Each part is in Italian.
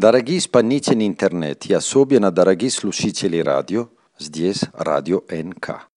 Дорогие исполнители интернет, и особенно дорогие слушатели радио, здесь радио НК.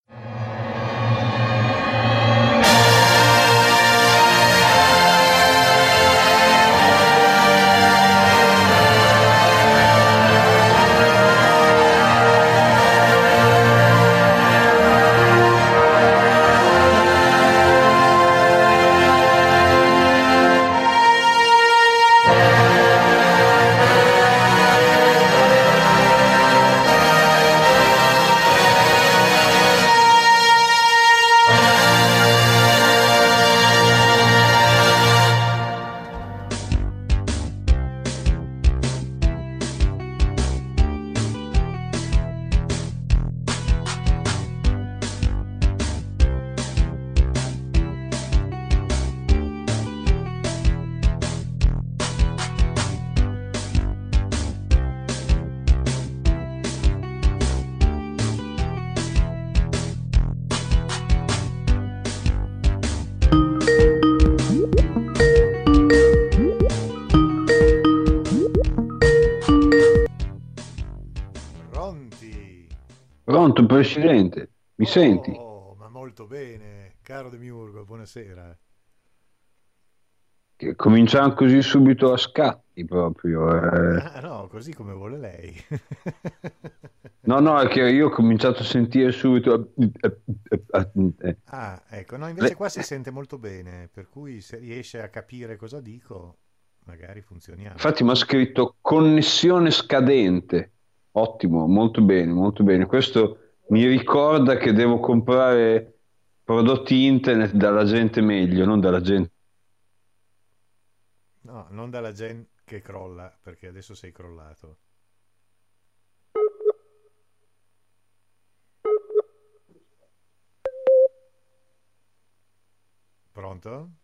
Presidente? Mi senti? Oh, ma molto bene. Caro Demiurgo, buonasera. Che cominciamo così subito a scatti proprio. eh. Ah, no, così come vuole lei. No, no, è che io ho cominciato a sentire subito. eh, Ah, ecco, no, invece Le- qua si sente molto bene, per cui se riesce a capire cosa dico, magari funzioniamo. Infatti mi ha scritto connessione scadente. Ottimo, molto bene, molto bene. Questo mi ricorda che devo comprare prodotti internet dalla gente meglio, non dalla gente. No, non dalla gente che crolla, perché adesso sei crollato. Pronto?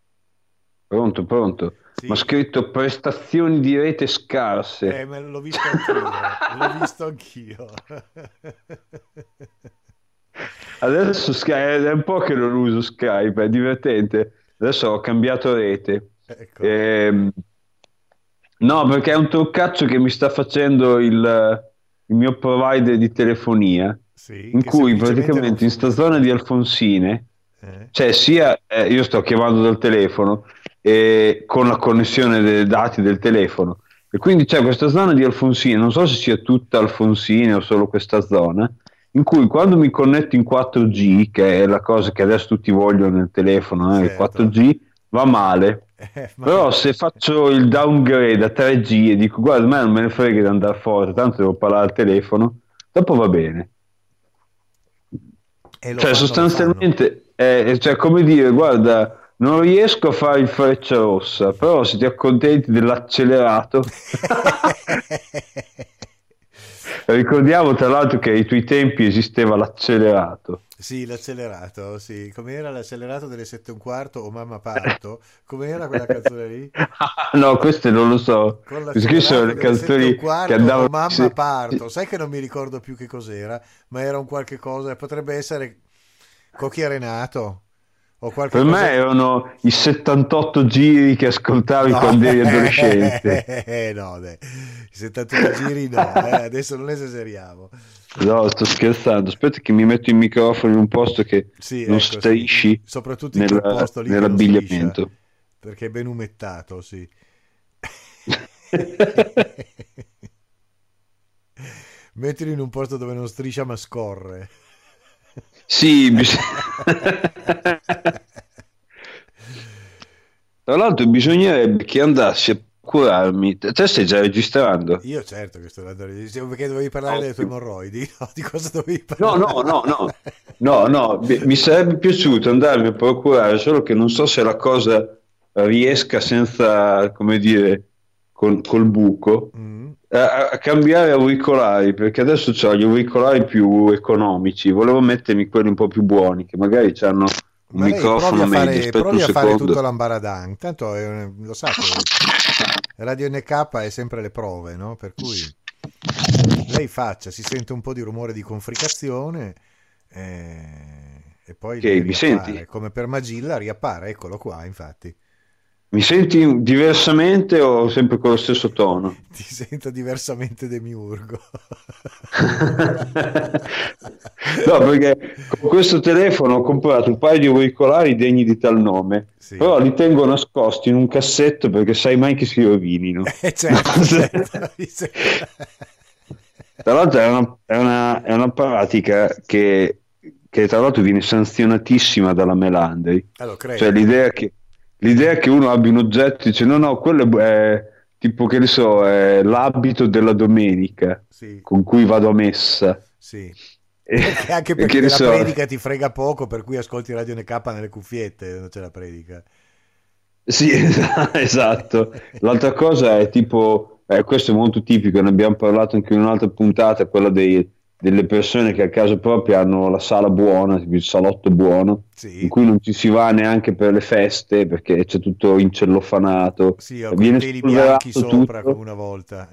Pronto, pronto. Sì. Mi ha scritto prestazioni di rete scarse. Eh, ma l'ho visto anch'io, l'ho visto anch'io. Adesso Sky- è un po' che non uso Skype, è divertente. Adesso ho cambiato rete. Ecco. Ehm, no, perché è un truccaccio che mi sta facendo il, il mio provider di telefonia, Sì, in cui praticamente in sta zona di Alfonsine, Eh? cioè sia eh, io sto chiamando dal telefono e con la connessione dei dati del telefono. E quindi c'è questa zona di Alfonsine, non so se sia tutta Alfonsine o solo questa zona, in cui quando mi connetto in 4G, che è la cosa che adesso tutti vogliono nel telefono, eh, il Certo. 4G, va male. Eh, ma- Però se faccio il downgrade a 3G e dico guarda, a me non me ne frega di andare forte, tanto devo parlare al telefono, dopo va bene. Cioè, fanno, sostanzialmente, è, cioè, come dire, guarda, non riesco a fare il freccia rossa, però se ti accontenti dell'accelerato, ricordiamo tra l'altro che ai tuoi tempi esisteva l'accelerato. Sì, l'accelerato, sì. Com'era l'accelerato delle sette e un quarto o Mamma Parto? Com'era quella canzone lì? Ah, no, queste non lo so. Queste sono le canzoni quarto che andavano... Mamma Parto. Sai che non mi ricordo più che cos'era, ma era un qualche cosa, potrebbe essere Cocchi Renato o qualche Per cosa... me erano i 78 giri che ascoltavi quando eri adolescente. Eh, no, dai. I 72 giri no, eh, adesso non esageriamo. No, sto scherzando. Aspetta che mi metto il microfono in un posto che Sì, non ecco, sì. strisci Soprattutto in nella- posto lì nell'abbigliamento. striscia, perché è ben umettato, sì. Mettilo in un posto dove non striscia ma scorre. Sì, tra l'altro bisognerebbe che andassi a curarmi. Te stai già registrando? Io certo che sto andando a- perché dovevi parlare delle tue Ottimo. emorroidi, no? Di cosa dovevi No, parlare? no, no, no, no, no, mi mi sarebbe piaciuto andarmi a procurare, solo che non so se la cosa riesca senza, come dire, col, col buco, Mm. a, a cambiare auricolari, perché adesso ho gli auricolari più economici, volevo mettermi quelli un po' più buoni, che magari hanno un Ma microfono provi a meglio, fare, aspetta provi a fare secondo. tutto l'ambaradang, tanto è un- lo sa che Radio NK è sempre le prove, no? Per cui lei faccia, si sente un po' di rumore di confricazione eh, e poi deve mi senti? Come per Magilla riappare, eccolo qua, infatti. Mi senti diversamente o sempre con lo stesso tono? Ti sento diversamente demiurgo. no, perché con questo telefono ho comprato un paio di auricolari degni di tal nome, sì. però li tengo nascosti in un cassetto perché sai mai che si rovinino. Eh, certo, certo. tra l'altro è una, è, una, è una pratica che, che, tra l'altro viene sanzionatissima dalla Melandri. Eh, cioè l'idea che l'idea che uno abbia un oggetto e dice no no quello è tipo che ne so è l'abito della domenica sì. con cui vado a messa. Sì. Perché anche perché la so... predica ti frega poco per cui ascolti Radio NK nelle cuffiette non c'è la predica. Sì esatto. L'altra cosa è tipo eh, questo è molto tipico ne abbiamo parlato anche in un'altra puntata quella dei delle persone che a casa propria hanno la sala buona, il salotto buono, sì. in cui non ci si va neanche per le feste perché c'è tutto incellofanato. Sì, ho viene peli bianchi sopra come una volta.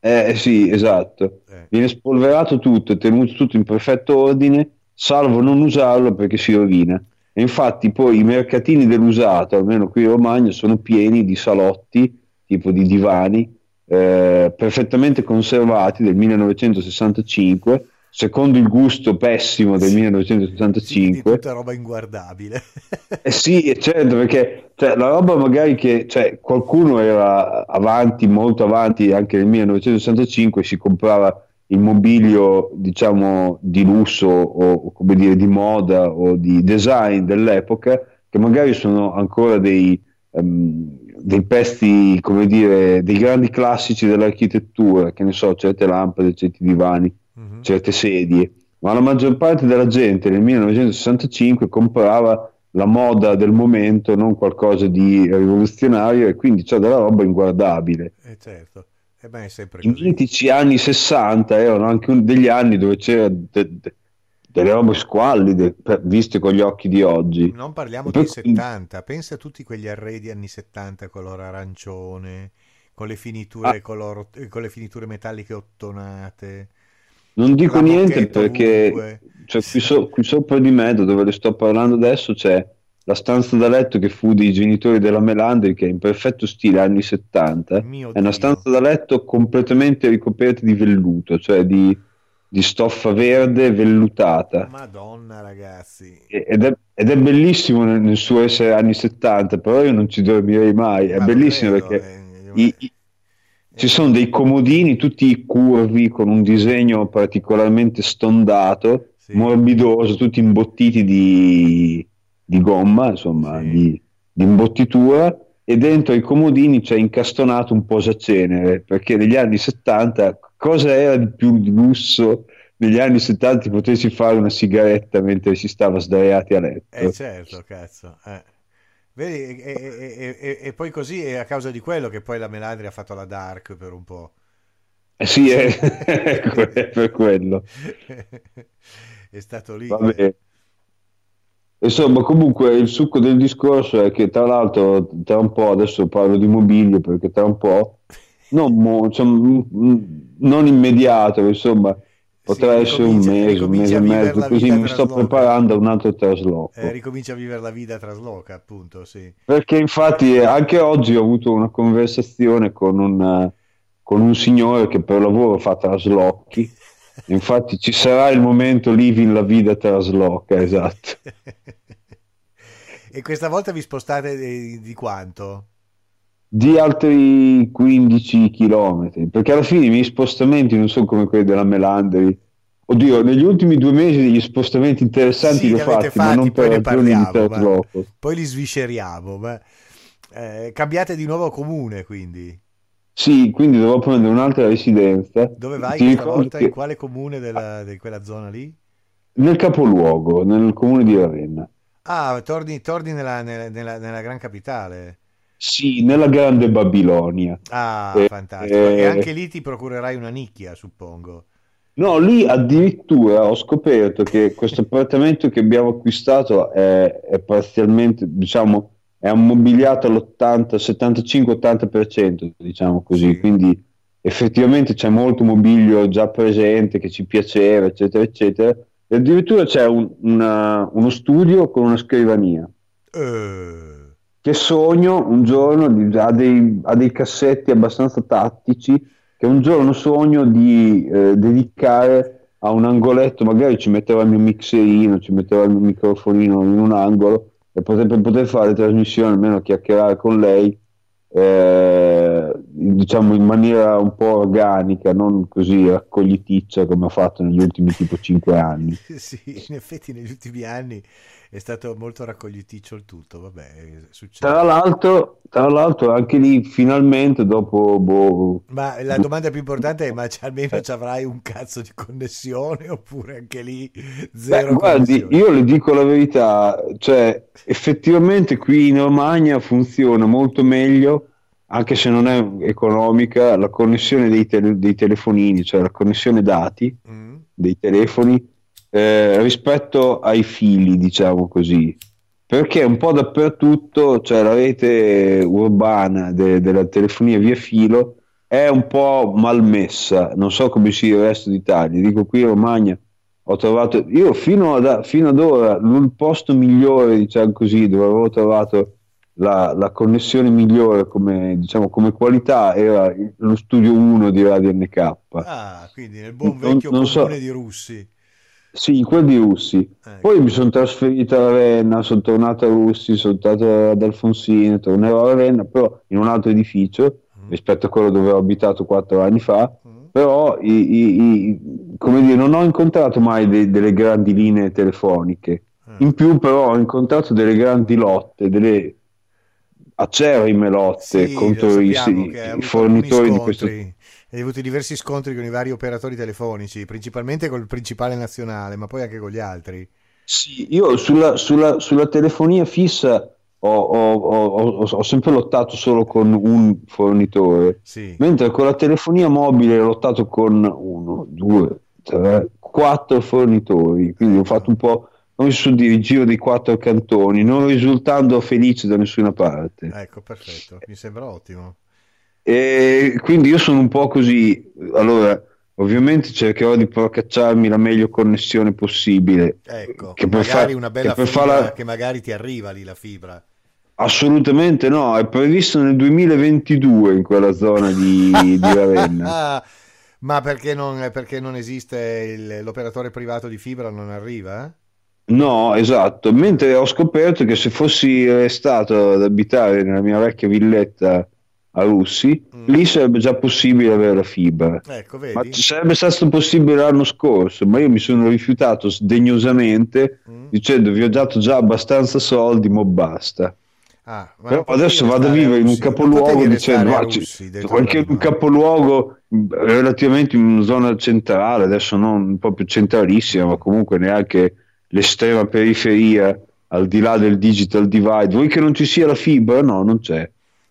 Eh? eh sì, esatto. Eh. Viene spolverato tutto, tenuto tutto in perfetto ordine, salvo non usarlo perché si rovina. E infatti poi i mercatini dell'usato, almeno qui in Romagna, sono pieni di salotti, tipo di divani, eh, perfettamente conservati del 1965 secondo il gusto pessimo del sì, 1965 sì, tutta roba inguardabile. Eh sì certo perché cioè, la roba magari che cioè, qualcuno era avanti molto avanti anche nel 1965 si comprava il mobilio diciamo di lusso o come dire di moda o di design dell'epoca che magari sono ancora dei um, dei pezzi, come dire, dei grandi classici dell'architettura, che ne so, certe lampade, certi divani, uh-huh. certe sedie, ma la maggior parte della gente nel 1965 comprava la moda del momento, non qualcosa di rivoluzionario e quindi c'è della roba inguardabile. Eh certo. Eh beh, I mitici anni 60 erano anche un, degli anni dove c'era de, de, delle robe squallide viste con gli occhi di oggi. Non parliamo dei 70, pensa a tutti quegli arredi anni 70 color arancione, con le finiture, ah. color, con le finiture metalliche ottonate. Non dico niente perché cioè, qui, so, qui, sopra di me, dove le sto parlando adesso, c'è la stanza da letto che fu dei genitori della Melandri, che è in perfetto stile anni 70. Mio è una stanza da letto completamente ricoperta di velluto, cioè di di stoffa verde vellutata. Madonna, ragazzi. Ed è, ed è bellissimo nel, nel, suo essere anni 70, però io non ci dormirei mai. È Ma bellissimo credo, perché eh, i, i, ci sono dei comodini tutti curvi con un disegno particolarmente stondato, sì. morbidoso, tutti imbottiti di, di gomma, insomma, sì. di, di imbottitura e dentro i comodini c'è incastonato un posacenere perché negli anni 70 cosa era di più di lusso negli anni 70 potessi fare una sigaretta mentre si stava sdraiati a letto. Eh certo, cazzo. Eh. Vedi, e, e, e, e, poi così è a causa di quello che poi la Melandri ha fatto la Dark per un po'. Eh sì, è, è per quello. è stato lì. Vabbè. Insomma, comunque il succo del discorso è che tra l'altro tra un po', adesso parlo di mobilio perché tra un po', non, mo, cioè, non immediato, insomma, potrà sì, essere un mese, un mese e mezzo, così mi sto preparando a un altro trasloco. Eh, ricomincia a vivere la vita trasloca, appunto, sì. Perché infatti anche oggi ho avuto una conversazione con un, con un signore che per lavoro fa traslochi. Infatti ci sarà il momento living la vita trasloca, esatto. e questa volta vi spostate di, di quanto? Di altri 15 km perché alla fine i miei spostamenti non sono come quelli della Melandri oddio negli ultimi due mesi degli spostamenti interessanti sì, li ho fatti, fatti, ma non per ne parliamo poi li svisceriamo ma, eh, cambiate di nuovo comune quindi sì, quindi dovrò prendere un'altra residenza. Dove vai questa volta? Che... In quale comune della, di quella zona lì? Nel capoluogo, nel comune di Ravenna. Ah, torni, torni nella, nella, nella, nella gran capitale. Sì, nella grande Babilonia. Ah, eh, fantastico. Eh, e anche lì ti procurerai una nicchia, suppongo. No, lì addirittura ho scoperto che questo appartamento che abbiamo acquistato è, è parzialmente, diciamo, è ammobiliato all'80, 75-80%, diciamo così, sì. quindi effettivamente c'è molto mobilio già presente che ci piaceva, eccetera, eccetera. E addirittura c'è un, una, uno studio con una scrivania. Uh che sogno un giorno, di, ha, dei, ha dei cassetti abbastanza tattici, che un giorno sogno di eh, dedicare a un angoletto, magari ci metteva il mio mixerino, ci metteva il mio microfonino in un angolo e poter, per poter fare trasmissioni, almeno chiacchierare con lei, eh, diciamo in maniera un po' organica, non così raccogliticcia come ha fatto negli ultimi tipo 5 anni. sì, in effetti negli ultimi anni è stato molto raccogliticcio il tutto, vabbè, succede. Tra l'altro, tra l'altro anche lì finalmente dopo... Boh, ma la domanda più importante è, ma almeno ci avrai un cazzo di connessione oppure anche lì zero? Beh, guardi, io le dico la verità, cioè effettivamente qui in Romagna funziona molto meglio anche se non è economica, la connessione dei, tele, dei telefonini, cioè la connessione dati mm. dei telefoni eh, rispetto ai fili, diciamo così, perché un po' dappertutto, cioè la rete urbana de- della telefonia via filo è un po' malmessa, non so come sia il resto d'Italia, dico qui in Romagna ho trovato, io fino ad, fino ad ora il posto migliore, diciamo così, dove avevo trovato la, la, connessione migliore come, diciamo, come, qualità era lo studio 1 di Radio NK. Ah, quindi nel buon vecchio non, non comune so, di Russi. Sì, quello di Russi. Ecco. Poi mi sono trasferito a Ravenna, sono tornato a Russi, sono stato ad Alfonsino, tornerò a Ravenna, però in un altro edificio mm. rispetto a quello dove ho abitato quattro anni fa. Mm. Però i, i, i, come dire, non ho incontrato mai de, delle grandi linee telefoniche. Mm. In più, però, ho incontrato delle grandi lotte, delle acerrime lotte sì, contro i, i fornitori di questo tipo hai avuto diversi scontri con i vari operatori telefonici, principalmente col principale nazionale, ma poi anche con gli altri. Sì, io sulla, sulla, sulla telefonia fissa ho, ho, ho, ho, sempre lottato solo con un fornitore, sì. mentre con la telefonia mobile ho lottato con uno, due, tre, quattro fornitori, quindi ho fatto un po' come su di giro di quattro cantoni, non risultando felice da nessuna parte. Ecco, perfetto, mi sembra ottimo. E quindi io sono un po' così. Allora, ovviamente cercherò di procacciarmi la meglio connessione possibile. Ecco, che per magari fa- una bella che fibra farla... che magari ti arriva lì la fibra. Assolutamente no, è previsto nel 2022 in quella zona di, di Ravenna. Ma perché non, perché non esiste il, l'operatore privato di fibra, non arriva? No, esatto. Mentre ho scoperto che se fossi restato ad abitare nella mia vecchia villetta a Russi, mm. lì sarebbe già possibile avere la fibra. Ecco, vedi? Ma sarebbe stato possibile l'anno scorso, ma io mi sono rifiutato sdegnosamente mm. dicendo vi ho dato già abbastanza soldi, ma basta. Ah, Però adesso vado a vivere in un capoluogo dicendo ah, Russi, qualche un capoluogo relativamente in una zona centrale, adesso non proprio centralissima, ma comunque neanche l'estrema periferia al di là del digital divide. Vuoi che non ci sia la fibra? No, non c'è.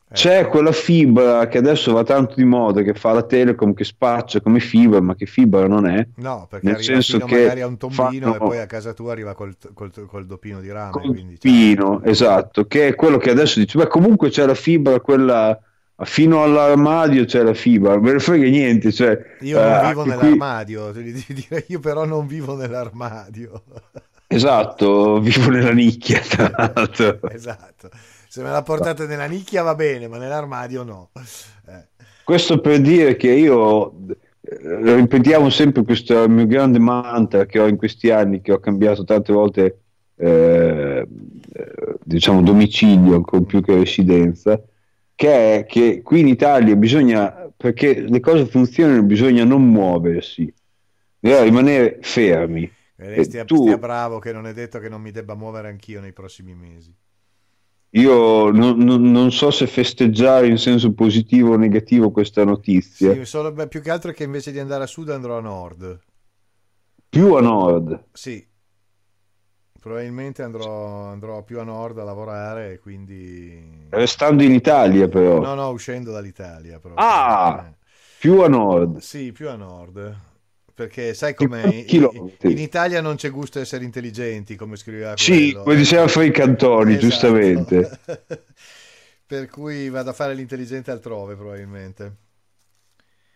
C'è ecco. quella fibra che adesso va tanto di moda, che fa la Telecom, che spaccia come fibra, ma che fibra non è. No, perché nel senso che magari a un tombino fanno... e poi a casa tua arriva col, col, col doppino di rame. Col quindi, doppino, cioè... esatto, che è quello che adesso dice, beh comunque c'è la fibra, quella fino all'armadio c'è la fibra, me ne frega niente. Cioè, io non eh, vivo nell'armadio, qui... io però non vivo nell'armadio. Esatto, vivo nella nicchia, tra l'altro. esatto. Se me la portate nella nicchia va bene, ma nell'armadio no. Eh. Questo per dire che io eh, ripetiamo sempre questo mio grande mantra che ho in questi anni, che ho cambiato tante volte, eh, diciamo, domicilio ancora più che residenza, che è che qui in Italia bisogna, perché le cose funzionano, bisogna non muoversi, bisogna rimanere fermi. E stia, tu... stia bravo che non è detto che non mi debba muovere anch'io nei prossimi mesi. Io non, non, non, so se festeggiare in senso positivo o negativo questa notizia. Sì, solo, beh, più che altro che invece di andare a sud andrò a nord. Più a nord? Sì. Probabilmente andrò, andrò più a nord a lavorare quindi... Restando in Italia però. No, no, uscendo dall'Italia. Proprio. Ah! Eh. Più a nord. Sì, più a nord perché sai come in, in, Italia non c'è gusto essere intelligenti come scriveva quello. sì come diceva Frei Cantoni esatto. giustamente per cui vado a fare l'intelligente altrove probabilmente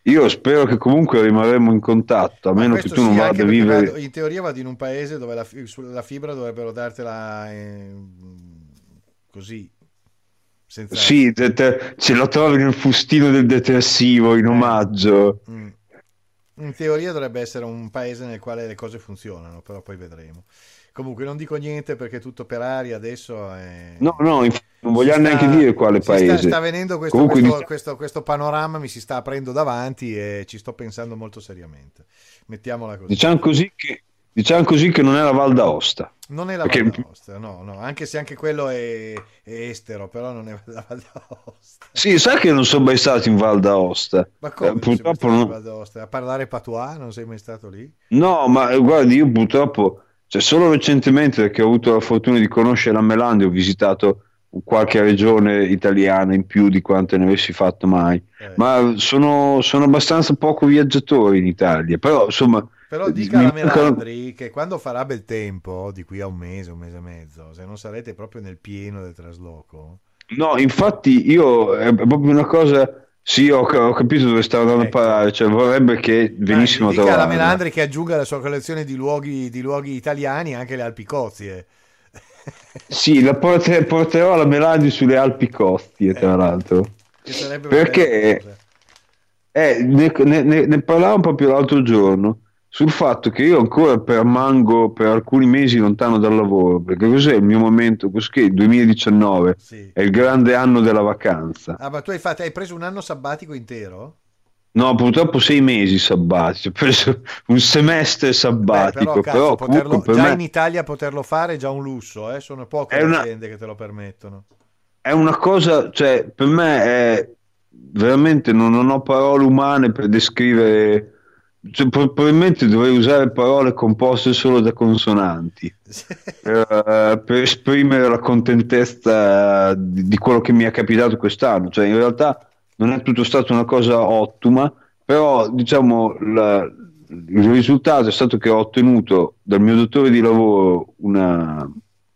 io spero che comunque rimarremo in contatto a meno che tu sì, non vada a vivere vado, in teoria vado in un paese dove la, la fibra dovrebbero dartela eh, così senza... Sì, te- te- ce lo trovi nel fustino del detersivo in Eh. omaggio. Mm. In teoria dovrebbe essere un paese nel quale le cose funzionano, però poi vedremo. Comunque non dico niente perché tutto per aria adesso. È... No, no, inf- non vogliamo neanche dire quale si sta- paese. Sta, venendo questo, Comunque questo- questo- questo panorama, mi si sta aprendo davanti e ci sto pensando molto seriamente. Mettiamola così. Diciamo così che, diciamo così che non è la Val d'Aosta. Non è la perché- Val d'Aosta, no, no, anche se anche quello è, è estero, però non è la Val d'Aosta. Sì, sai che non sono mai stato in Val d'Aosta. Ma come Eh, purtroppo non- Val d'Aosta? A parlare patois non sei mai stato lì? No, ma eh, guardi, io purtroppo, cioè solo recentemente perché ho avuto la fortuna di conoscere la Melandi, ho visitato qualche regione italiana in più di quante ne avessi fatto mai. Eh, Ma sono, sono abbastanza poco viaggiatori in Italia, però insomma... Però eh, dica alla Melandri che quando farà bel tempo, di qui a un mese, un mese e mezzo, se non sarete proprio nel pieno del trasloco, No, infatti io è proprio una cosa... Sì, ho, ho capito dove stavo andando Ecco. a parare, cioè vorrebbe che venissimo a Dai, dica alla. Melandri che aggiunga alla sua collezione di luoghi, di luoghi italiani anche le Alpi Cozie. Sì, la porte- porterò la Melandi sulle Alpi Costie, tra Eh. l'altro. Perché-. Eh, ne, ne, ne- ne parlavamo proprio l'altro giorno sul fatto che io ancora permango per alcuni mesi lontano dal lavoro, perché cos'è il mio momento? Cos'è? Il 2019 Sì. è il grande anno della vacanza. Ah, ma tu hai, fatto, hai preso un anno sabbatico intero? No, purtroppo sei mesi sabbatici, ho preso un semestre Beh, sabbatico, però, cazzo, però poterlo- per già me in Italia poterlo fare è già un lusso, eh? sono poche le una- aziende che te lo permettono. è una cosa, cioè, per me è veramente non, non ho parole umane per descrivere, cioè, pro- probabilmente dovrei usare parole composte solo da consonanti per, eh, per esprimere la contentezza di, di quello che mi è capitato quest'anno. Cioè, in realtà non è tutto stato una cosa ottima, però diciamo la- il risultato è stato che ho ottenuto dal mio dottore di lavoro una,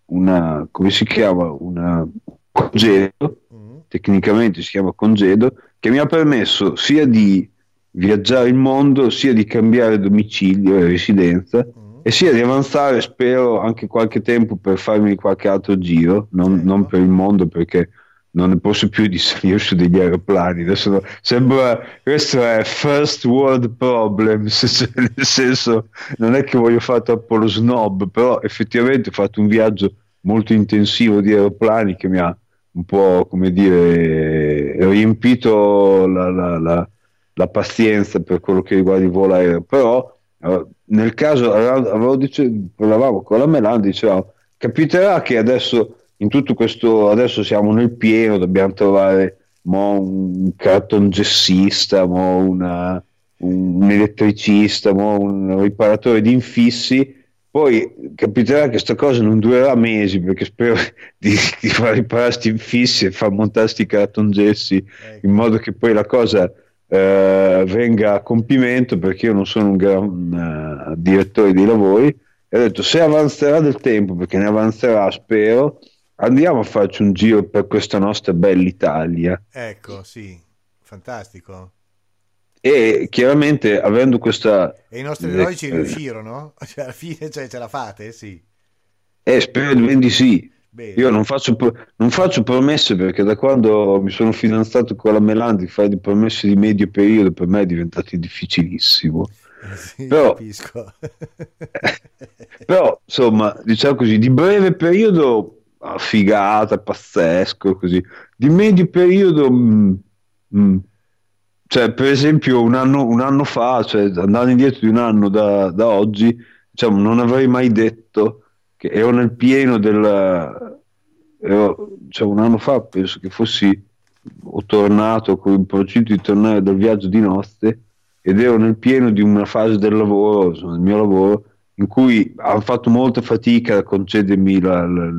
una come si chiama? Una congedo Mm. tecnicamente si chiama congedo, che mi ha permesso sia di viaggiare il mondo, sia di cambiare domicilio e residenza, Mm. e sia di avanzare, spero, anche qualche tempo per farmi qualche altro giro, non, Ecco. non per il mondo perché non ne posso più di salire su degli aeroplani. Adesso no- sembra questo è first world problems, cioè, nel senso non è che voglio fare troppo lo snob, però effettivamente ho fatto un viaggio molto intensivo di aeroplani che mi ha un po' come dire riempito la, la- la- la pazienza per quello che riguarda il volo aereo. Però nel caso avevo, dice- parlavamo con la Melandi, dicevamo capiterà che adesso in tutto questo adesso siamo nel pieno, dobbiamo trovare mo un cartongessista, mo una- un, un elettricista, mo un riparatore di infissi. Poi capiterà che sta cosa non durerà mesi perché spero di, di far riparare sti infissi e far montare sti cartongessi Ecco. in modo che poi la cosa eh, venga a compimento perché io non sono un gran eh, direttore dei lavori e ho detto se avanzerà del tempo perché ne avanzerà spero andiamo a farci un giro per questa nostra bella Italia Ecco, sì, fantastico. e chiaramente avendo questa E i nostri Eh, eroi ci eh. riuscirono? Cioè, alla fine cioè, ce la fate? Sì. eh, spero di sì Bene. io non faccio, non faccio promesse perché da quando mi sono fidanzato con la Melandi fare promesse di medio periodo per me è diventato difficilissimo Eh, sì, però- capisco. Però, insomma, diciamo così, di breve periodo, ah, figata, pazzesco, così. Di medio periodo, mm, mm. cioè, per esempio, un anno, un anno fa, cioè, andando indietro di un anno da, da oggi, diciamo, non avrei mai detto che ero nel pieno del... ero- cioè, un anno fa penso che fossi ho tornato con il progetto di tornare dal viaggio di nozze ed ero nel pieno di una fase del lavoro, insomma, del mio lavoro, in cui ho fatto molta fatica a concedermi la- la-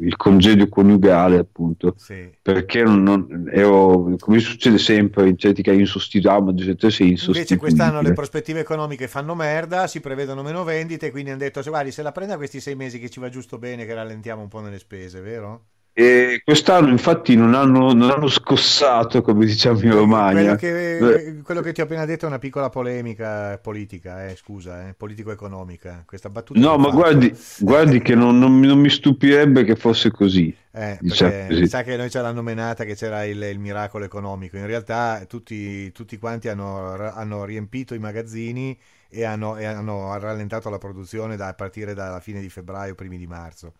il congedo coniugale, appunto, Sì. perché non, non- ero, come succede sempre in certi casi, insostituibile, Invece quest'anno le prospettive economiche fanno merda, si prevedono meno vendite, quindi hanno detto, "Se guardi, se la prenda questi sei mesi che ci va giusto bene, che rallentiamo un po' nelle spese, vero? E quest'anno infatti non hanno, non hanno scossato, come diciamo in Romagna. Quello che, quello che, ti ho appena detto è una piccola polemica politica, eh, scusa, eh, politico-economica. Questa battuta no, ma guardi, guardi che non, non, non, mi stupirebbe che fosse così. Eh, diciamo sa che noi ce l'hanno menata che c'era il, il miracolo economico. In realtà tutti, tutti quanti hanno, hanno, riempito i magazzini e hanno, e hanno rallentato la produzione da, a partire dalla fine di febbraio, primi di marzo.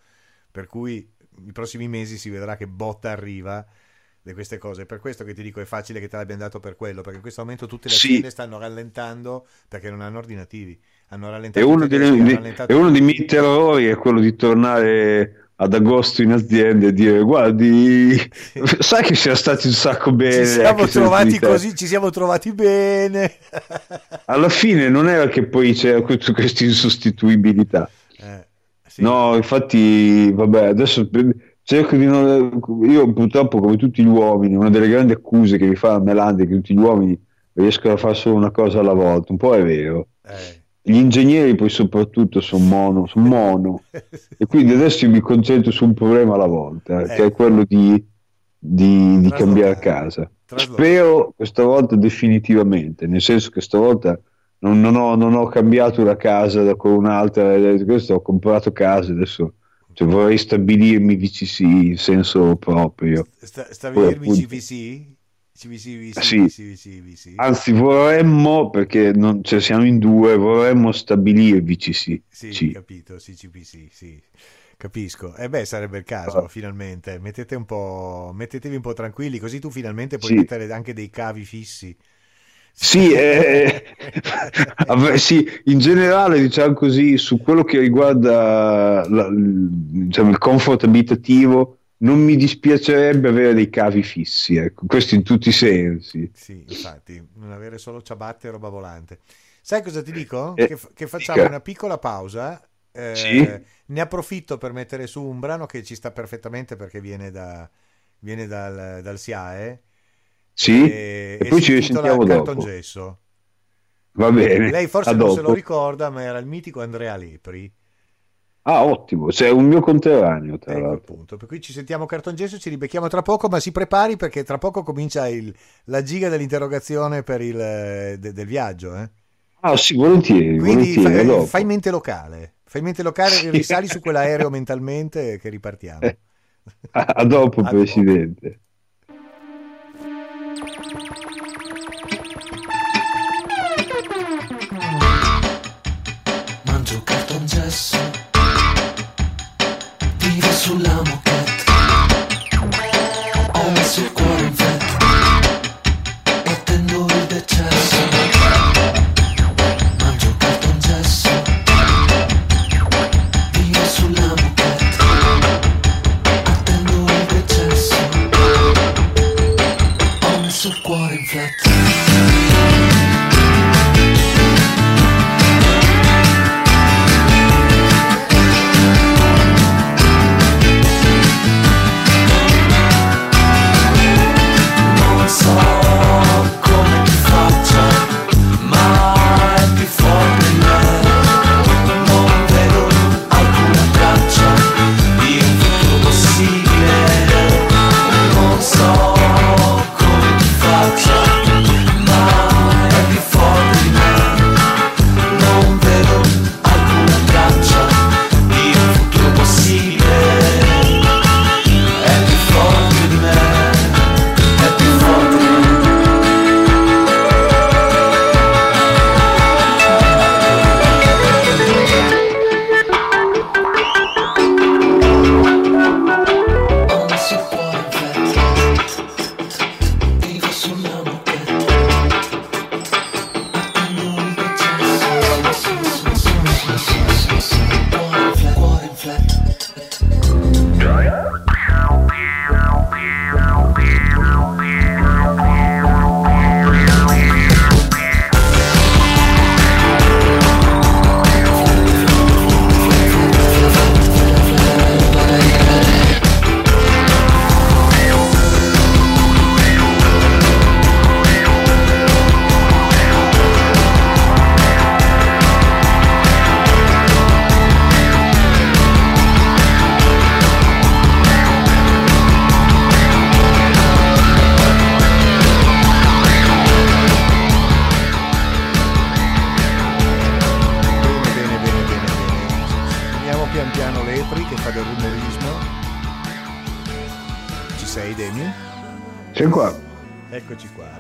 Per cui i prossimi mesi si vedrà che botta arriva di queste cose. Per questo che ti dico è facile che te l'abbiano dato per quello, perché in questo momento tutte le aziende sì. stanno rallentando perché non hanno ordinativi. Hanno rallentato e uno, delle, di, rallentato... e uno dei miei terrori è quello di tornare ad agosto in azienda e dire guardi sai che siamo stati un sacco bene ci siamo trovati così ci siamo trovati bene alla fine non era che poi c'era questa insostituibilità. Sì. No, infatti, vabbè, adesso cerco di non... Io purtroppo, come tutti gli uomini, una delle grandi accuse che mi fa Melandi è che tutti gli uomini riescono a fare solo una cosa alla volta. Un po' è vero. Eh. Gli ingegneri poi soprattutto sono mono, sono mono. e quindi adesso io mi concentro su un problema alla volta, eh. che è quello di, di, di cambiare casa. Spero questa volta definitivamente, nel senso che stavolta non, non, ho, non, ho, cambiato la casa con un'altra, questo ho comprato casa adesso cioè, vorrei stabilirmi VCC in senso proprio. Sta, stabilirmi appunto, CVC? CVC, VC, sì. VC, VC, Anzi, vorremmo, perché non, cioè, siamo in due, vorremmo stabilire VCC. Sì, C. capito, CVC, sì. Capisco. E eh beh, sarebbe il caso, oh. finalmente. Mettete un po', mettetevi un po' tranquilli, così tu finalmente puoi sì. mettere anche dei cavi fissi sì, eh, sì, in generale, diciamo così, su quello che riguarda la, diciamo, il comfort abitativo, non mi dispiacerebbe avere dei cavi fissi, ecco, questo in tutti i sensi. Sì, infatti, non avere solo ciabatte e roba volante. Sai cosa ti dico? Eh, che, che, facciamo dica. una piccola pausa. Eh, sì? Ne approfitto per mettere su un brano che ci sta perfettamente perché viene, da, viene dal, dal SIAE sì, e, e poi ci risentiamo dopo. Gesso. Va bene. Lei forse non se lo ricorda, ma era il mitico Andrea Lepri. Ah, ottimo, sei un mio conterraneo. Tra ecco appunto. Per cui ci sentiamo carton gesso, ci ribecchiamo tra poco, ma si prepari perché tra poco comincia il, la giga dell'interrogazione per il, de, del viaggio. Eh? Ah, sì, volentieri. Quindi volentieri, fai, fai, mente locale, fai mente locale e risali su quell'aereo mentalmente che ripartiamo. A dopo, A Presidente. Dopo. Sulla moquette Ho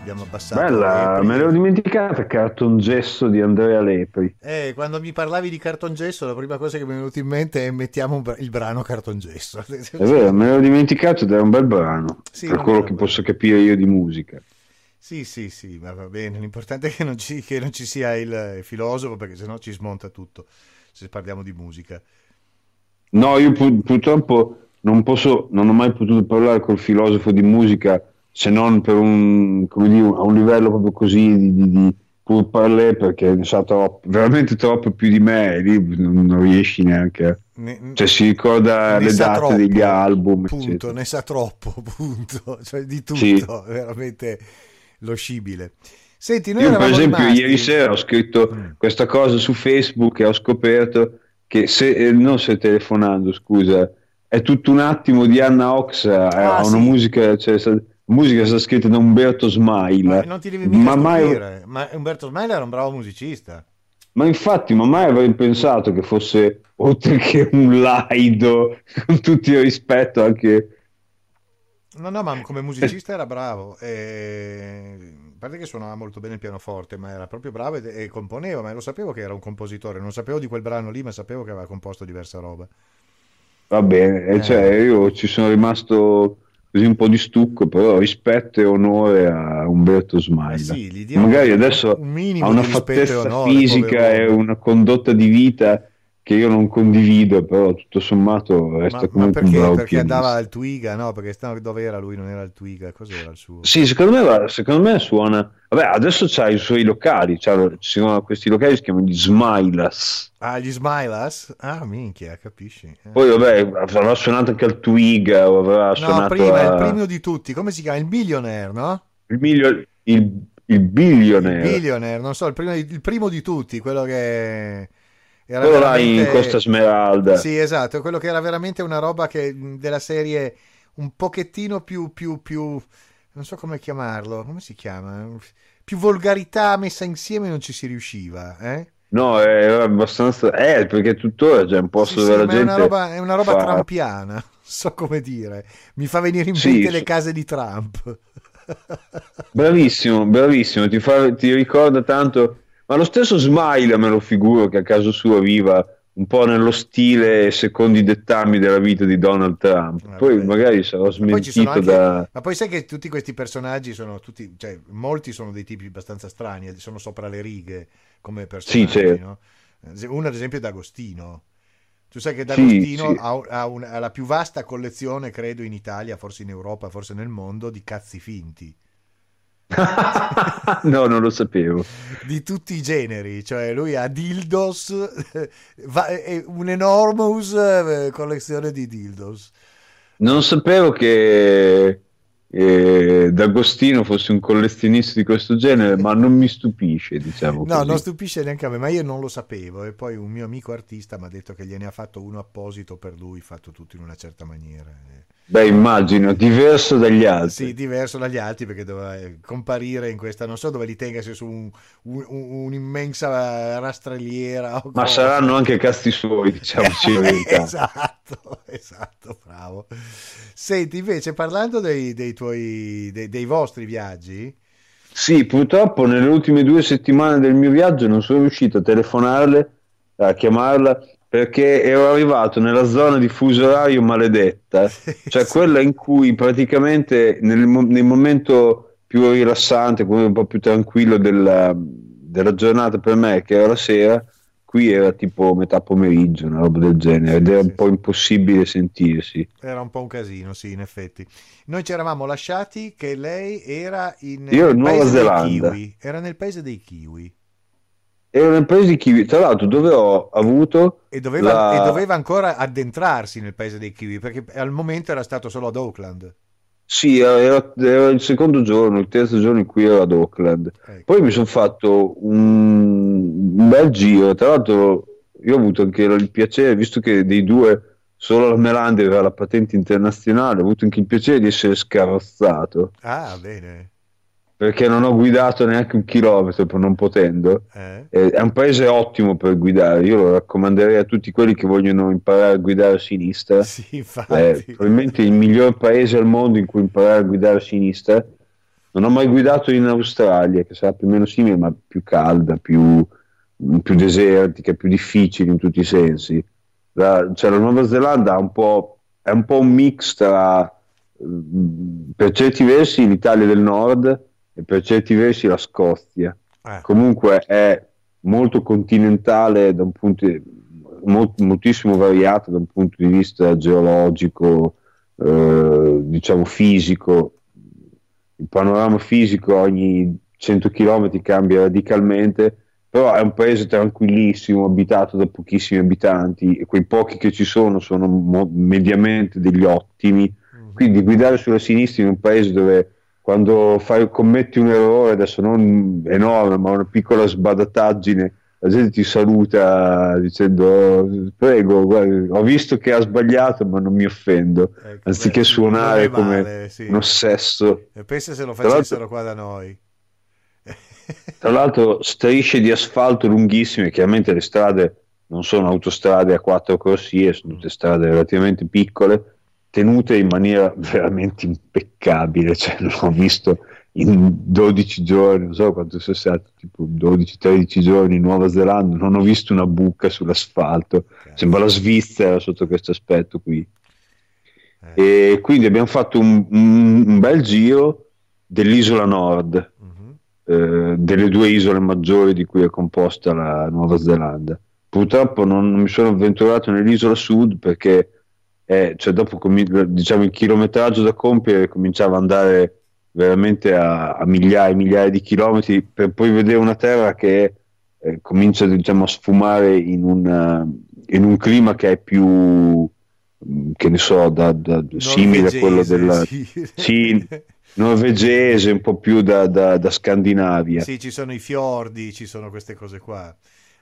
abbiamo abbassato. Bella, me l'ero dimenticata Carton Gesso di Andrea Lepri. Eh, quando mi parlavi di Carton Gesso, la prima cosa che mi è venuta in mente è mettiamo il brano Carton Gesso. È vero, me l'ero dimenticato ed era un bel brano, sì, per quello che posso capire io di musica. Sì, sì, sì, ma va bene. L'importante è che non ci, che non ci sia il filosofo, perché sennò ci smonta tutto, se parliamo di musica. No, io pur, purtroppo non posso, non ho mai potuto parlare col filosofo di musica se non per un, come dire, a un livello proprio così di, di, di pur parler perché ne sa troppo, veramente troppo più di me e lì non, non riesci neanche ne, cioè si ricorda le date troppo, degli album punto, eccetera. ne sa troppo punto cioè di tutto sì. veramente lo scibile Senti, noi io per esempio rimasti... ieri sera ho scritto mm. questa cosa su Facebook e ho scoperto che se, eh, non se telefonando scusa è tutto un attimo di Anna Ox ha ah, una sì. musica cioè, musica sta scritta da Umberto Smile. Ma non ti devi mica ma mai... ma Umberto Smile era un bravo musicista. Ma infatti, ma mai avrei pensato che fosse, oltre che un laido, con tutto il rispetto anche... No, no, ma come musicista era bravo. E... A parte che suonava molto bene il pianoforte, ma era proprio bravo e, e componeva, ma lo sapevo che era un compositore. Non sapevo di quel brano lì, ma sapevo che aveva composto diversa roba. Va bene, eh. cioè io ci sono rimasto così un po' di stucco, però rispetto e onore a Umberto Smaila. Eh sì, Magari adesso un ha una fattezza onore, fisica e una condotta di vita che io non condivido, però tutto sommato resta ma, comunque ma perché, un bravo perché andava al Twiga, no? Perché dove era lui? Non era il Twiga, cos'era il suo? Sì, secondo me, secondo me suona... Vabbè, adesso c'ha i suoi locali, ci sono questi locali che si chiamano gli Smilas. Ah, gli Smilas? Ah, minchia, capisci. Eh. Poi vabbè, avrà suonato anche al Twiga o avrà no, suonato prima, a... il primo di tutti, come si chiama? Il Billionaire, no? Il, milio... il, il Billionaire. Il Billionaire, non so, il primo, il primo di tutti, quello che era quello veramente... là in Costa Smeralda. Sì, esatto, quello che era veramente una roba che, della serie un pochettino più, più, più, non so come chiamarlo, come si chiama? Più volgarità messa insieme non ci si riusciva, eh? No, è abbastanza... Eh, perché tuttora c'è un posto sì, dove sì, la gente... È una roba, è una roba fa... trampiana, so come dire. Mi fa venire in mente sì, le case di Trump. Bravissimo, bravissimo, ti, fa, ti ricorda tanto ma lo stesso Smile me lo figuro che a caso suo viva un po' nello stile secondo i dettami della vita di Donald Trump. Vabbè. Poi magari sarò smentito anche... da... Ma poi sai che tutti questi personaggi sono tutti, cioè molti sono dei tipi abbastanza strani, sono sopra le righe come personaggi, sì, certo. no? Uno ad esempio è D'Agostino. Tu sai che D'Agostino sì, sì. Ha, ha, un, ha la più vasta collezione, credo, in Italia, forse in Europa, forse nel mondo, di cazzi finti. no, non lo sapevo. Di tutti i generi, cioè lui ha dildos, un'enormous eh, collezione di dildos. Non sapevo che eh, D'Agostino fosse un collezionista di questo genere, ma non mi stupisce, diciamo. No, così. non stupisce neanche a me, ma io non lo sapevo. E poi un mio amico artista mi ha detto che gliene ha fatto uno apposito per lui, fatto tutto in una certa maniera. Beh, immagino, diverso dagli altri. Sì, diverso dagli altri perché doveva eh, comparire in questa, non so dove li tenga, se su un, un, un'immensa rastrelliera. Ma saranno anche casti suoi, diciamo. esatto, esatto, bravo. Senti, invece, parlando dei, dei tuoi, dei, dei vostri viaggi... Sì, purtroppo nelle ultime due settimane del mio viaggio non sono riuscito a telefonarle, a chiamarla perché ero arrivato nella zona di fuso orario maledetta, cioè quella in cui praticamente nel, nel, momento più rilassante, un po' più tranquillo della, della, giornata per me, che era la sera, qui era tipo metà pomeriggio, una roba del genere, ed era un po' impossibile sentirsi. Era un po' un casino, sì, in effetti. Noi ci eravamo lasciati che lei era in Io, Nuova Zelanda. Era nel paese dei kiwi era un'impresa di kiwi, tra l'altro dove ho avuto... E doveva, la... e doveva, ancora addentrarsi nel paese dei kiwi, perché al momento era stato solo ad Auckland. Sì, era, era il secondo giorno, il terzo giorno in cui ero ad Auckland. Ecco. Poi mi sono fatto un, un, bel giro, tra l'altro io ho avuto anche il piacere, visto che dei due solo la Melande aveva la patente internazionale, ho avuto anche il piacere di essere scarrozzato. Ah, bene perché non ho guidato neanche un chilometro per non potendo. Eh? È un paese ottimo per guidare. Io lo raccomanderei a tutti quelli che vogliono imparare a guidare a sinistra. Sì, È probabilmente il miglior paese al mondo in cui imparare a guidare a sinistra. Non ho mai guidato in Australia, che sarà più o meno simile, ma più calda, più, più desertica, più difficile in tutti i sensi. La, cioè, la Nuova Zelanda un è un po' un mix tra, per certi versi, l'Italia del Nord e per certi versi la Scozia. Eh. Comunque è molto continentale da un punto di, molt, moltissimo variata da un punto di vista geologico, eh, diciamo fisico. Il panorama fisico ogni 100 km cambia radicalmente, però è un paese tranquillissimo, abitato da pochissimi abitanti e quei pochi che ci sono sono mo- mediamente degli ottimi. Mm. Quindi guidare sulla sinistra in un paese dove quando fai, commetti un errore, adesso non enorme, ma una piccola sbadataggine, la gente ti saluta dicendo prego, guarda, ho visto che ha sbagliato ma non mi offendo, ecco, anziché beh, suonare come male, sì. un ossesso. E pensa se lo facessero qua da noi. Tra l'altro strisce di asfalto lunghissime, chiaramente le strade non sono autostrade a quattro corsie, sono tutte strade relativamente piccole, tenute in maniera veramente impeccabile, cioè non ho visto in 12 giorni, non so quanto sia stato, tipo 12-13 giorni in Nuova Zelanda, non ho visto una buca sull'asfalto, okay. sembra la Svizzera sotto questo aspetto qui. Eh. E quindi abbiamo fatto un, un, un bel giro dell'isola nord, uh-huh. eh, delle due isole maggiori di cui è composta la Nuova Zelanda. Purtroppo non, non mi sono avventurato nell'isola sud perché eh, cioè dopo diciamo, il chilometraggio da compiere cominciava ad andare veramente a, a, migliaia e migliaia di chilometri per poi vedere una terra che eh, comincia diciamo, a sfumare in un, in un, clima che è più mm, che ne so da, da, simile a quello della sì. sì, norvegese un po' più da, da, da, Scandinavia sì ci sono i fiordi ci sono queste cose qua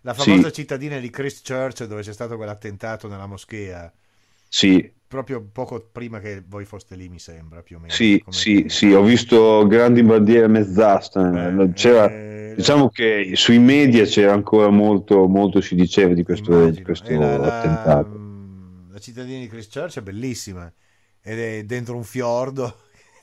la famosa sì. cittadina di Christchurch dove c'è stato quell'attentato nella moschea sì. Proprio poco prima che voi foste lì, mi sembra, più o meno. Sì, sì, sì, ho visto grandi bandiere mezzastre. Eh, c'era, eh, diciamo che sui media c'era ancora molto, molto si diceva di questo, di questo la, attentato. La, la cittadina di Christchurch è bellissima ed è dentro un fiordo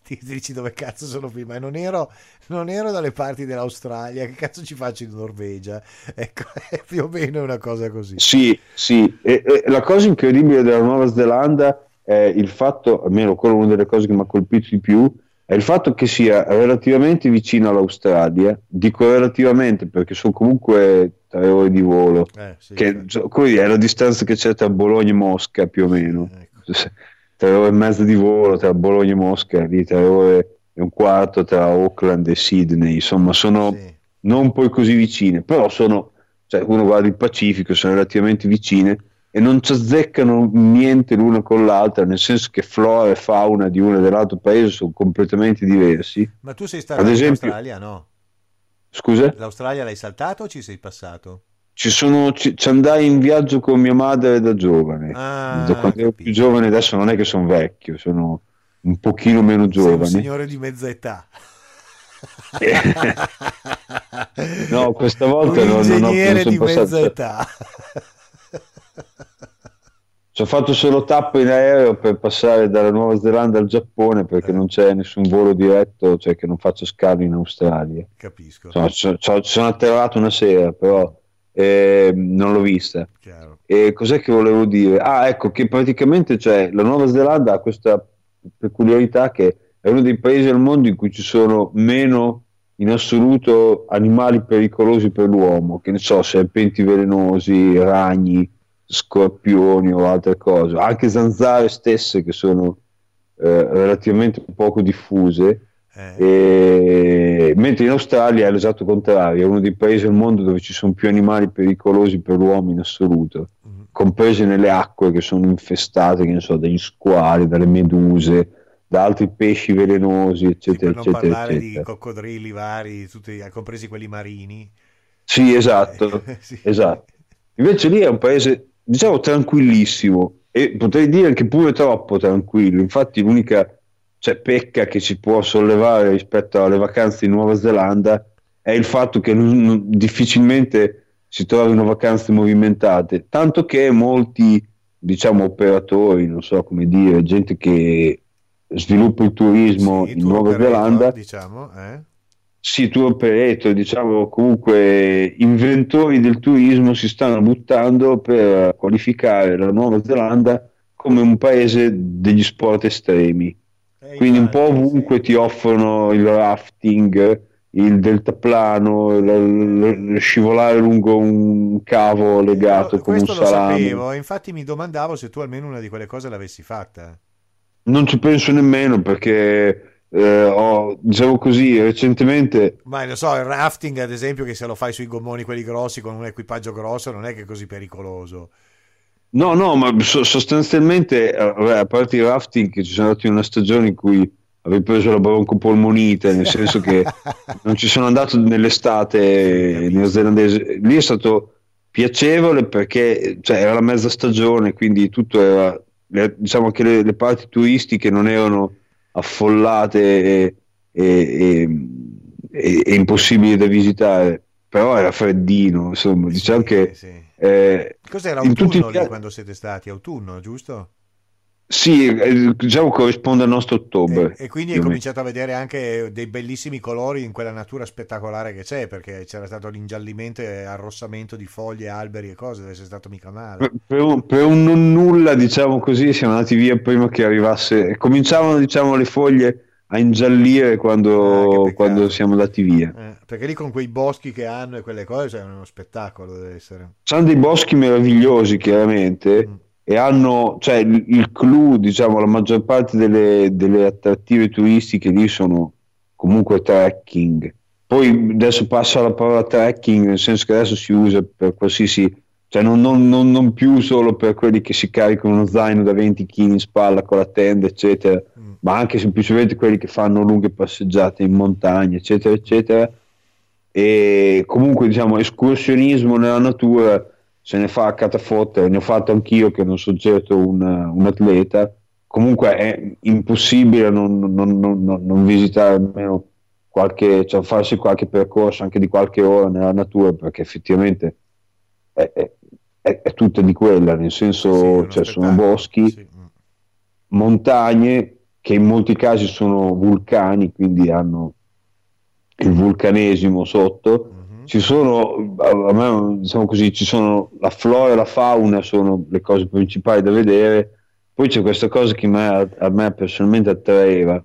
ti dici dove cazzo sono e non ero, non ero dalle parti dell'Australia. Che cazzo ci faccio in Norvegia? Ecco è più o meno una cosa così. Sì sì. E, e la cosa incredibile della Nuova Zelanda è il fatto almeno quello una delle cose che mi ha colpito di più è il fatto che sia relativamente vicino all'Australia. Dico relativamente perché sono comunque tre ore di volo. Eh, sì, che sì. è la distanza che c'è tra Bologna e Mosca più o meno. Ecco tre ore e mezza di volo tra Bologna e Mosca, di tre ore e un quarto tra Auckland e Sydney, insomma sono sì. non poi così vicine, però sono, cioè uno guarda il Pacifico, sono relativamente vicine e non ci azzeccano niente l'una con l'altra, nel senso che flora e fauna di uno e dell'altro paese sono completamente diversi. Ma tu sei stato Ad esempio, in Australia, no? Scusa? L'Australia l'hai saltato o ci sei passato? Ci, sono, ci, ci, andai in viaggio con mia madre da giovane. Ah, da quando ero più giovane, adesso non è che sono vecchio, sono un pochino meno giovane. Sei un signore di mezza età. no, questa volta non, non ho non di passato... mezza età. Ci ho fatto solo tappo in aereo per passare dalla Nuova Zelanda al Giappone perché eh. non c'è nessun volo diretto, cioè che non faccio scalo in Australia. Capisco. Insomma, ci sono atterrato una sera, però eh, non l'ho vista. Chiaro. E cos'è che volevo dire? Ah, ecco che praticamente cioè, la Nuova Zelanda ha questa peculiarità che è uno dei paesi al mondo in cui ci sono meno in assoluto animali pericolosi per l'uomo, che ne so, serpenti velenosi, ragni, scorpioni o altre cose, anche zanzare stesse che sono eh, relativamente poco diffuse eh. E... Mentre in Australia è l'esatto contrario, è uno dei paesi al mondo dove ci sono più animali pericolosi per l'uomo in assoluto, mm. comprese nelle acque che sono infestate, che ne so, dagli squali, dalle meduse, da altri pesci velenosi, eccetera, sì, per non eccetera. parlare eccetera. di coccodrilli vari, tutti, compresi quelli marini. Sì, esatto, sì. esatto. Invece lì è un paese, diciamo, tranquillissimo e potrei dire anche pure troppo tranquillo. Infatti l'unica cioè, pecca che si può sollevare rispetto alle vacanze in Nuova Zelanda è il fatto che non, difficilmente si trovino vacanze movimentate, tanto che molti, diciamo, operatori, non so come dire, gente che sviluppa il turismo sì, in Nuova Zelanda, diciamo, eh? sì, tour operator, diciamo, comunque inventori del turismo si stanno buttando per qualificare la Nuova Zelanda come un paese degli sport estremi. Eh, Quindi un po' ovunque ti offrono il rafting, il deltaplano, l- l- scivolare lungo un cavo legato con un salame. Questo lo sapevo, infatti mi domandavo se tu almeno una di quelle cose l'avessi fatta. Non ci penso nemmeno perché eh, ho, diciamo così, recentemente... Ma lo so, il rafting ad esempio che se lo fai sui gommoni quelli grossi con un equipaggio grosso non è che è così pericoloso. No, no, ma sostanzialmente, eh, a parte il rafting, ci sono andati in una stagione in cui avevo preso la broncopolmonite, nel senso che non ci sono andato nell'estate neozelandese. Lì è stato piacevole perché cioè, era la mezza stagione, quindi tutto era, diciamo che le, le parti turistiche non erano affollate e, e, e, e, impossibili da visitare, però era freddino, insomma, diciamo sì, che... Sì. Eh, Cos'era autunno lì quando siete stati? Autunno, giusto? Sì, eh, diciamo corrisponde al nostro ottobre. E, e quindi hai cominciato a vedere anche dei bellissimi colori in quella natura spettacolare che c'è, perché c'era stato l'ingiallimento e arrossamento di foglie, alberi e cose, deve essere stato mica male. Per, per, un, per un non nulla, diciamo così, siamo andati via prima che arrivasse. Cominciavano, diciamo, le foglie a ingiallire quando, ah, quando siamo andati via. Eh, perché lì con quei boschi che hanno e quelle cose, cioè, è uno spettacolo deve essere. Sono dei boschi meravigliosi, chiaramente. Mm e hanno, cioè il, il clou, diciamo, la maggior parte delle, delle, attrattive turistiche lì sono comunque trekking. Poi adesso passo alla parola trekking, nel senso che adesso si usa per qualsiasi, cioè non, non, non, non più solo per quelli che si caricano uno zaino da 20 kg in spalla con la tenda, eccetera. Ma anche semplicemente quelli che fanno lunghe passeggiate in montagna, eccetera, eccetera. E comunque, diciamo, escursionismo nella natura se ne fa a catafotte, ne ho fatto anch'io che non sono certo un, un atleta, comunque è impossibile non, non, non, non visitare almeno qualche, cioè farsi qualche percorso anche di qualche ora nella natura perché effettivamente è, è, è, è tutta di quella, nel senso sì, cioè, sono boschi, sì. montagne che in molti casi sono vulcani, quindi hanno il vulcanesimo sotto. Ci sono, me, diciamo così, ci sono la flora e la fauna sono le cose principali da vedere, poi c'è questa cosa che me, a me personalmente attraeva,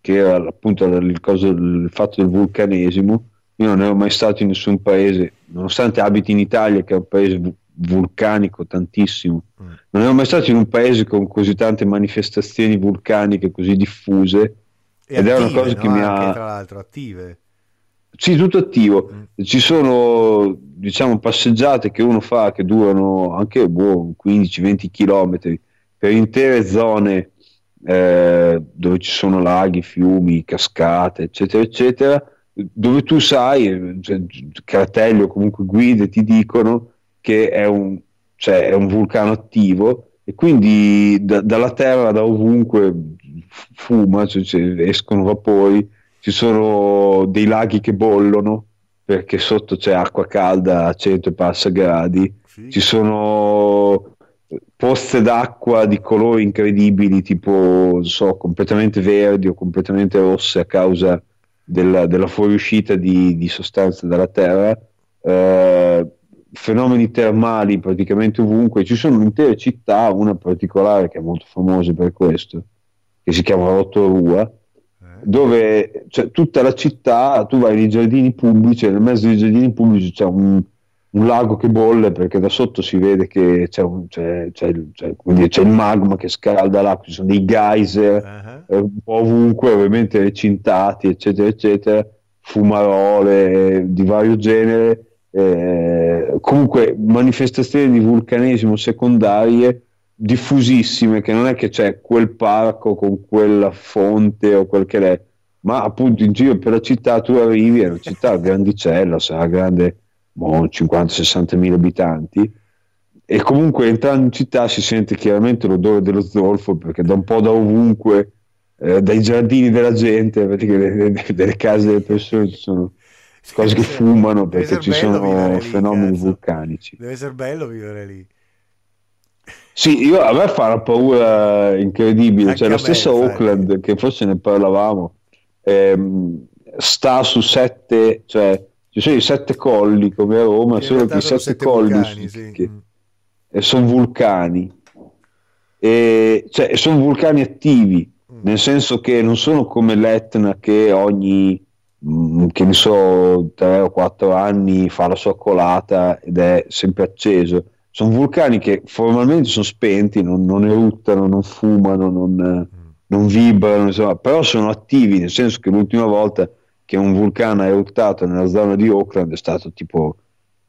che era appunto il, cosa, il fatto del vulcanesimo. Io non ero mai stato in nessun paese, nonostante abiti in Italia, che è un paese vulcanico tantissimo, mm. non ero mai stato in un paese con così tante manifestazioni vulcaniche così diffuse. E ed attive, è una cosa no? che mi ha. Tra l'altro, attive sì, tutto attivo. Mm. Ci sono diciamo passeggiate che uno fa che durano anche boh, 15-20 km per intere zone eh, dove ci sono laghi, fiumi, cascate, eccetera, eccetera, dove tu sai, cioè, cartelli o comunque guide ti dicono che è un, cioè, è un vulcano attivo e quindi da, dalla terra, da ovunque fuma, cioè, cioè, escono vapori. Ci sono dei laghi che bollono perché sotto c'è acqua calda a 100 e passa gradi, sì. ci sono pozze d'acqua di colori incredibili, tipo so, completamente verdi o completamente rosse a causa della, della fuoriuscita di, di, sostanze dalla terra, eh, fenomeni termali praticamente ovunque, ci sono intere città, una particolare che è molto famosa per questo, che si chiama Rotorua, dove cioè, tutta la città, tu vai nei giardini pubblici e nel mezzo dei giardini pubblici c'è un, un, lago che bolle perché da sotto si vede che c'è, un, c'è, c'è, c'è il magma che scalda l'acqua, ci sono dei geyser uh-huh. eh, un po' ovunque, ovviamente recintati, eccetera, eccetera, fumarole di vario genere. Eh, comunque manifestazioni di vulcanesimo secondarie diffusissime, che non è che c'è quel parco con quella fonte o quel che è, ma appunto in giro per la città tu arrivi, è una città grandicella, sarà grande boh, 50-60 mila abitanti, e comunque entrando in città si sente chiaramente l'odore dello zolfo perché da un po' da ovunque eh, dai giardini della gente, delle, delle case delle persone ci sono cose che fumano perché ci sono lì, fenomeni cazzo. vulcanici. Deve essere bello vivere lì. Sì, io, a me fa una paura incredibile, cioè la stessa me, Auckland, sai. che forse ne parlavamo, ehm, sta su sette, cioè ci sono i sette colli come a Roma, In solo che i sette, sette colli vulcani, sì. che, e sono vulcani, e, cioè, sono vulcani attivi, mm. nel senso che non sono come l'Etna che ogni che ne so, tre o quattro anni fa la sua colata ed è sempre acceso. Sono vulcani che formalmente sono spenti, non, non eruttano, non fumano, non, mm. non vibrano, insomma, però sono attivi, nel senso che l'ultima volta che un vulcano ha eruttato nella zona di Auckland è stato tipo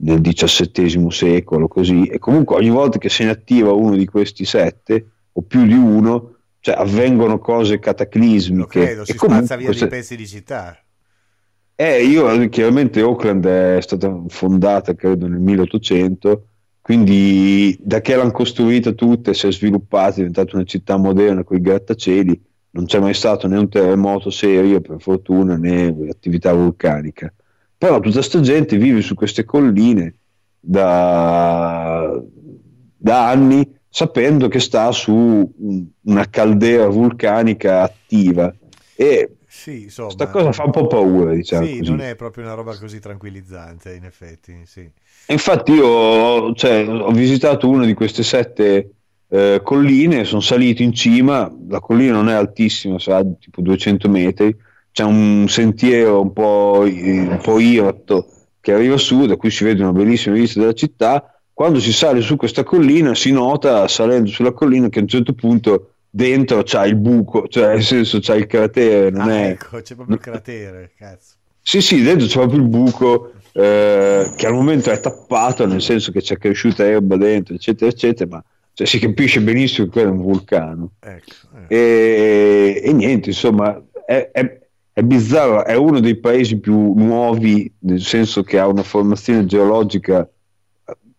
nel XVII secolo, così, e comunque ogni volta che se ne attiva uno di questi sette, o più di uno, cioè avvengono cose cataclismiche. Lo credo, si spazza via queste... dei pezzi di città. Eh, io chiaramente Auckland è stata fondata credo nel 1800, quindi da che l'hanno costruita tutte, si è sviluppata, è diventata una città moderna con i grattacieli, non c'è mai stato né un terremoto serio per fortuna né attività vulcanica. Però tutta questa gente vive su queste colline da, da anni sapendo che sta su una caldera vulcanica attiva e sì, insomma, questa cosa fa un po' paura diciamo sì, così. non è proprio una roba così tranquillizzante in effetti sì. infatti io cioè, ho visitato una di queste sette eh, colline sono salito in cima la collina non è altissima sarà tipo 200 metri c'è un sentiero un po', un po' irto che arriva su, da cui si vede una bellissima vista della città. Quando si sale su questa collina si nota, salendo sulla collina, che a un certo punto dentro c'è il buco, cioè nel senso c'è il cratere. Non ah, è... ecco, c'è proprio il cratere, cazzo. Sì, sì, dentro c'è proprio il buco eh, che al momento è tappato, nel senso che c'è cresciuta erba dentro, eccetera, eccetera, ma cioè, si capisce benissimo che quello è un vulcano. Ecco, ecco. E, e, niente, insomma, è, è, è bizzarro, è uno dei paesi più nuovi, nel senso che ha una formazione geologica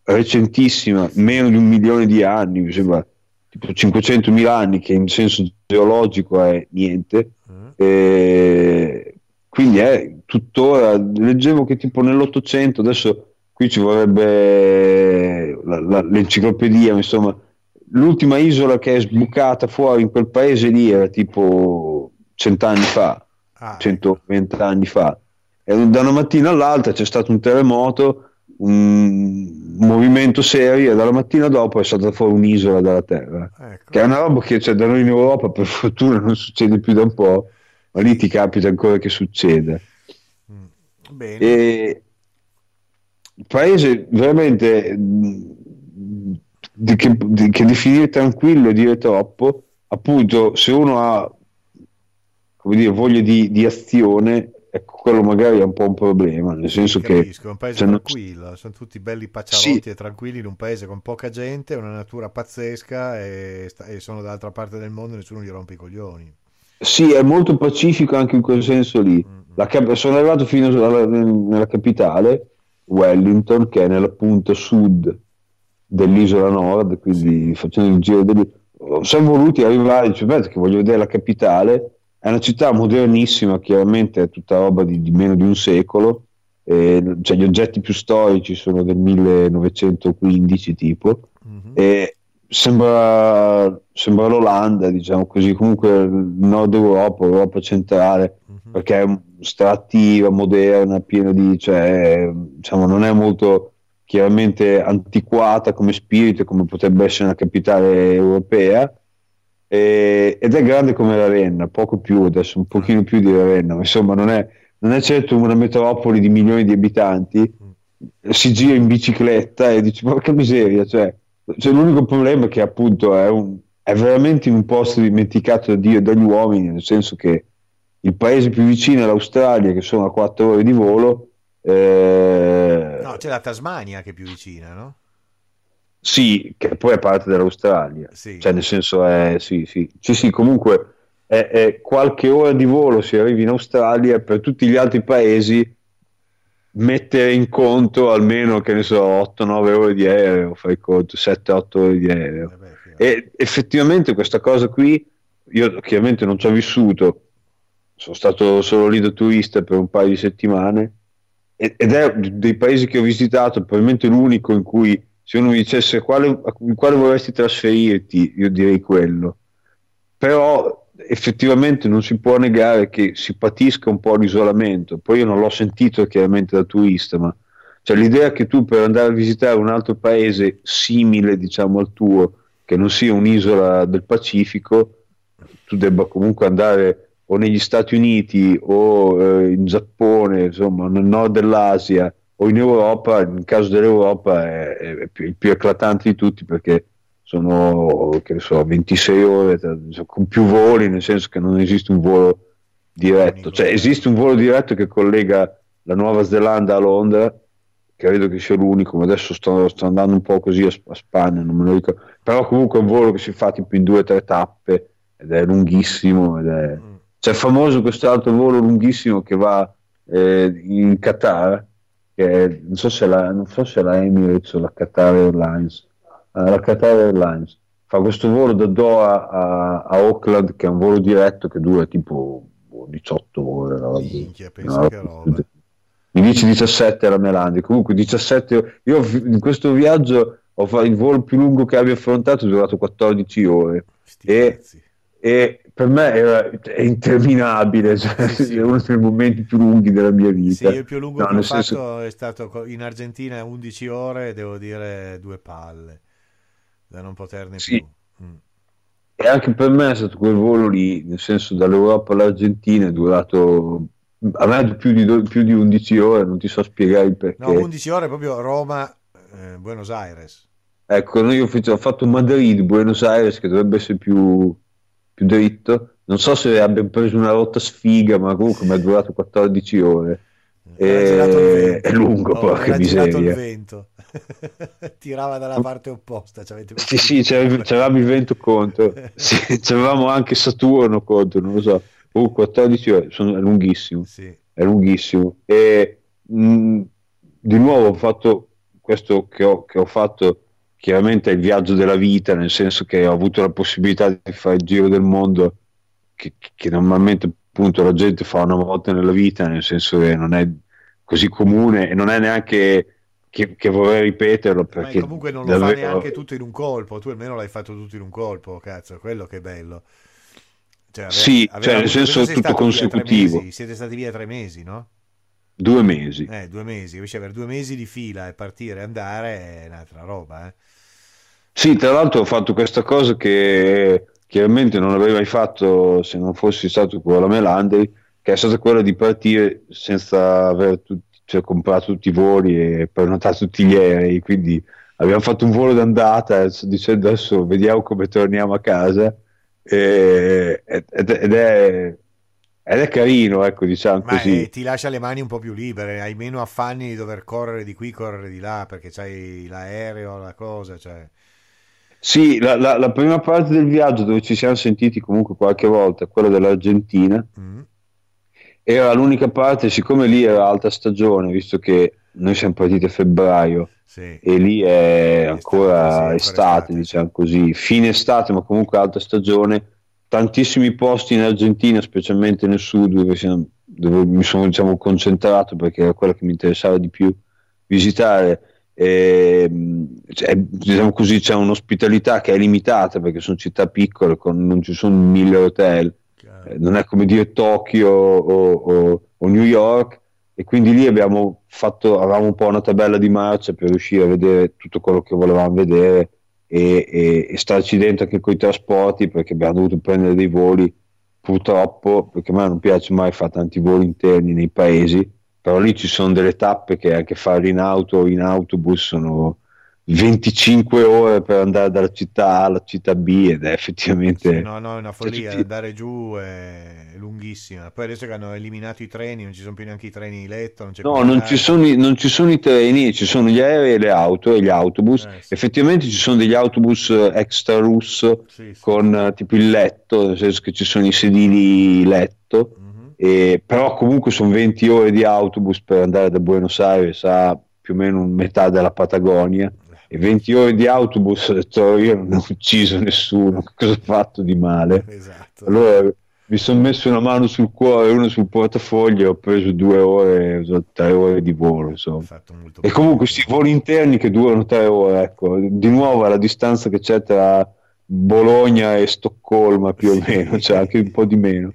recentissima, meno di un milione di anni, mi sembra tipo 500.000 anni, che in senso geologico è niente. Mm. E quindi è tuttora, leggevo che tipo nell'Ottocento, adesso qui ci vorrebbe la, la, l'enciclopedia, insomma, l'ultima isola che è sbucata fuori in quel paese lì era tipo cent'anni fa ah, 120 ecco. anni fa. E da una mattina all'altra c'è stato un terremoto, un movimento serio e dalla mattina dopo è stata fuori un'isola dalla Terra. Ecco. Che è una roba che cioè, da noi in Europa per fortuna non succede più da un po', ma lì ti capita ancora che succeda. Mm. Bene. E il paese veramente di, che, di, che definire tranquillo e dire troppo, appunto se uno ha come dire, voglia di, di, azione, ecco, quello magari è un po' un problema, nel senso Capisco, che... è un paese tranquillo, non... sono tutti belli paccialotti sì. e tranquilli in un paese con poca gente, una natura pazzesca e, e sono dall'altra parte del mondo e nessuno gli rompe i coglioni. Sì, è molto pacifico anche in quel senso lì. Mm-hmm. sono arrivato fino alla, nella capitale, Wellington, che è nella punta sud dell'isola nord, quindi facendo il giro degli... Siamo voluti arrivare, cioè, che voglio vedere la capitale, è una città modernissima, chiaramente è tutta roba di, di meno di un secolo, eh, cioè gli oggetti più storici sono del 1915 tipo, mm-hmm. e sembra, sembra, l'Olanda, diciamo così, comunque il nord Europa, Europa centrale, mm-hmm. perché è strattiva, moderna, piena di, cioè, diciamo, non è molto chiaramente antiquata come spirito, come potrebbe essere una capitale europea, e, ed è grande come Ravenna, poco più adesso, un pochino più di Ravenna, ma insomma non è, non è certo una metropoli di milioni di abitanti, si gira in bicicletta e dici porca miseria, cioè, cioè l'unico problema è che appunto è, un, è veramente in un posto dimenticato da Dio e dagli uomini, nel senso che il paese più vicino è l'Australia, che sono a 4 ore di volo. Eh... No, c'è la Tasmania che è più vicina, no? Sì, che poi è parte dell'Australia, sì. cioè nel senso è, sì, sì, sì, sì comunque è, è, qualche ora di volo si arrivi in Australia, per tutti gli altri paesi mettere in conto almeno, che ne so, 8-9 ore di aereo, fai conto, 7-8 ore di aereo. Eh beh, e effettivamente questa cosa qui io chiaramente non ci ho vissuto, sono stato solo lì da turista per un paio di settimane ed è dei paesi che ho visitato probabilmente l'unico in cui se uno mi dicesse quale, in quale vorresti trasferirti, io direi quello. Però effettivamente non si può negare che si patisca un po' l'isolamento. Poi io non l'ho sentito chiaramente da turista, ma cioè, l'idea che tu per andare a visitare un altro paese simile diciamo al tuo, che non sia un'isola del Pacifico, tu debba comunque andare o negli Stati Uniti o eh, in Giappone, insomma, nel nord dell'Asia o in Europa, in caso dell'Europa è, è più, il più eclatante di tutti perché sono che so, 26 ore con più voli, nel senso che non esiste un volo diretto, cioè esiste un volo diretto che collega la Nuova Zelanda a Londra, credo che sia l'unico, ma adesso sto, sto andando un po' così a, a, Spagna, non me lo ricordo, però comunque è un volo che si fa tipo in due o tre tappe ed è lunghissimo ed è... Mm. c'è famoso questo altro volo lunghissimo che va eh, in Qatar, che non, so se la, non so se la Emirates o la Qatar Airlines, uh, la Qatar Airlines fa questo volo da Doha a, a, Auckland che è un volo diretto che dura tipo 18 ore. No? Minchia, penso no, che roba. Mi dice 17 la Melandi, comunque 17 io in questo viaggio ho fatto il volo più lungo che abbia affrontato è durato 14 ore e, e, per me era, è interminabile, cioè, sì, sì. è uno dei momenti più lunghi della mia vita. Sì, il più lungo no, che ho senso... fatto è stato in Argentina 11 ore, devo dire due palle, da non poterne sì. più. Mm. E anche per me è stato quel volo lì, nel senso dall'Europa all'Argentina è durato a me più di, più di 11 ore, non ti so spiegare il perché. No, 11 ore proprio Roma, eh, Buenos Aires. Ecco, io ho fatto Madrid, Buenos Aires, che dovrebbe essere più, più dritto. Non so se abbiamo preso una rotta sfiga, ma comunque mi è durato 14 ore. E... È lungo, oh, porca miseria. il vento. Tirava dalla parte opposta. Sì, sì, c'avevamo il vento contro. Sì, c'avevamo anche Saturno contro, non lo so. Uh, 14 ore, sono, è lunghissimo. Sì. È lunghissimo. E mh, di nuovo ho fatto questo che ho, che ho fatto chiaramente è il viaggio della vita, nel senso che ho avuto la possibilità di fare il giro del mondo che, che normalmente appunto la gente fa una volta nella vita, nel senso che non è così comune e non è neanche che, che vorrei ripeterlo perché Ma comunque non lo davvero... fa neanche tutto in un colpo, tu almeno l'hai fatto tutto in un colpo, cazzo, quello che è bello. Cioè, aver, sì, aver cioè, nel senso tutto consecutivo. Mesi, siete stati via tre mesi, no? Due mesi. Eh, due mesi, invece avere due mesi di fila e partire e andare è un'altra roba, eh. Sì, tra l'altro ho fatto questa cosa che chiaramente non avrei mai fatto se non fossi stato con la Melandri, che è stata quella di partire senza aver tutti, cioè, comprato tutti i voli e prenotato tutti gli aerei, quindi abbiamo fatto un volo d'andata dicendo adesso vediamo come torniamo a casa e, ed, ed, è, ed è carino, ecco, diciamo Ma così. Eh, ti lascia le mani un po' più libere, hai meno affanni di dover correre di qui, correre di là, perché c'hai l'aereo, la cosa, cioè... Sì, la, la, la, prima parte del viaggio dove ci siamo sentiti comunque qualche volta, quella dell'Argentina, mm. era l'unica parte, siccome lì era alta stagione, visto che noi siamo partiti a febbraio sì. e lì è ancora estate, estate, estate, diciamo così, fine estate, ma comunque alta stagione, tantissimi posti in Argentina, specialmente nel sud, dove, siamo, dove mi sono diciamo, concentrato perché era quello che mi interessava di più visitare e, ehm, cioè, diciamo così c'è un'ospitalità che è limitata perché sono città piccole con, non ci sono mille hotel. Eh, non è come dire Tokyo o, o, o, New York e quindi lì abbiamo fatto avevamo un po' una tabella di marcia per riuscire a vedere tutto quello che volevamo vedere e, e, e starci dentro anche con i trasporti perché abbiamo dovuto prendere dei voli purtroppo perché a me non piace mai fare tanti voli interni nei paesi però lì ci sono delle tappe che anche fare in auto o in autobus sono 25 ore per andare dalla città A alla città B ed è effettivamente... Sì, no, no, è una follia, cioè, andare giù è lunghissima. Poi adesso che hanno eliminato i treni, non ci sono più neanche i treni di letto. Non no, non ci, sono, non ci, sono, i treni, ci sono gli aerei e le auto e gli autobus. Eh, sì. Effettivamente ci sono degli autobus extra russo sì, con uh, tipo il letto, nel senso che ci sono i sedili letto. Mm e, però comunque sono 20 ore di autobus per andare da Buenos Aires a più o meno metà della Patagonia e 20 ore di autobus, ho detto io non ho ucciso nessuno, cosa ho fatto di male? Esatto. Allora mi sono messo una mano sul cuore e una sul portafoglio, ho preso due ore, tre ore di volo. Insomma. E comunque questi voli interni che durano tre ore, ecco, di nuovo alla distanza che c'è tra Bologna e Stoccolma più o meno, cioè anche un po' di meno.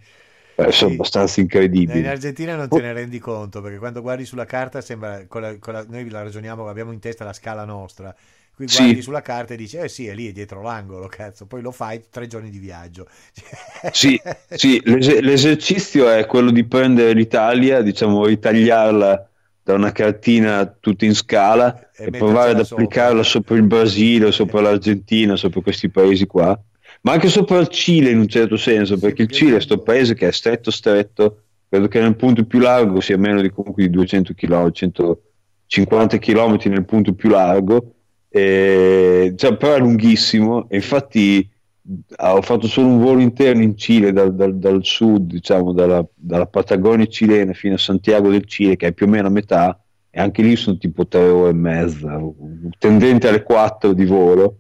Eh, sono abbastanza incredibili. In Argentina non te ne rendi conto perché quando guardi sulla carta sembra, con la, con la, noi la ragioniamo, abbiamo in testa la scala nostra. Qui guardi sì. sulla carta e dici, eh sì, è lì, è dietro l'angolo, cazzo. Poi lo fai tre giorni di viaggio. Sì, sì l'es- l'esercizio è quello di prendere l'Italia, diciamo, ritagliarla da una cartina tutta in scala e, e provare ad applicarla sopra. sopra il Brasile, sopra l'Argentina, sopra questi paesi qua ma anche sopra il Cile in un certo senso, perché il Cile è questo paese che è stretto stretto, credo che nel punto più largo sia meno di comunque di 200 km, 150 km nel punto più largo, e, cioè, però è lunghissimo. E infatti ho fatto solo un volo interno in Cile dal, dal, dal sud, diciamo dalla, dalla, Patagonia cilena fino a Santiago del Cile, che è più o meno a metà, e anche lì sono tipo tre ore e mezza, tendente alle quattro di volo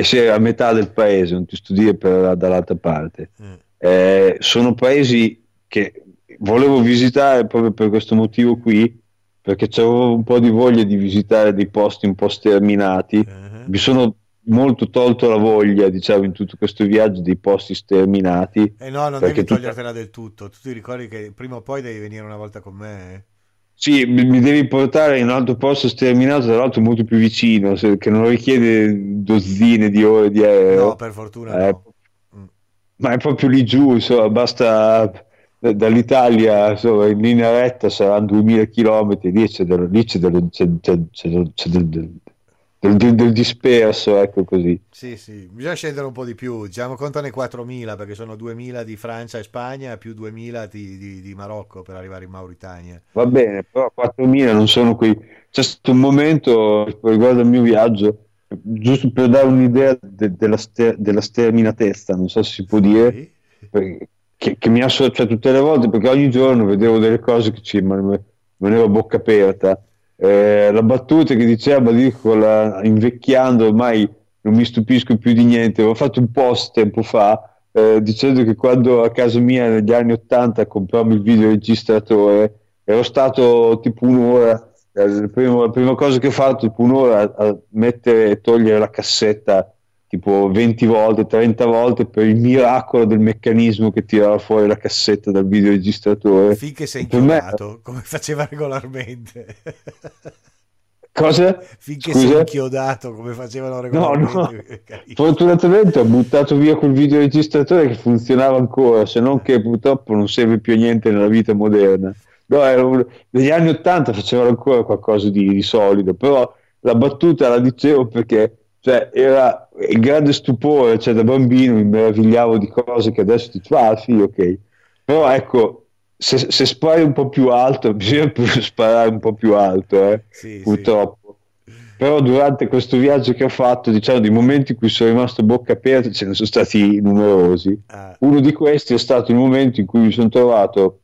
e sei a metà del paese, non ti studi per, dall'altra parte. Mm. Eh, sono paesi che volevo visitare proprio per questo motivo qui, perché avevo un po' di voglia di visitare dei posti un po' sterminati. Uh-huh. Mi sono molto tolto la voglia, diciamo, in tutto questo viaggio dei posti sterminati. Eh no, non devi togliertela tu... del tutto. Tu ti ricordi che prima o poi devi venire una volta con me? Eh? Sì, mi devi portare in un altro posto sterminato, tra l'altro molto più vicino, che non richiede dozzine di ore di aereo. No, per fortuna eh, no. Mm. Ma è proprio lì giù, insomma, basta dall'Italia insomma, in linea retta saranno 2000 km, lì c'è, del, lì c'è, del, c'è, c'è del, del, del, del, disperso, ecco così. Sì, sì, bisogna scendere un po' di più, diciamo contane 4.000 perché sono 2.000 di Francia e Spagna più 2.000 di, di, di, Marocco per arrivare in Mauritania. Va bene, però 4.000 non sono qui. C'è stato un momento riguardo al mio viaggio, giusto per dare un'idea de, della, ster, della sterminatezza, non so se si può dire, che, che, mi ha cioè, tutte le volte, perché ogni giorno vedevo delle cose che ci rimanevo a bocca aperta eh, la battuta che diceva Dicola invecchiando ormai non mi stupisco più di niente ho fatto un post tempo fa eh, dicendo che quando a casa mia negli anni 80 comprammo il videoregistratore ero stato tipo un'ora eh, la prima, la prima cosa che ho fatto tipo un'ora a mettere e togliere la cassetta tipo 20 volte, 30 volte per il miracolo del meccanismo che tirava fuori la cassetta dal videoregistratore. Finché sei inchiodato, me... come faceva regolarmente. Cosa? Finché Scusa? sei inchiodato come facevano regolarmente. No, no. Fortunatamente ho buttato via quel videoregistratore che funzionava ancora, se non che purtroppo non serve più a niente nella vita moderna. No, negli anni 80 facevano ancora qualcosa di, di solido, però la battuta la dicevo perché cioè, era il grande stupore, cioè da bambino mi meravigliavo di cose che adesso dico, ah sì, ok. Però ecco, se, se spari un po' più alto, bisogna sparare un po' più alto, eh, sì, purtroppo. Sì. Però durante questo viaggio che ho fatto, diciamo, dei momenti in cui sono rimasto bocca aperta, ce ne sono stati numerosi. Ah. Uno di questi è stato il momento in cui mi sono trovato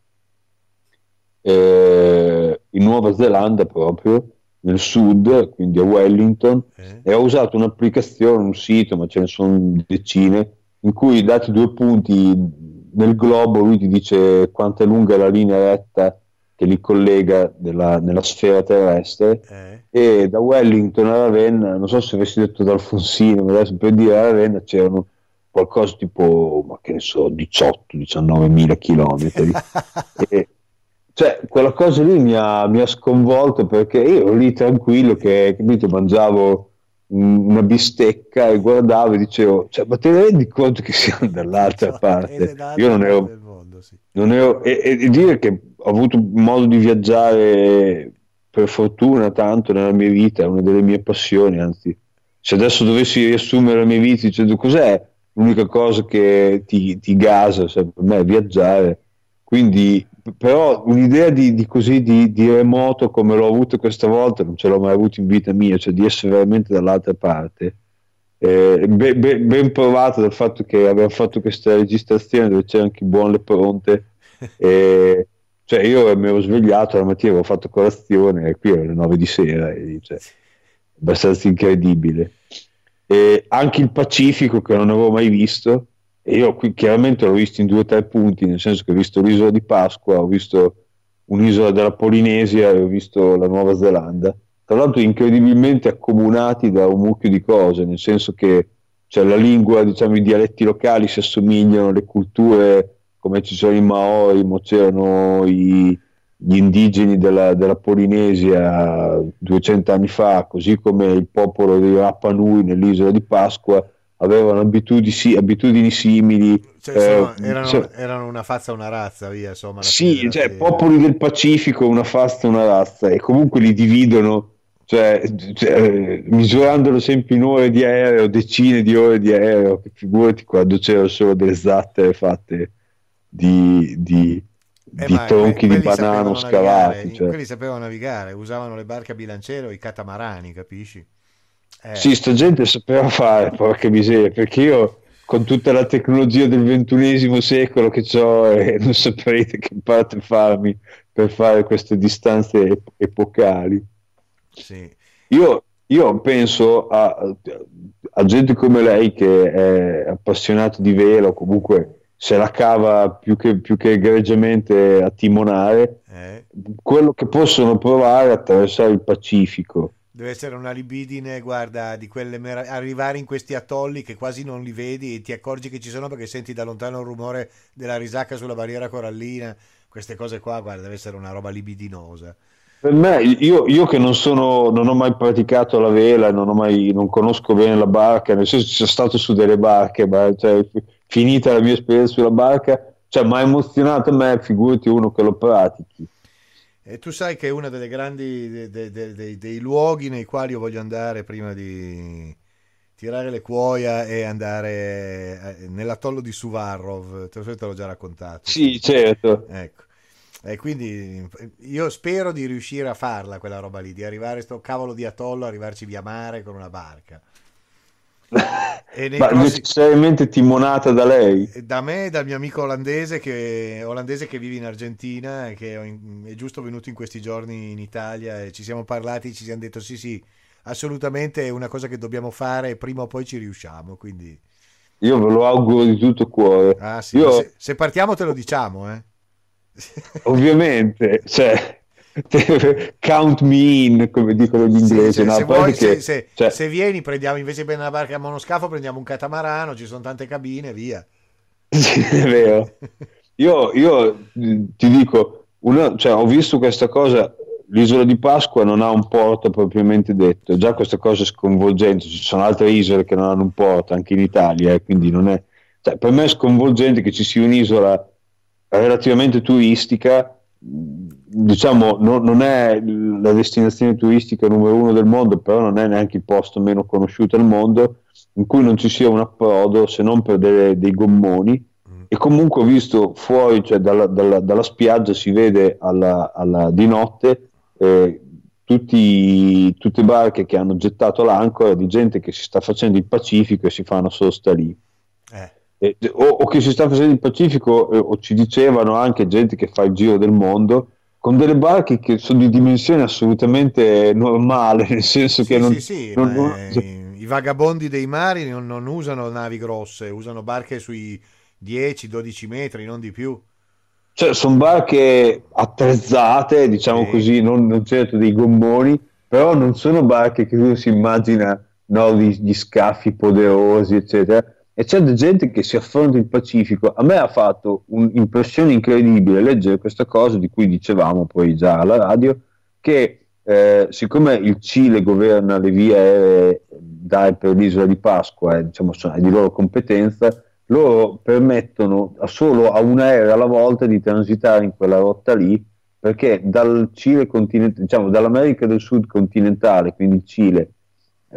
eh, in Nuova Zelanda proprio, nel sud, quindi a Wellington, eh. e ho usato un'applicazione, un sito, ma ce ne sono decine, in cui dati due punti nel globo lui ti dice quanto è lunga la linea retta che li collega della, nella sfera terrestre eh. e da Wellington a Ravenna, non so se avessi detto da Alfonsino, ma adesso per dire a Ravenna c'erano qualcosa tipo, ma che ne so, 18-19 mila chilometri. e, cioè, quella cosa lì mi ha, mi ha, sconvolto perché io ero lì tranquillo che capito, mangiavo una bistecca e guardavo e dicevo, cioè, ma te ne rendi conto che siamo dall'altra cioè, parte? Io non ero... Mondo, sì. non ero e, e, dire che ho avuto modo di viaggiare per fortuna tanto nella mia vita, è una delle mie passioni, anzi, se adesso dovessi riassumere la mia vita dicendo cos'è l'unica cosa che ti, ti gasa, cioè, per me è viaggiare. Quindi però un'idea di, di così di, di, remoto come l'ho avuto questa volta non ce l'ho mai avuto in vita mia, cioè di essere veramente dall'altra parte. Eh, ben, ben, ben provato dal fatto che abbiamo fatto questa registrazione dove c'era anche il buon Le Pronte. E, cioè io mi ero svegliato la mattina, avevo fatto colazione e qui erano le 9 di sera e dice, abbastanza incredibile. E anche il Pacifico che non avevo mai visto, e io qui chiaramente l'ho visto in due o tre punti, nel senso che ho visto l'isola di Pasqua, ho visto un'isola della Polinesia e ho visto la Nuova Zelanda. Tra l'altro incredibilmente accomunati da un mucchio di cose, nel senso che cioè, la lingua, diciamo, i dialetti locali si assomigliano, le culture, come ci sono i Maori, c'erano i, gli indigeni della, della, Polinesia 200 anni fa, così come il popolo dei Rapa Nui nell'isola di Pasqua, avevano abitudini, abitudini simili. Cioè, sono, eh, erano, cioè, erano, una fazza, una razza, via, insomma. Sì, cioè, popoli del Pacifico, una fazza, una razza, e comunque li dividono, cioè, cioè, misurandolo sempre in ore di aereo, decine di ore di aereo, che figurati quando c'erano solo delle zattere fatte di, di, eh, di tronchi di banano scavati. Cioè. Quelli sapevano navigare, usavano le barche a bilanciere o i catamarani, capisci? Eh. Sì, sta gente sapeva fare, porca miseria, perché io con tutta la tecnologia del ventunesimo secolo che ho e non saprete che parte farmi per fare queste distanze epocali. Sì. Io, io penso a, a, gente come lei che è appassionato di velo, comunque se la cava più che, più che egregiamente a timonare, eh. quello che possono provare attraversare il Pacifico Deve essere una libidine, guarda, di quelle mer- arrivare in questi atolli che quasi non li vedi e ti accorgi che ci sono perché senti da lontano il rumore della risacca sulla barriera corallina. Queste cose qua, guarda, deve essere una roba libidinosa. Per me, io, io che non, sono, non ho mai praticato la vela, non, mai, non conosco bene la barca, nel senso sono stato su delle barche, ma cioè, finita la mia esperienza sulla barca, cioè, mi ha emozionato a me, figurati uno che lo pratichi. E tu sai che è uno dei grandi de, de, de, dei luoghi nei quali io voglio andare prima di tirare le cuoia e andare eh, nell'atollo di Suvarrov, te l'ho già raccontato. Sì, certo. Ecco. E quindi io spero di riuscire a farla quella roba lì, di arrivare a sto cavolo di atollo, arrivarci via mare con una barca. Ma prossimi... necessariamente timonata da lei? Da me e dal mio amico olandese che, olandese che vive in Argentina e che è giusto venuto in questi giorni in Italia e ci siamo parlati, ci siamo detto sì sì, assolutamente è una cosa che dobbiamo fare e prima o poi ci riusciamo. Quindi... Io ve lo auguro di tutto cuore. Ah, sì, Io... se, se, partiamo te lo diciamo. Eh. Ovviamente, cioè, count me in come dicono gli inglesi sì, no? se, vuoi, che, se, cioè... se, vieni prendiamo invece di una barca a monoscafo prendiamo un catamarano ci sono tante cabine via sì, è vero io, io ti dico una, cioè, ho visto questa cosa l'isola di Pasqua non ha un porto propriamente detto già questa cosa è sconvolgente ci sono altre isole che non hanno un porto anche in Italia eh, quindi non è cioè, per me è sconvolgente che ci sia un'isola relativamente turistica diciamo no, non è la destinazione turistica numero uno del mondo, però non è neanche il posto meno conosciuto al mondo in cui non ci sia un approdo se non per delle, dei gommoni mm. e comunque ho visto fuori, cioè dalla, dalla, dalla spiaggia si vede alla, alla, di notte eh, tutti, tutte barche che hanno gettato l'ancora di gente che si sta facendo il Pacifico e si fanno sosta lì. Eh. Eh, o, o, che si sta facendo il Pacifico eh, o ci dicevano anche gente che fa il giro del mondo con delle barche che sono di dimensione assolutamente normale, nel senso sì, che non, sì, sì, non, non è, i vagabonti dei mari non, non, usano navi grosse, usano barche sui 10-12 metri, non di più. Cioè, sono barche attrezzate, diciamo così, non, non, certo dei gommoni, però non sono barche che uno si immagina, no, gli, gli scaffi poderosi, eccetera e c'è gente che si affronta il Pacifico. A me ha fatto un'impressione incredibile leggere questa cosa di cui dicevamo poi già alla radio, che eh, siccome il Cile governa le vie aeree per l'isola di Pasqua, eh, diciamo, è di loro competenza, loro permettono solo a un aereo alla volta di transitare in quella rotta lì, perché dal Cile diciamo, dall'America del Sud continentale, quindi il Cile,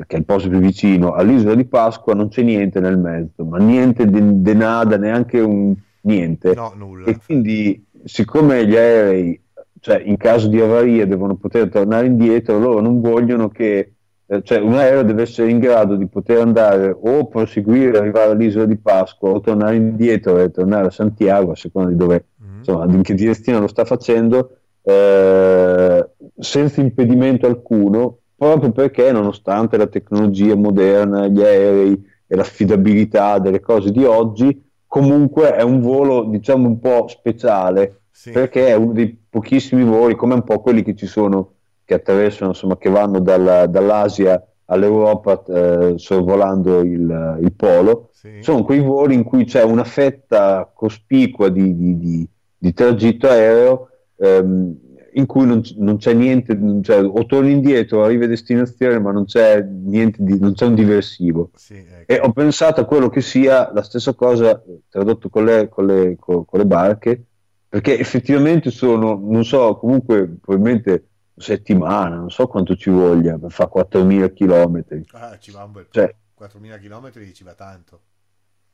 che è il posto più vicino, all'isola di Pasqua non c'è niente nel mezzo, ma niente di de nada, neanche un niente. No, nulla. E quindi, siccome gli aerei, cioè in caso di avaria, devono poter tornare indietro, loro non vogliono che, eh, cioè un aereo deve essere in grado di poter andare o proseguire, arrivare all'isola di Pasqua, o tornare indietro e tornare a Santiago, a seconda di dove, mm. insomma, in che direzione lo sta facendo, eh, senza impedimento alcuno proprio perché nonostante la tecnologia moderna, gli aerei e l'affidabilità delle cose di oggi, comunque è un volo diciamo un po' speciale sì. perché è uno dei pochissimi voli come un po' quelli che ci sono che attraversano insomma che vanno dalla, dall'Asia all'Europa eh, sorvolando il, il polo sì. sono quei voli in cui c'è una fetta cospicua di, di, di, di tragitto aereo ehm, in cui non, non c'è niente, non c'è, o torni indietro, arrivi a destinazione, ma non c'è niente di, non c'è un diversivo. Sì, ecco. E ho pensato a quello che sia la stessa cosa tradotto con le, con le, con, con le barche, perché effettivamente sono, non so, comunque probabilmente settimana, non so quanto ci voglia per fare 4.000 km. Ah, ci va un bel cioè, 4.000 km ci va tanto.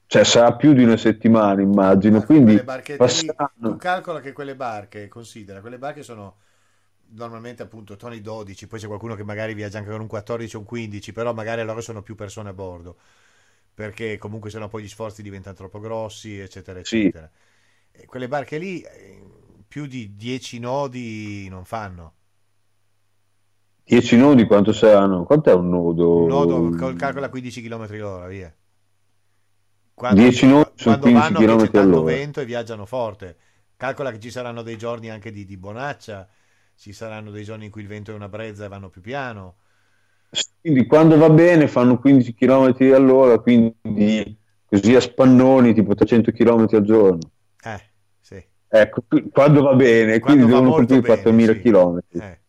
Cioè sarà più di una settimana immagino, Ma quindi passeranno... tu calcola che quelle barche, considera, quelle barche sono normalmente appunto toni 12, poi c'è qualcuno che magari viaggia anche con un 14 o un 15, però magari loro sono più persone a bordo, perché comunque sennò poi gli sforzi diventano troppo grossi, eccetera, eccetera. Sì. Quelle barche lì eh, più di 10 nodi non fanno. 10 nodi quanto saranno? Quanto è un nodo? Un nodo col calcolo a 15 km l'ora, via. Quando, 10 nodi su 15 km tanto vento e viaggiano forte. Calcola che ci saranno dei giorni anche di, di bonaccia, ci saranno dei giorni in cui il vento è una brezza e vanno più piano. Quindi quando va bene fanno 15 km all'ora, quindi così a spannoni tipo 300 km al giorno. Eh, sì. Ecco, quando va bene, quando quindi devono coprire 4.000 sì. km. Eh.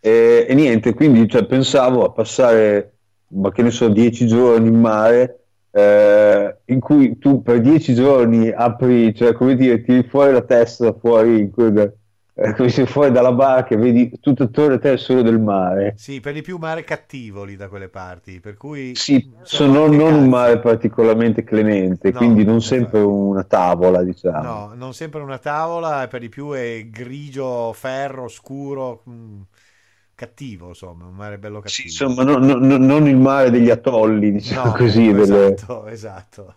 E, e, niente, quindi cioè, pensavo a passare, ma che ne so, 10 giorni in mare eh, in cui tu per dieci giorni apri, cioè come dire, tiri fuori la testa fuori, quella, eh, come se fuori dalla barca e vedi tutto attorno a te solo del mare. Sì, per di più mare cattivo lì da quelle parti, per cui... Sì, sono non un mare particolarmente clemente, no, quindi non sempre una tavola, diciamo. No, non sempre una tavola, per di più è grigio, ferro, scuro... Mh mm cattivo, insomma, un mare bello cattivo. Sì, insomma, no, no, no, non il mare degli atolli, diciamo così, esatto, delle, esatto.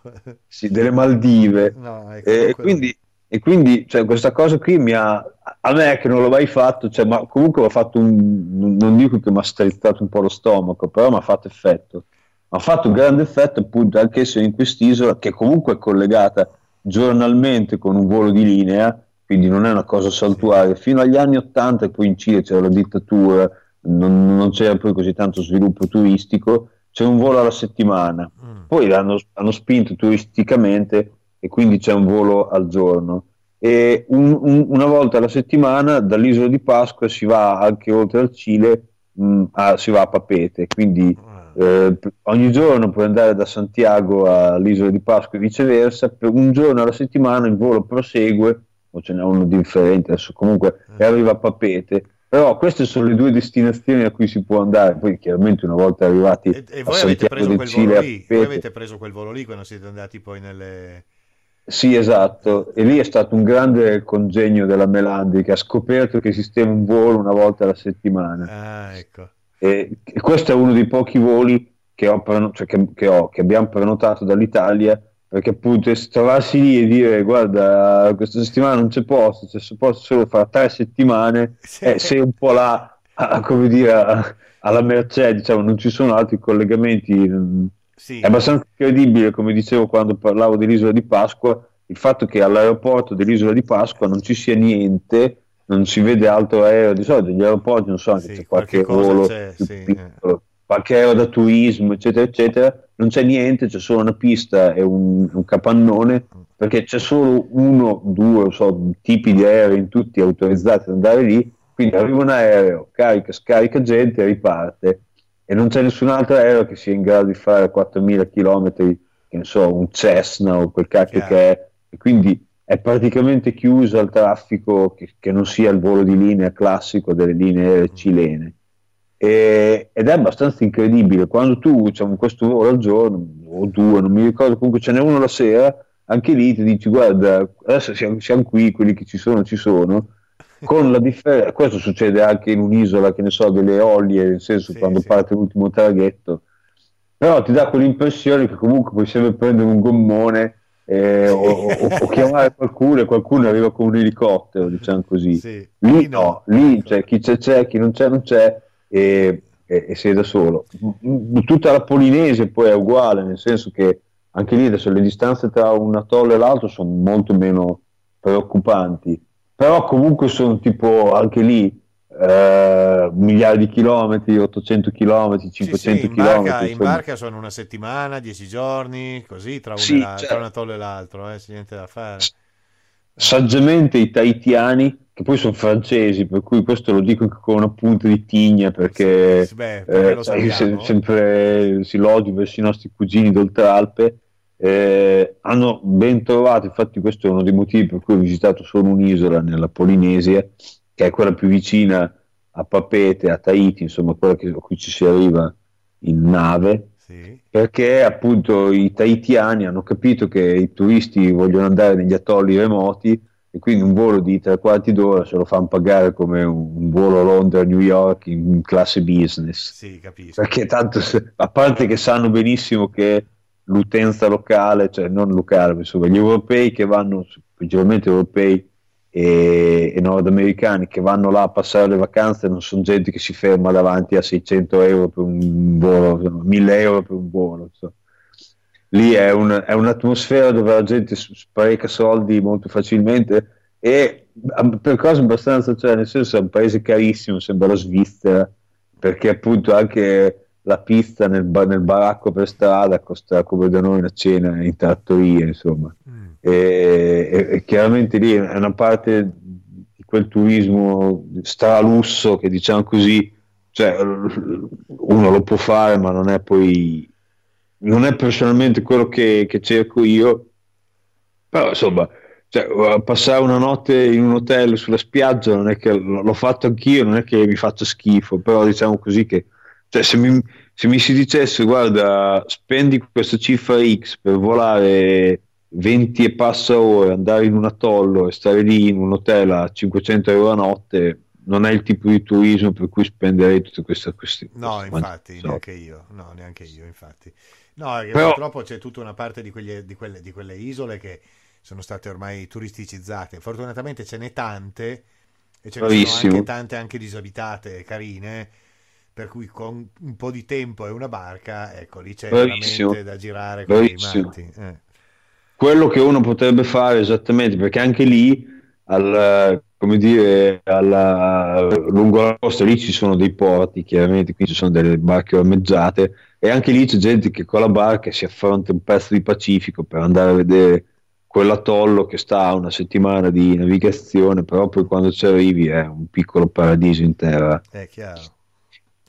Sì, delle Maldive. Ecco, e, quindi, e, quindi, cioè, questa cosa qui mi ha, a me che non l'ho mai fatto, cioè, ma comunque ho fatto un, non dico che mi ha strizzato un po' lo stomaco, però mi ha fatto effetto. Mi ha fatto un grande effetto appunto anche se in quest'isola, che comunque è collegata giornalmente con un volo di linea, quindi non è una cosa saltuaria. Fino agli anni 80 e poi in Cile c'era la dittatura, non, non c'era poi così tanto sviluppo turistico, c'è un volo alla settimana. Mm. Poi hanno, hanno, spinto turisticamente e quindi c'è un volo al giorno. E un, un, una volta alla settimana dall'isola di Pasqua si va anche oltre al Cile, mh, mm, a, si va a Papete, quindi mm. eh, ogni giorno puoi andare da Santiago all'isola di Pasqua e viceversa, per un giorno alla settimana il volo prosegue o ce n'è uno differente, adesso comunque eh. arriva a Papete. Però queste sono le due destinazioni a cui si può andare. Poi, chiaramente, una volta arrivati e, e voi avete preso quel Cile, volo lì, voi avete preso quel volo lì quando siete andati poi nelle. Sì, esatto, e lì è stato un grande congegno della Melandi che ha scoperto che esisteva un volo una volta alla settimana. Ah, ecco. E, e questo è uno dei pochi voli che, ho, cioè che, che, ho, che abbiamo prenotato dall'Italia perché appunto trovarsi lì e dire guarda questa settimana non c'è posto c'è posto solo fra tre settimane sì. eh, sei un po' là a, come dire a, alla mercé diciamo non ci sono altri collegamenti sì. è abbastanza incredibile come dicevo quando parlavo dell'isola di Pasqua il fatto che all'aeroporto dell'isola di Pasqua non ci sia niente non si vede altro aereo di solito degli aeroporti non so anche sì, c'è qualche, qualche volo c'è, piccolo, qualche aereo da turismo eccetera eccetera non c'è niente, c'è solo una pista e un, un capannone, perché c'è solo uno, due so, tipi di aerei, tutti autorizzati ad andare lì, quindi arriva un aereo, carica, scarica gente e riparte, e non c'è nessun altro aereo che sia in grado di fare 4.000 km, che ne so, un Cessna o quel cacchio yeah. che è, e quindi è praticamente chiuso al traffico che, che, non sia il volo di linea classico delle linee cilene. E, ed è abbastanza incredibile quando tu diciamo, questo volo al giorno o due, non mi ricordo, comunque ce n'è uno la sera, anche lì ti dici guarda, adesso siamo, siamo qui, quelli che ci sono ci sono, con la differenza, questo succede anche in un'isola, che ne so, delle olie, nel senso sì, quando sì. parte l'ultimo traghetto, però ti dà quell'impressione che comunque puoi sempre prendere un gommone eh, o, o, o, chiamare qualcuno e qualcuno arriva con un elicottero, diciamo così. Sì. Lì no, lì c'è chi c'è c'è, chi non c'è non c'è, e, e, e sei da solo. Tutta la Polinese poi è uguale, nel senso che anche lì adesso le distanze tra un atollo e l'altro sono molto meno preoccupanti, però comunque sono tipo anche lì eh, migliaia di chilometri, 800 chilometri, 500 sì, sì, in chilometri. Barca, in barca sono una settimana, 10 giorni, così tra, sì, la, cioè, tra un atollo e l'altro, eh, c'è niente da fare. Saggiamente i tahitiani che poi sono francesi, per cui questo lo dico anche con una punta di tigna perché, sì, beh, eh, se, sempre si lodi verso i nostri cugini d'Oltralpe. Eh, hanno ben trovato, infatti questo è uno dei motivi per cui ho visitato solo un'isola nella Polinesia, che è quella più vicina a Papete, a Tahiti, insomma quella che, a cui ci si arriva in nave, sì. perché appunto i tahitiani hanno capito che i turisti vogliono andare negli atolli remoti e quindi un volo di tre quarti d'ora se lo fanno pagare come un, volo Londra-New York in classe business. Sì, capisco. Perché tanto, a parte che sanno benissimo che l'utenza locale, cioè non locale, insomma, gli europei che vanno, principalmente europei e, e nordamericani che vanno là a passare le vacanze non sono gente che si ferma davanti a 600 euro per un volo, 1000 euro per un volo. Insomma lì è, un, è, un'atmosfera dove la gente spreca soldi molto facilmente e per cose abbastanza, cioè nel senso è un paese carissimo, sembra la Svizzera, perché appunto anche la pista nel, nel baracco per strada costa come da noi una cena in trattoria, insomma. Mm. E, e, e, chiaramente lì è una parte di quel turismo stralusso che diciamo così, cioè uno lo può fare ma non è poi non è personalmente quello che, che cerco io, però insomma, cioè, passare una notte in un hotel sulla spiaggia non è che l'ho fatto anch'io, non è che mi faccia schifo, però diciamo così che cioè, se, mi, se mi si dicesse guarda, spendi questa cifra X per volare 20 e passa ore, andare in un atollo e stare lì in un hotel a 500 euro a notte, non è il tipo di turismo per cui spenderei tutte queste questioni. No, infatti, neanche io, no, neanche io, infatti. No, Però... purtroppo c'è tutta una parte di, quegli, di, quelle, di, quelle, isole che sono state ormai turisticizzate. Fortunatamente ce n'è tante e ce ne sono anche tante anche disabitate, carine, per cui con un po' di tempo e una barca, ecco, lì c'è Bravissimo. veramente da girare con i matti. Eh. Quello che uno potrebbe fare esattamente, perché anche lì, al, come dire, alla, lungo la costa lì ci sono dei porti, chiaramente, qui ci sono delle barche ormeggiate e anche lì c'è gente che con la barca si affronta un pezzo di Pacifico per andare a vedere quell'atollo che sta a una settimana di navigazione, però poi quando ci arrivi è un piccolo paradiso in terra. È chiaro.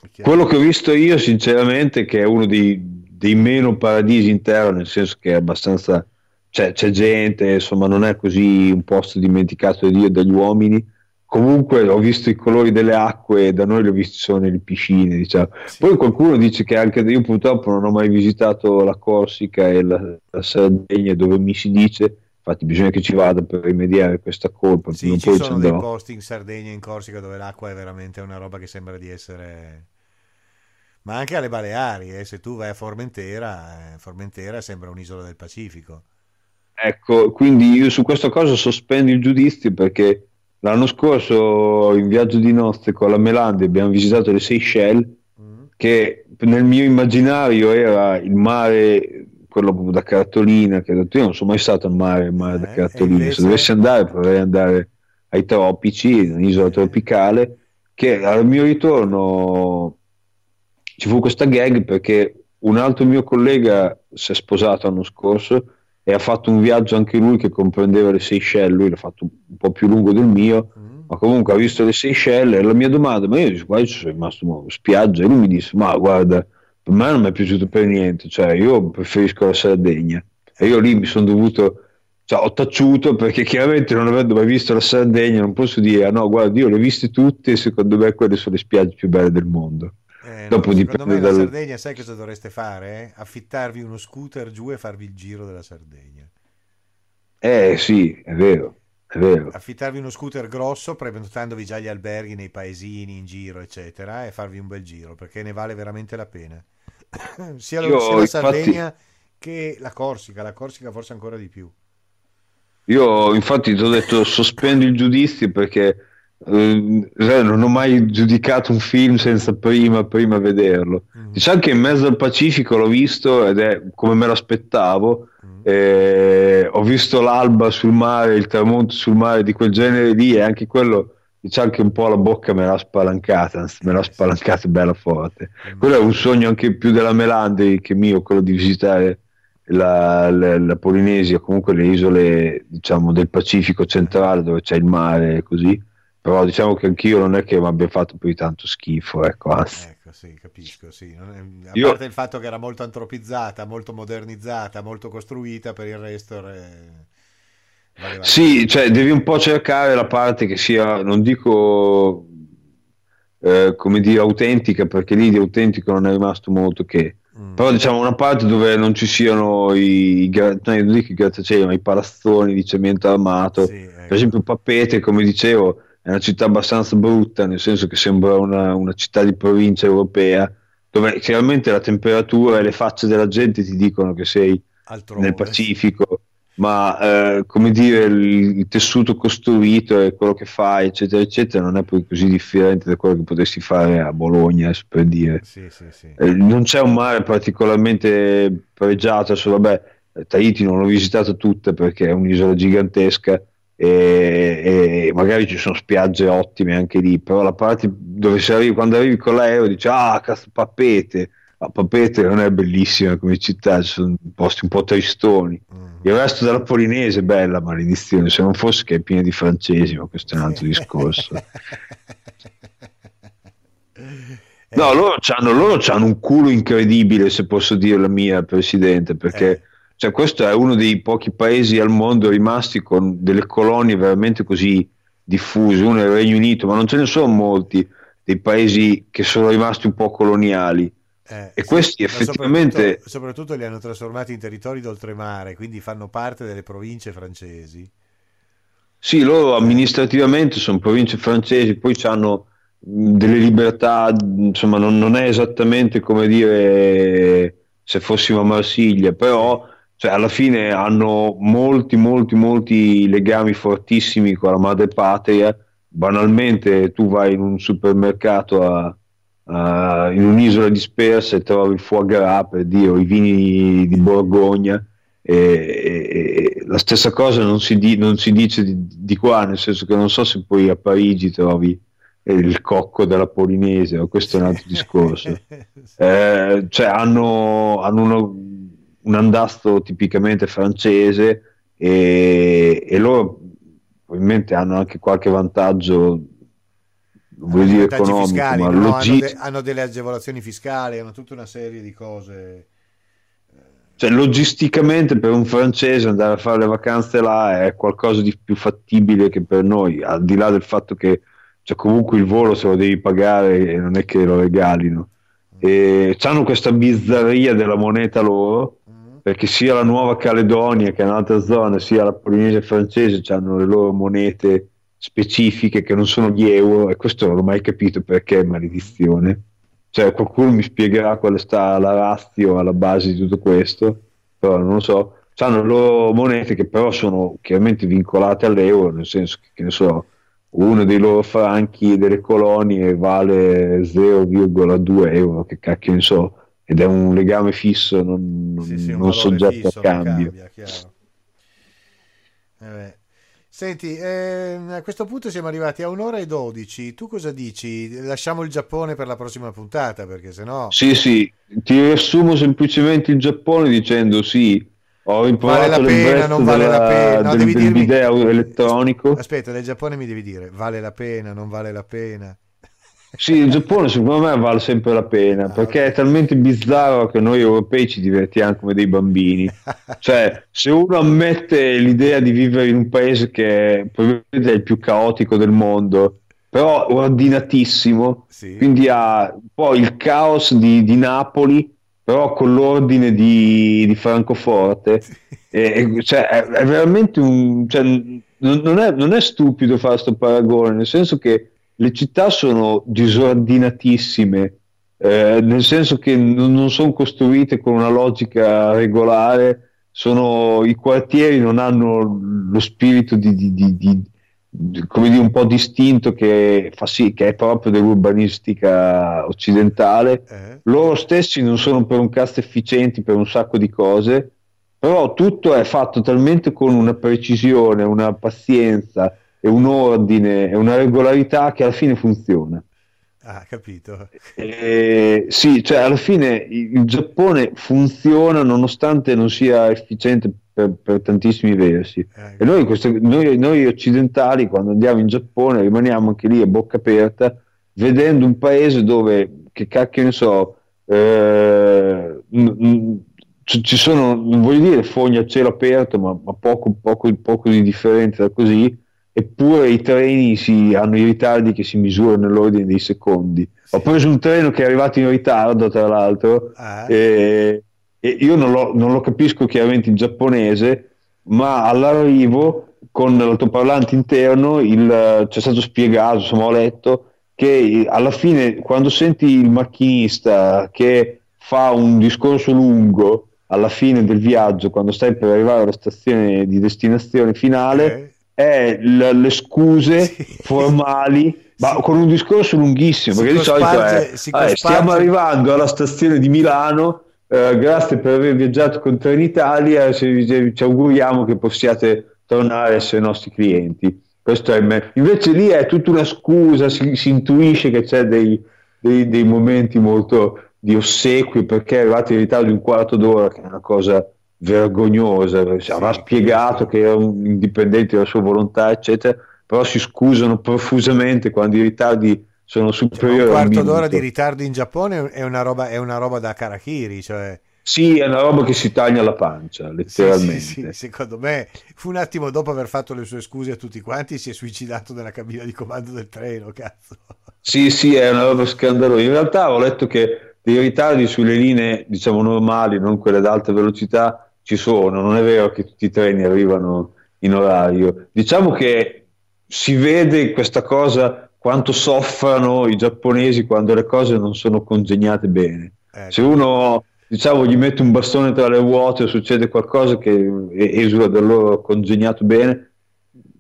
È chiaro. Quello che ho visto io, sinceramente, che è uno dei, dei meno paradisi in terra, nel senso che è abbastanza. Cioè, c'è gente, insomma, non è così un posto dimenticato da Dio dagli uomini comunque ho visto i colori delle acque, da noi li ho visti solo nelle piscine, diciamo. Sì. Poi qualcuno dice che anche io purtroppo non ho mai visitato la Corsica e la, la Sardegna dove mi si dice infatti bisogna che ci vada per rimediare questa colpa. Sì, ci sono dei posti in Sardegna e in Corsica dove l'acqua è veramente una roba che sembra di essere... Ma anche alle Baleari, eh, se tu vai a Formentera, eh, Formentera sembra un'isola del Pacifico. Ecco, quindi io su questa cosa sospendo il giudizio perché L'anno scorso in viaggio di nozze con la Melandi abbiamo visitato le Seychelles mm. che nel mio immaginario era il mare quello da cartolina che io non sono mai stato al mare, il mare eh, da cartolina invece... se dovessi andare potrei andare ai tropici, un'isola tropicale che al mio ritorno ci fu questa gag perché un altro mio collega si è sposato l'anno scorso e ha fatto un viaggio anche lui che comprendeva le Seychelles, lui l'ha fatto un po' più lungo del mio, mm. ma comunque ha visto le Seychelles e la mia domanda, ma io dico, qua ci sono rimasto in spiaggia e lui mi disse, ma guarda, per me non mi è piaciuto per niente, cioè io preferisco la Sardegna e io lì mi sono dovuto, cioè ho taciuto perché chiaramente non avendo mai visto la Sardegna non posso dire, ah no guarda io le ho viste tutte e secondo me quelle sono le spiagge più belle del mondo. Eh, Dopo secondo me dal... la Sardegna, sai cosa dovreste fare? Affittarvi uno scooter giù e farvi il giro della Sardegna. Eh sì, è vero. È vero. Affittarvi uno scooter grosso, prenotandovi già gli alberghi nei paesini in giro, eccetera, e farvi un bel giro perché ne vale veramente la pena. sia, Io, sia la Sardegna infatti... che la Corsica, la Corsica forse ancora di più. Io infatti ti ho detto sospendi il giudizio perché eh, non ho mai giudicato un film senza prima, prima vederlo. Mm. Diciamo che in mezzo al Pacifico l'ho visto ed è come me l'aspettavo. Mm. Eh, ho visto l'alba sul mare, il tramonto sul mare di quel genere lì e anche quello diciamo che un po' la bocca me l'ha spalancata, me l'ha spalancata bella forte. Quello è un sogno anche più della Melandri che mio, quello di visitare la, la, la, Polinesia, comunque le isole diciamo, del Pacifico centrale dove c'è il mare e così. Però diciamo che anch'io non è che mi abbia fatto più di tanto schifo, ecco, anzi. Ecco, sì, capisco, sì. È, a Io... parte il fatto che era molto antropizzata, molto modernizzata, molto costruita, per il resto... Re sì, cioè devi un po' cercare la parte che sia, non dico eh, come dire autentica, perché lì di autentico non è rimasto molto che. Mm. Però diciamo una parte dove non ci siano i, i no, i grattacieli, ma i palazzoni di cemento armato. Sì, ecco. Per esempio Papete, come dicevo, è una città abbastanza brutta, nel senso che sembra una, una città di provincia europea, dove chiaramente la temperatura e le facce della gente ti dicono che sei Altrove. nel Pacifico ma eh, come dire il, il, tessuto costruito e quello che fai eccetera eccetera non è poi così differente da quello che potresti fare a Bologna per dire sì, sì, sì. Eh, non c'è un mare particolarmente pregiato adesso vabbè Tahiti non l'ho visitato tutta perché è un'isola gigantesca e, e, magari ci sono spiagge ottime anche lì però la parte dove si arriva quando arrivi con l'aereo dici ah cazzo papete ma Papete non è bellissima come città ci sono posti un po' tristoni. Mm. Il resto della Polinese è bella, maledizione, se non fosse che è piena di francesi, ma questo è un altro discorso. No, loro hanno, loro hanno un culo incredibile, se posso dire la mia, Presidente, perché eh. Cioè, questo è uno dei pochi paesi al mondo rimasti con delle colonie veramente così diffuse, uno è il Regno Unito, ma non ce ne sono molti dei paesi che sono rimasti un po' coloniali. Eh, e questi effettivamente... Soprattutto, soprattutto, li hanno trasformati in territori d'oltremare, quindi fanno parte delle province francesi. Sì, loro amministrativamente sono province francesi, poi hanno delle libertà, insomma non, non, è esattamente come dire se fossimo a Marsiglia, però cioè, alla fine hanno molti, molti, molti legami fortissimi con la madre patria. Banalmente tu vai in un supermercato a, uh, in un'isola dispersa e trovi il foie gras, per dire, i vini di Borgogna. E, e, e la stessa cosa non si, di, non si dice di, di, qua, nel senso che non so se poi a Parigi trovi il cocco della Polinese, questo è un altro discorso. Eh, cioè hanno, hanno uno, un andastro tipicamente francese e, e loro probabilmente hanno anche qualche vantaggio vuol dire economico, fiscali, ma no, hanno, de- hanno, delle agevolazioni fiscali, hanno tutta una serie di cose. Cioè, logisticamente per un francese andare a fare le vacanze là è qualcosa di più fattibile che per noi, al di là del fatto che cioè, comunque il volo se lo devi pagare e non è che lo regalino. E hanno questa bizzarria della moneta loro. Perché sia la Nuova Caledonia che è un'altra zona, sia la Polinesia francese hanno le loro monete specifiche che non sono di euro e questo non l'ho mai capito perché è maledizione. Cioè qualcuno mi spiegherà quale sta la razio alla base di tutto questo, però non lo so. Hanno le loro monete che però sono chiaramente vincolate all'euro, nel senso che, che ne so, uno dei loro franchi delle colonie vale 0,2 euro, che cacchio ne so, ed è un legame fisso, non, sì, sì, non soggetto fisso, a cambio. Cambia, eh Senti, eh, a questo punto siamo arrivati a un'ora e dodici. Tu cosa dici? Lasciamo il Giappone per la prossima puntata perché sennò... Sì, sì, ti riassumo semplicemente il Giappone dicendo sì, ho imparato vale la pena, non vale della, la pena. No, del, devi del dirmi... elettronico. Aspetta, del Giappone mi devi dire vale la pena, non vale la pena. Sì, il Giappone secondo me vale sempre la pena ah, perché è talmente bizzarro che noi europei ci divertiamo come dei bambini. cioè, se uno ammette l'idea di vivere in un paese che probabilmente è il più caotico del mondo, però ordinatissimo, sì. quindi ha un po' il caos di, di Napoli, però con l'ordine di, di Francoforte. E, cioè, è, è, veramente un... Cioè, non, è, non è stupido fare questo paragone, nel senso che le città sono disordinatissime, eh, nel senso che non, non sono costruite con una logica regolare, sono, i quartieri non hanno lo spirito di, di, di, come dire, un po' distinto che fa sì, che è proprio dell'urbanistica occidentale. Eh. Loro stessi non sono per un cast efficienti per un sacco di cose, però tutto è fatto talmente con una precisione, una pazienza e un ordine e una regolarità che alla fine funziona. Ah, capito. Eh, sì, cioè alla fine il Giappone funziona nonostante non sia efficiente per, per tantissimi versi. Eh, e noi, questo, noi, noi, occidentali, quando andiamo in Giappone, rimaniamo anche lì a bocca aperta, vedendo un paese dove, che cacchio ne so, eh, ci sono, non voglio dire foglie a cielo aperto, ma, ma poco, poco, poco di differenza da così eppure i treni si, hanno i ritardi che si misurano nell'ordine dei secondi. Sì. Ho preso un treno che è arrivato in ritardo, tra l'altro, ah. e, e, io non lo, non lo, capisco chiaramente in giapponese, ma all'arrivo con l'altoparlante interno il, c'è stato spiegato, insomma ho letto, che alla fine quando senti il macchinista che fa un discorso lungo alla fine del viaggio, quando stai per arrivare alla stazione di destinazione finale, okay è l- le scuse sì. formali, ma sì. con un discorso lunghissimo, si perché di solito è, eh, stiamo arrivando alla stazione di Milano, eh, grazie per aver viaggiato con Trenitalia, ci, ci auguriamo che possiate tornare a essere nostri clienti. Me. Invece lì è tutta una scusa, si, si intuisce che c'è dei, dei, dei momenti molto di ossequio perché è arrivato in ritardo di un quarto d'ora, che è una cosa vergognosa, avrà spiegato che era un indipendente della sua volontà, eccetera, però si scusano profusamente quando i ritardi sono superiori. Cioè, un quarto d'ora di ritardo in Giappone è una roba, è una roba da Karakiri, cioè... Sì, è una roba che si taglia la pancia, letteralmente. Sì, sì, sì, secondo me fu un attimo dopo aver fatto le sue scuse a tutti quanti, si è suicidato nella cabina di comando del treno, cazzo. Sì, sì, è una roba scandalosa. In realtà ho letto che dei ritardi sulle linee, diciamo, normali, non quelle ad alta velocità, ci sono, non è vero che tutti i treni arrivano in orario. Diciamo che si vede questa cosa quanto soffrano i giapponesi quando le cose non sono congegnate bene. Eh, Se uno diciamo gli mette un bastone tra le ruote o succede qualcosa che esula dal loro congegnato bene,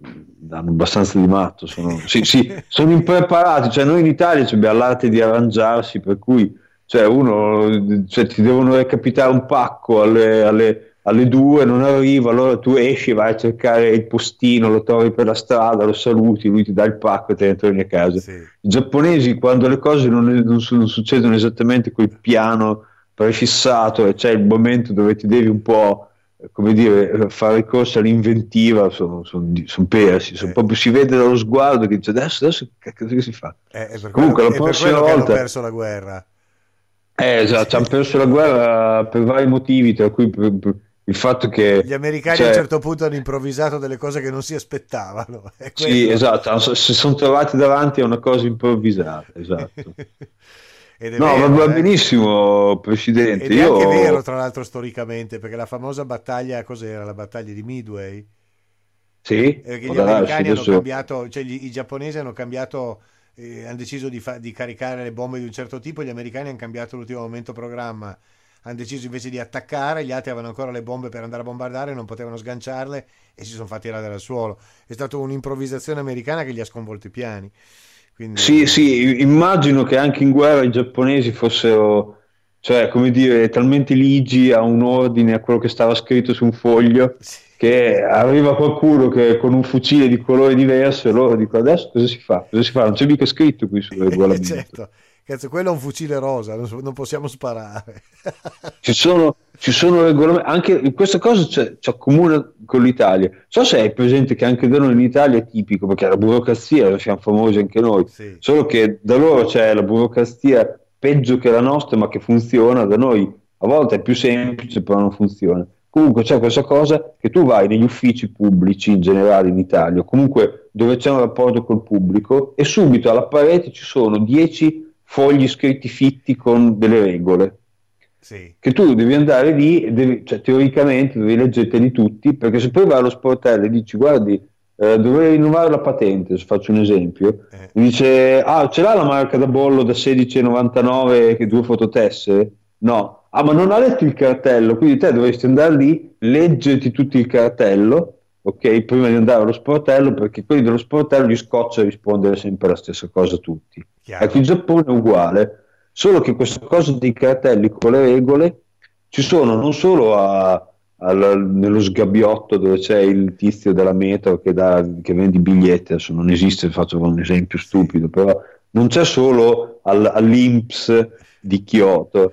danno abbastanza di matto, sono, sì, sì, sono impreparati, cioè noi in Italia abbiamo l'arte di arrangiarsi, per cui cioè uno, cioè, ti devono recapitare un pacco alle, alle alle due non arriva, allora tu esci, vai a cercare il postino, lo trovi per la strada, lo saluti, lui ti dà il pacco e te ne torni a casa. Sì. I giapponesi quando le cose non, non, non succedono esattamente quel piano prefissato e c'è il momento dove ti devi un po' come dire, fare ricorso all'inventiva sono, sono, sono persi, sono eh. proprio, si vede dallo sguardo che dice adesso, adesso che si fa? Eh, Comunque la prossima volta... hanno perso la guerra. Eh, esatto, hanno perso la guerra per vari motivi, tra cui per, per, il fatto che gli americani cioè, a un certo punto hanno improvvisato delle cose che non si aspettavano. Sì, esatto, si sono trovati davanti a una cosa improvvisata, esatto. no, vero, va, eh? benissimo, Presidente. Ed è anche vero, tra l'altro, storicamente, perché la famosa battaglia, cos'era? La battaglia di Midway? Sì. Perché gli americani hanno cambiato, cioè gli, i giapponesi hanno cambiato, eh, hanno deciso di, fa, di caricare le bombe di un certo tipo, gli americani hanno cambiato l'ultimo momento programma hanno deciso invece di attaccare, gli altri avevano ancora le bombe per andare a bombardare, non potevano sganciarle e si sono fatti radere al suolo. È stata un'improvvisazione americana che gli ha sconvolto i piani. Quindi... Sì, sì, immagino che anche in guerra i giapponesi fossero, cioè, come dire, talmente ligi a un ordine, a quello che stava scritto su un foglio, sì. che arriva qualcuno che con un fucile di colore diverso e loro dicono adesso cosa si fa? Cosa si fa? Non c'è mica scritto qui sul regolamento. certo. Cazzo, quello è un fucile rosa, non, possiamo sparare. ci, sono, ci sono regolamenti, anche questa cosa ci accomuna con l'Italia. So se hai presente che anche da noi in Italia è tipico, perché la burocrazia, siamo famosi anche noi, sì. solo che da loro c'è la burocrazia peggio che la nostra, ma che funziona, da noi a volte è più semplice, però non funziona. Comunque c'è questa cosa che tu vai negli uffici pubblici in generale in Italia, comunque dove c'è un rapporto col pubblico, e subito alla parete ci sono 10 fogli scritti fitti con delle regole. Sì. Che tu devi andare lì, e devi, cioè, teoricamente devi leggerteli tutti, perché se poi vai allo sportello e dici guardi, eh, dovrei rinnovare la patente, se faccio un esempio, eh. dice ah ce l'ha la marca da bollo da 16,99 che due fototessere? No. Ah ma non ha letto il cartello, quindi te dovresti andare lì, leggerti tutto il cartello ok? Prima di andare allo sportello, perché quelli dello sportello gli scoccia rispondere sempre la stessa cosa a tutti. Chiaro. Ecco, il Giappone è uguale, solo che questa cosa dei cartelli con le regole ci sono non solo a, a, nello sgabbiotto dove c'è il tizio della metro che, dà, che vende i biglietti, adesso non esiste, faccio un esempio stupido, però non c'è solo al, all'Inps di Kyoto,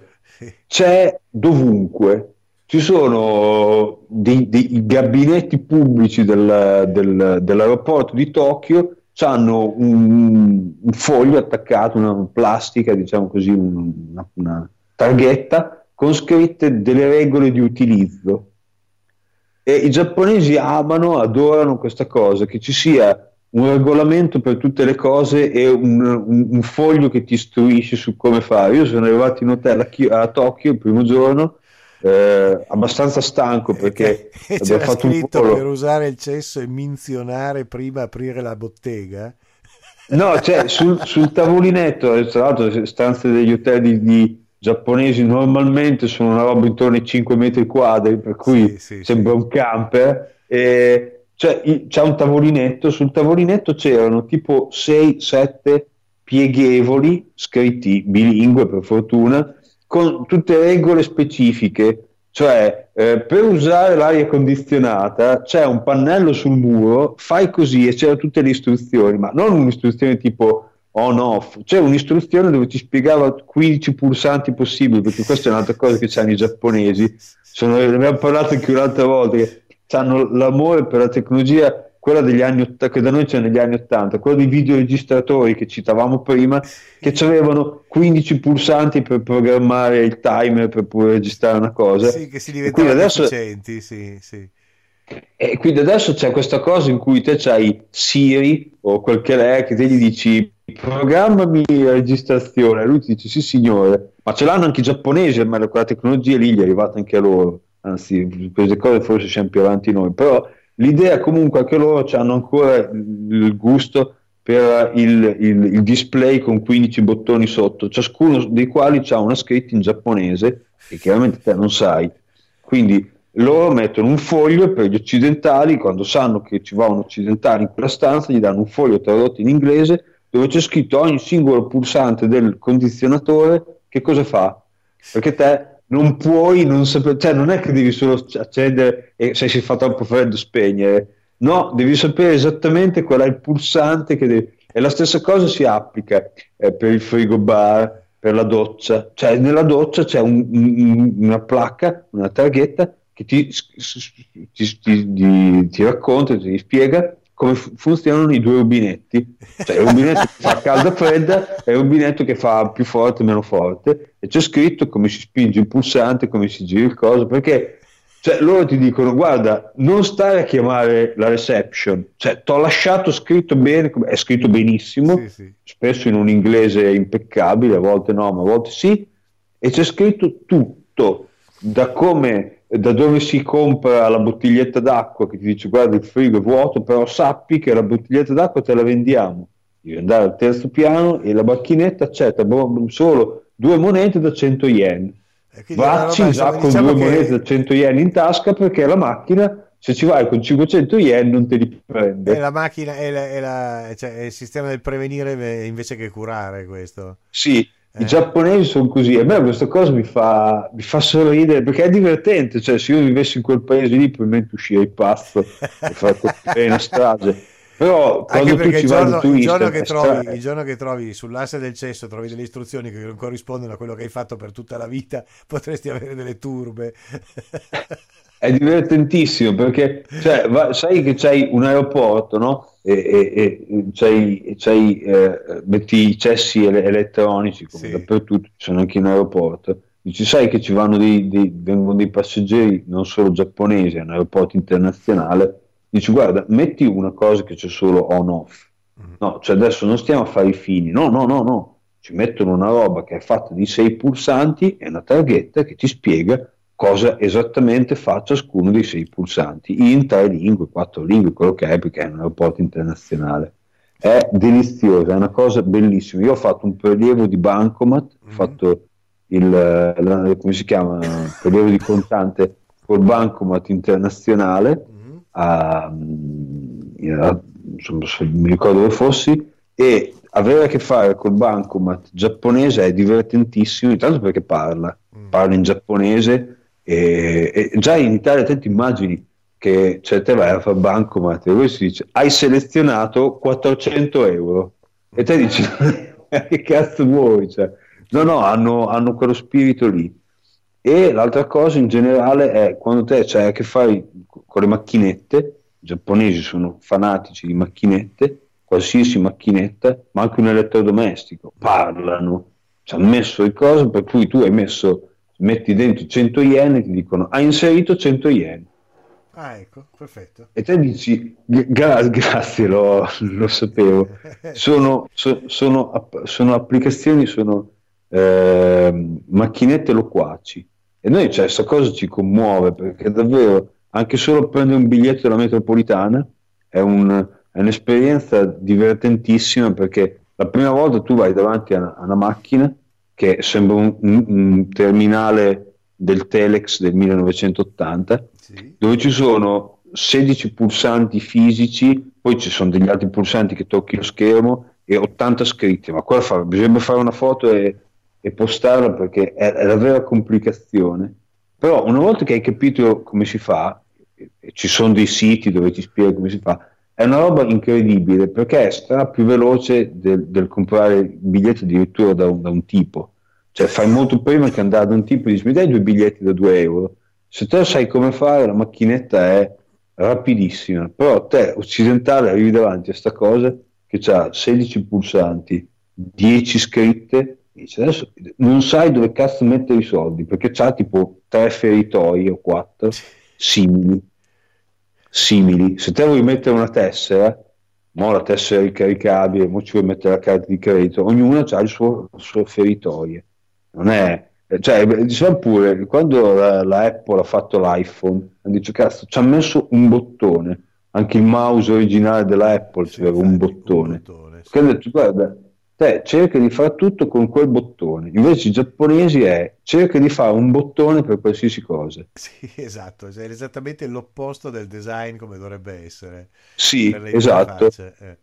c'è dovunque. Ci sono dei, dei gabinetti pubblici del, del, dell'aeroporto di Tokyo, hanno un, un, foglio attaccato, una plastica, diciamo così, una, una targhetta con scritte delle regole di utilizzo. E i giapponesi amano, adorano questa cosa, che ci sia un regolamento per tutte le cose e un, un, un, foglio che ti istruisce su come fare. Io sono arrivato in hotel a, a Tokyo il primo giorno, eh, abbastanza stanco perché e abbiamo fatto un volo. per usare il cesso e minzionare prima aprire la bottega. No, cioè sul, sul tavolinetto, tra l'altro le stanze degli hotel di, di giapponesi normalmente sono una roba intorno ai 5 metri quadri, per cui sì, sì, sembra sì. un camper. E cioè, c'è un tavolinetto, sul tavolinetto c'erano tipo 6-7 pieghevoli, scritti bilingue per fortuna, con tutte regole specifiche. Cioè, eh, per usare l'aria condizionata c'è un pannello sul muro, fai così e c'erano tutte le istruzioni, ma non un'istruzione tipo on-off, c'è un'istruzione dove ti spiegava 15 pulsanti possibili, perché questa è un'altra cosa che hanno i giapponesi. Sono, ne abbiamo parlato anche un'altra volta. Che hanno l'amore per la tecnologia quella degli anni 80, che da noi c'è negli anni 80, quello dei videoregistratori che citavamo prima, che avevano 15 pulsanti per programmare il timer per poter registrare una cosa. Sì, che si diventavano adesso, efficienti, sì, sì. E quindi adesso c'è questa cosa in cui te c'hai Siri o quel che è, che te gli dici programmami la registrazione, e lui ti dice sì signore, ma ce l'hanno anche i giapponesi, ma quella tecnologia lì gli è arrivata anche a loro anzi queste cose forse siamo più avanti noi, però l'idea comunque che loro hanno ancora il gusto per il, il, il, display con 15 bottoni sotto, ciascuno dei quali ha una scritta in giapponese che chiaramente te non sai. Quindi loro mettono un foglio per gli occidentali, quando sanno che ci va un occidentale in quella stanza, gli danno un foglio tradotto in inglese dove c'è scritto ogni singolo pulsante del condizionatore che cosa fa. Perché te non puoi non sapere, cioè non è che devi solo accendere e se si fa troppo freddo spegnere, no, devi sapere esattamente qual è il pulsante che devi... E la stessa cosa si applica eh, per il frigo bar, per la doccia, cioè nella doccia c'è un, un, una placca, una targhetta che ti, ti, ti, ti racconta, ti spiega come funzionano i due rubinetti. Cioè, il rubinetto che fa calda fredda e il rubinetto che fa più forte e meno forte. E c'è scritto come si spinge il pulsante, come si gira il coso, perché cioè, loro ti dicono guarda, non stare a chiamare la reception, cioè ti ho lasciato scritto bene, è scritto benissimo, sì, sì. spesso in un inglese impeccabile, a volte no, ma a volte sì, e c'è scritto tutto, da come da dove si compra la bottiglietta d'acqua che ti dice guarda il frigo è vuoto, però sappi che la bottiglietta d'acqua te la vendiamo. Devi andare al terzo piano e la macchinetta accetta solo due monete da 100 yen. Vacci già con diciamo due che... monete da 100 yen in tasca perché la macchina se ci vai con 500 yen non te li prende. È la macchina, è, la, è, la, cioè, è il sistema del prevenire invece che curare questo. Sì, i eh. giapponesi sono così a me questa cosa mi fa, mi fa sorridere perché è divertente. Cioè, se io vivessi in quel paese lì, probabilmente uscirei pazzo e fare una strage. Però Anche perché il giorno, il, giorno che trovi, il giorno che trovi sull'asse del cesso trovi delle istruzioni che non corrispondono a quello che hai fatto per tutta la vita, potresti avere delle turbe. È divertentissimo perché cioè, va, sai che c'hai un aeroporto, no? E, e, e c'hai, c'hai eh, metti i cessi ele- elettronici come sì. dappertutto, ci sono anche in aeroporto. Dici, sai che ci vanno dei, dei, vengono dei passeggeri non solo giapponesi, è un aeroporto internazionale. Dici, guarda, metti una cosa che c'è solo on-off. Mm. No, cioè adesso non stiamo a fare i fini, no, no, no, no. Ci mettono una roba che è fatta di sei pulsanti e una targhetta che ti spiega cosa esattamente fa ciascuno dei sei pulsanti in tre lingue, quattro lingue, quello che è perché è un aeroporto internazionale. È delizioso, è una cosa bellissima. Io ho fatto un prelievo di bancomat, mm-hmm. ho fatto il, la, come si chiama, prelievo di contante col bancomat internazionale, mm-hmm. a, a insomma, mi ricordo dove fossi, e avere a che fare col bancomat giapponese è divertentissimo, intanto perché parla, mm. parla in giapponese e, e, già in Italia te ti immagini che cioè, te vai a fare bancomat e lui si dice hai selezionato 400 euro e te dici che cazzo vuoi? Cioè, no, no, hanno, hanno quello spirito lì. E l'altra cosa in generale è quando te c'hai a che fare con le macchinette, i giapponesi sono fanatici di macchinette, qualsiasi macchinetta, ma anche un elettrodomestico, parlano, ci hanno messo le cose per cui tu hai messo, metti dentro 100 yen e ti dicono hai inserito 100 yen. Ah, ecco, perfetto. E te dici, gra- grazie, lo, lo sapevo. Sono, so, sono, sono, applicazioni, sono eh, macchinette loquaci. E noi, cioè, questa cosa ci commuove perché davvero, anche solo prendere un biglietto della metropolitana è un, è un'esperienza divertentissima perché la prima volta tu vai davanti a una, a una macchina che sembra un, un, terminale del Telex del 1980 sì. dove ci sono 16 pulsanti fisici poi ci sono degli altri pulsanti che tocchi lo schermo e 80 scritti ma qua fa, bisogna fare una foto e, e postarla perché è, è la vera complicazione però una volta che hai capito come si fa ci sono dei siti dove ti spiega come si fa è una roba incredibile perché sarà più veloce del, del comprare il biglietto addirittura da un, da un, tipo. Cioè fai molto prima che andare da un tipo e dici mi dai due biglietti da 2 euro. Se te sai come fare la macchinetta è rapidissima, però te occidentale arrivi davanti a questa cosa che ha 16 pulsanti, 10 scritte, dici adesso non sai dove cazzo mettere i soldi perché c'ha tipo tre feritoi o quattro simili simili. Se te vuoi mettere una tessera, mo la tessera ricaricabile, mo ci vuoi mettere la carta di credito, ognuno ha il suo, il suo feritoie. Non è, cioè, diciamo pure, quando la, la, Apple ha fatto l'iPhone, ha detto cazzo, ci ha messo un bottone, anche il mouse originale della Apple c'era un bottone. Un bottone sì. ha detto, guarda, te cerca di fare tutto con quel bottone. Invece i giapponesi è cerca di fare un bottone per qualsiasi cosa. Sì, esatto, cioè, è esattamente l'opposto del design come dovrebbe essere. Sì, esatto. Eh.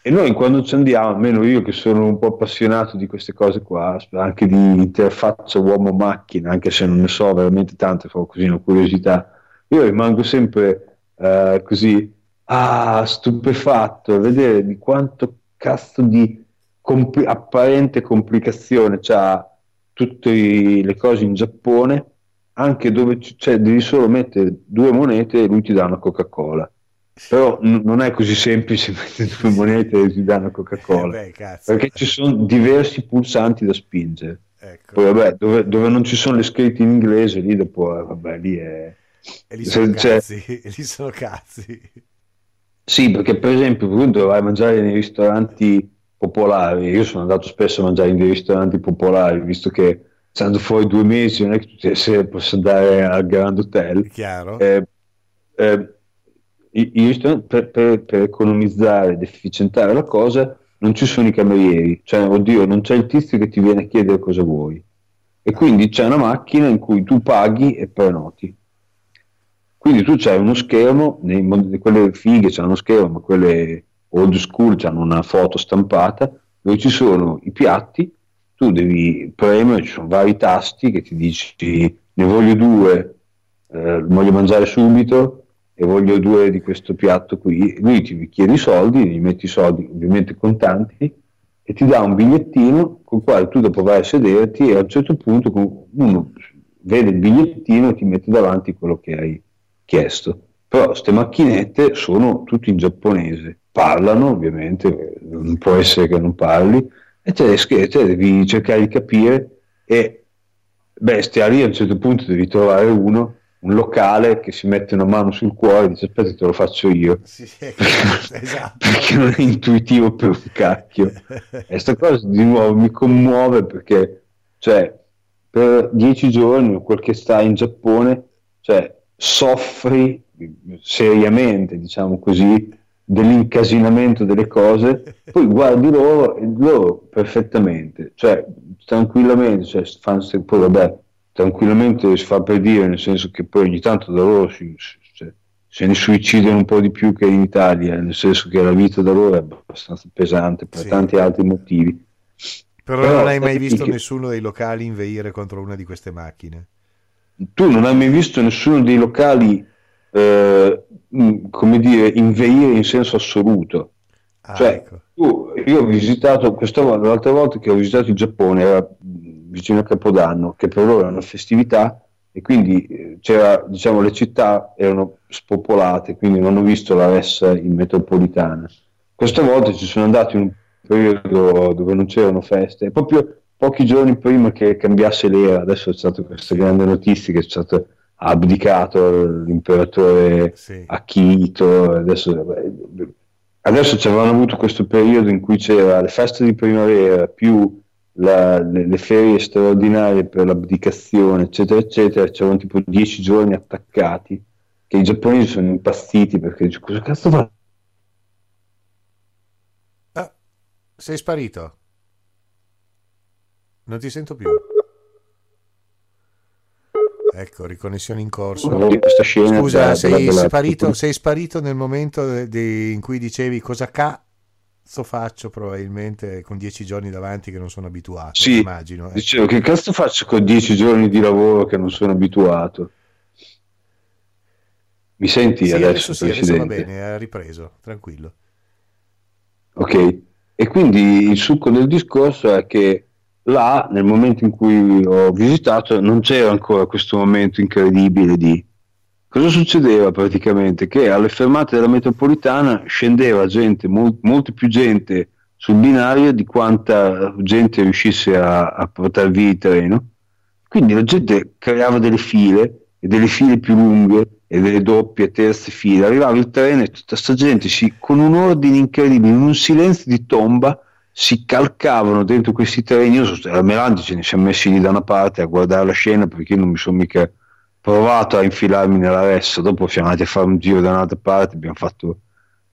E noi quando ci andiamo, almeno io che sono un po' appassionato di queste cose qua, anche di interfaccia uomo-macchina, anche se non ne so veramente tante, fa così una curiosità, io rimango sempre uh, così, ah, stupefatto a vedere di quanto cazzo di compl- apparente complicazione, c'ha tutte le cose in Giappone, anche dove cioè, devi solo mettere due monete e lui ti dà una Coca-Cola. Però n- non è così semplice mettere due monete e ti dà una Coca-Cola. Eh beh, perché ci sono diversi pulsanti da spingere. Ecco. Poi vabbè, dove, dove, non ci sono le scritte in inglese, lì dopo, eh, vabbè, lì è... E lì sono, cioè, cazzi, e lì sono cazzi. Sì, perché per esempio, quando vai a mangiare nei ristoranti popolari. Io sono andato spesso a mangiare in dei ristoranti popolari, visto che stando fuori due mesi non è che tutte le sere posso andare al Grand Hotel. Chiaro. Eh, eh, per, per, per, economizzare ed efficientare la cosa non ci sono i camerieri, cioè oddio non c'è il tizio che ti viene a chiedere cosa vuoi e quindi c'è una macchina in cui tu paghi e prenoti. Quindi tu c'hai uno schermo, nei, quelle fighe c'è uno schermo, ma quelle old school hanno una foto stampata dove ci sono i piatti, tu devi premere, ci sono vari tasti che ti dici ne voglio due, eh, voglio mangiare subito e voglio due di questo piatto qui, lui ti chiede i soldi, gli metti i soldi ovviamente contanti e ti dà un bigliettino con il quale tu dopo vai a sederti e a un certo punto uno vede il bigliettino e ti mette davanti quello che hai chiesto. Però queste macchinette sono tutte in giapponese parlano, ovviamente, non può essere che non parli, e te, te devi cercare di capire e beh, stia lì a un certo punto devi trovare uno, un locale che si mette una mano sul cuore e dice aspetta te lo faccio io, sì, esatto. perché non è intuitivo per un cacchio. e questa cosa di nuovo mi commuove perché, cioè, per dieci giorni o quel che stai in Giappone, cioè, soffri seriamente, diciamo così, dell'incasinamento delle cose, poi guardi loro e loro perfettamente, cioè tranquillamente, cioè, fanno, poi vabbè, tranquillamente si fa per dire, nel senso che poi ogni tanto da loro si, si, se ne suicidano un po' di più che in Italia, nel senso che la vita da loro è abbastanza pesante per sì. tanti altri motivi. Però, Però non hai mai visto che... nessuno dei locali inveire contro una di queste macchine? Tu non hai mai visto nessuno dei locali, eh, come dire, inveire in senso assoluto. Ah, cioè, ecco. tu, io ho visitato, questa volta, l'altra volta che ho visitato il Giappone, era vicino a Capodanno, che per loro è una festività, e quindi eh, c'era, diciamo, le città erano spopolate, quindi non ho visto la ressa in metropolitana. Questa volta ci sono andato in un periodo dove non c'erano feste, proprio pochi giorni prima che cambiasse l'era, adesso c'è stata questa grande notizia che è stato abdicato l'imperatore sì. Akito, adesso, adesso ci avevano avuto questo periodo in cui c'era le feste di primavera più la, le, le, ferie straordinarie per l'abdicazione, eccetera, eccetera, c'erano tipo dieci giorni attaccati che i giapponesi sono impazziti perché dice, cosa cazzo fa? Ah, sei sparito. Non ti sento più. Ecco, riconnessione in corso. Scusa, della, sei, sparito, sei, sparito, nel momento de, in cui dicevi cosa ca cazzo faccio probabilmente con dieci giorni davanti che non sono abituato, sì, immagino. Eh. Dicevo, che cazzo faccio con dieci giorni di lavoro che non sono abituato? Mi senti sì, adesso, adesso, sì, adesso va bene, ha ripreso, tranquillo. Ok, e quindi il succo del discorso è che là, nel momento in cui ho visitato, non c'era ancora questo momento incredibile di Cosa succedeva praticamente? Che alle fermate della metropolitana scendeva gente, mol- molto più gente sul binario di quanta gente riuscisse a, a portare via il treno. Quindi la gente creava delle file e delle file più lunghe e delle doppie, terze file. Arrivava il treno e tutta questa gente si, con un ordine incredibile, in un silenzio di tomba, si calcavano dentro questi treni. Io la Merandi ce ne siamo messi lì da una parte a guardare la scena perché io non mi sono mica provato a infilarmi nella ressa, dopo siamo andati a fare un giro da un'altra parte, abbiamo fatto...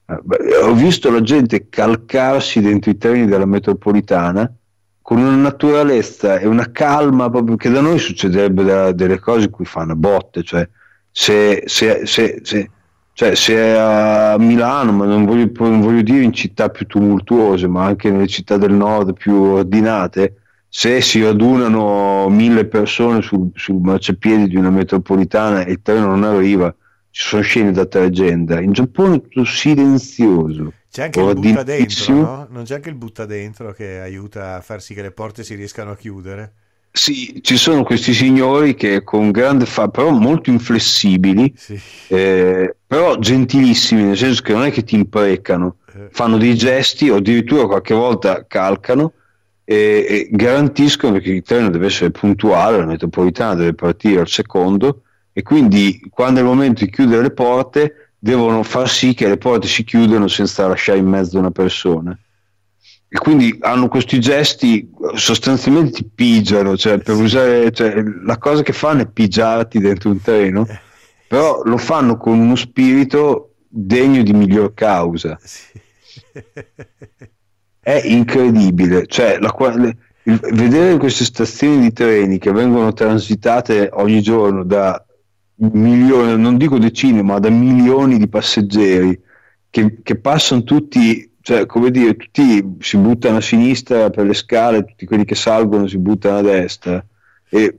Eh, ho visto la gente calcarsi dentro i treni della metropolitana con una naturalezza e una calma proprio che da noi succederebbe da, delle cose in cui fanno botte, cioè se, se, se, se cioè se a Milano, ma non voglio, non voglio, dire in città più tumultuose, ma anche nelle città del nord più ordinate, se si radunano mille persone sul, sul marciapiede di una metropolitana e il treno non arriva, ci sono scene da tragedia. In Giappone è tutto silenzioso. C'è anche il butta dentro, no? Non c'è anche il butta dentro che aiuta a far sì che le porte si riescano a chiudere? Sì, ci sono questi signori che con grande fa, però molto inflessibili, sì. eh, però gentilissimi, nel senso che non è che ti imprecano, eh. fanno dei gesti o addirittura qualche volta calcano e, e garantiscono che il treno deve essere puntuale, la metropolitana deve partire al secondo e quindi quando è il momento di chiudere le porte devono far sì che le porte si chiudano senza lasciare in mezzo una persona e quindi hanno questi gesti sostanzialmente ti pigiano cioè per usare cioè, la cosa che fanno è pigiarti dentro un treno però lo fanno con uno spirito degno di miglior causa. Sì. È incredibile. Cioè, la, il, vedere queste stazioni di treni che vengono transitate ogni giorno da milioni, non dico decine, ma da milioni di passeggeri che, che passano tutti, cioè, come dire, tutti si buttano a sinistra per le scale, tutti quelli che salgono si buttano a destra. E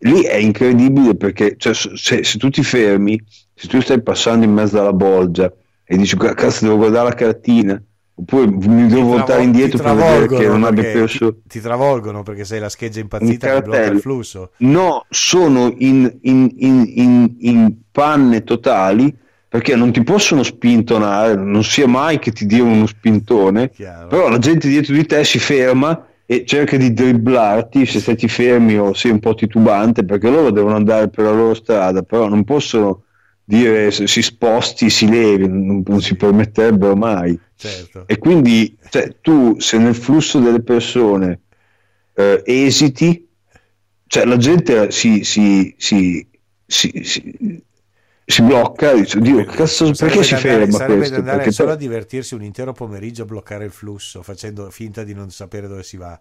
lì è incredibile perché cioè, se, se tu ti fermi, se tu stai passando in mezzo alla bolgia e dici cazzo devo guardare la cartina oppure mi devo voltare indietro per vedere che non abbia perso ti, ti travolgono perché sei la scheggia impazzita che blocca il flusso no sono in, in, in, in, panne totali perché non ti possono spintonare non sia mai che ti diano uno spintone Chiaro. però la gente dietro di te si ferma e cerca di dribblarti se stai fermi o sei un po' titubante perché loro devono andare per la loro strada però non possono dire se si sposti, si levi, non, non si permetterebbero mai. Certo. E quindi cioè, tu se nel flusso delle persone eh, esiti, cioè la gente si, si, si, si si blocca dice Dio, cazzo, perché si ferma andare, sarebbe questo? andare perché solo a divertirsi un intero pomeriggio a bloccare il flusso facendo finta di non sapere dove si va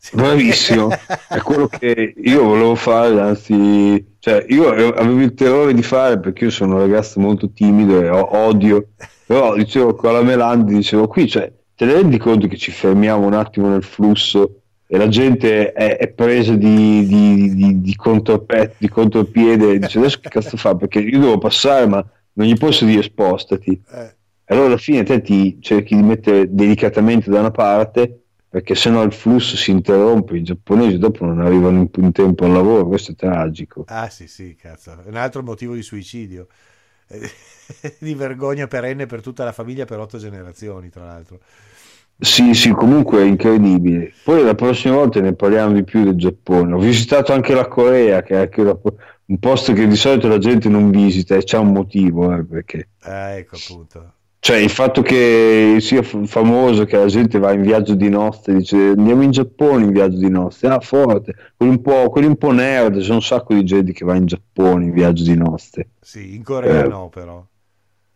Bravissimo, è quello che io volevo fare, anzi, cioè io avevo il terrore di fare perché io sono un ragazzo molto timido e odio, però dicevo con la Melandi, dicevo qui, cioè, te ne rendi conto che ci fermiamo un attimo nel flusso e la gente è, è presa di, di, di, di, contropet, di contropiede e dice adesso che cazzo fa perché io devo passare ma non gli posso dire spostati. Eh. Allora alla fine te ti cerchi di mettere delicatamente da una parte perché sennò il flusso si interrompe, i giapponesi dopo non arrivano in, in tempo al lavoro, questo è tragico. Ah sì sì, cazzo, è un altro motivo di suicidio, di vergogna perenne per tutta la famiglia per otto generazioni tra l'altro. Sì, sì, comunque è incredibile. Poi la prossima volta ne parliamo di più del Giappone. Ho visitato anche la Corea, che è anche un posto che di solito la gente non visita e c'è un motivo, eh, perché... Ah, ecco appunto. Cioè il fatto che sia famoso che la gente va in viaggio di notte, dice andiamo in Giappone in viaggio di notte, ah forte, quelli un po', quelli un po nerd, c'è un sacco di gente che va in Giappone in viaggio di notte. Sì, in Corea eh, no però.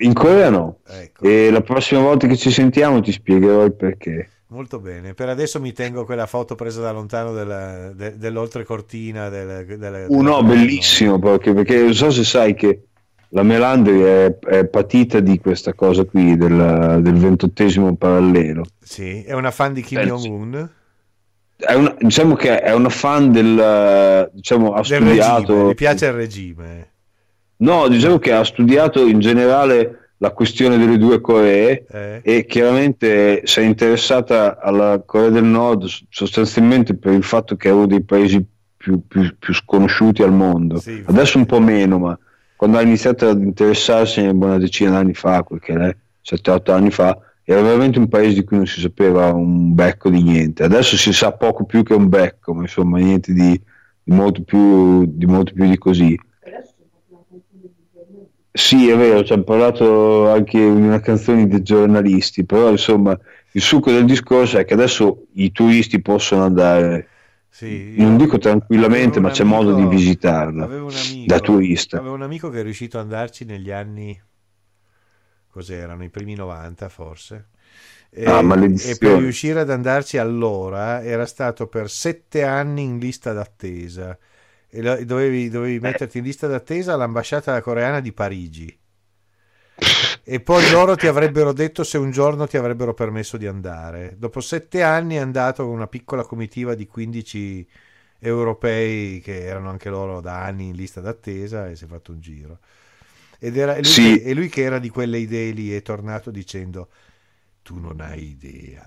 In Corea no. Ecco. E la prossima volta che ci sentiamo ti spiegherò il perché. Molto bene, per adesso mi tengo quella foto presa da lontano della, de, dell'oltrecortina. Del, della, uh, no, bellissimo perché, perché non so se sai che la Melandri è, è, patita di questa cosa qui del, del ventottesimo parallelo. Sì, è una fan di Kim eh, Jong-un. Una, diciamo che è una fan del diciamo ha del studiato regime, mi piace il regime no diciamo che ha studiato in generale la questione delle due Coree eh. e chiaramente si è interessata alla Corea del Nord sostanzialmente per il fatto che è uno dei paesi più, più, più sconosciuti al mondo sì, adesso un po' meno ma quando ha iniziato ad interessarsi una decina d'anni fa, quel che è, 7-8 anni fa, era veramente un paese di cui non si sapeva un becco di niente. Adesso si sa poco più che un becco, ma insomma niente di, di, molto, più, di molto più di così. Sì, è vero, ci hanno parlato anche in una canzone dei giornalisti, però insomma il succo del discorso è che adesso i turisti possono andare sì, non dico tranquillamente, ma c'è amico, modo di visitarla amico, da turista. Avevo un amico che è riuscito ad andarci negli anni, cos'erano, i primi 90 forse. E, ah, e per riuscire ad andarci allora era stato per sette anni in lista d'attesa e dovevi, dovevi metterti in lista d'attesa all'ambasciata coreana di Parigi e poi loro ti avrebbero detto se un giorno ti avrebbero permesso di andare. Dopo sette anni è andato con una piccola comitiva di 15 europei che erano anche loro da anni in lista d'attesa e si è fatto un giro. Ed era, lui sì. che, e lui che era di quelle idee lì è tornato dicendo tu non hai idea.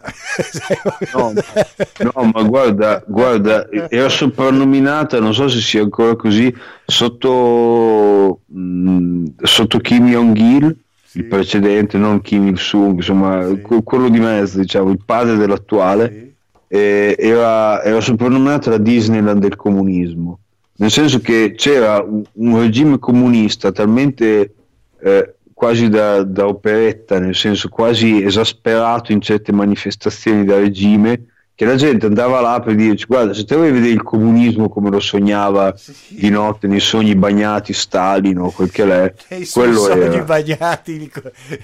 no, no, ma guarda, guarda, era soprannominata, non so se sia ancora così, sotto, mh, mm, sotto Kim Jong-il sì. il precedente, non Kim Il-sung, insomma, sì. quello di mezzo, diciamo, il padre dell'attuale, sì. era, era soprannominato la Disneyland del comunismo, nel senso che c'era un, un regime comunista talmente eh, quasi da, da operetta, nel senso quasi esasperato in certe manifestazioni da regime, che la gente andava là per dirci guarda se te vuoi vedere il comunismo come lo sognava sì. di notte nei sogni bagnati Stalin o quel che l'è nei quello sogni era. bagnati il,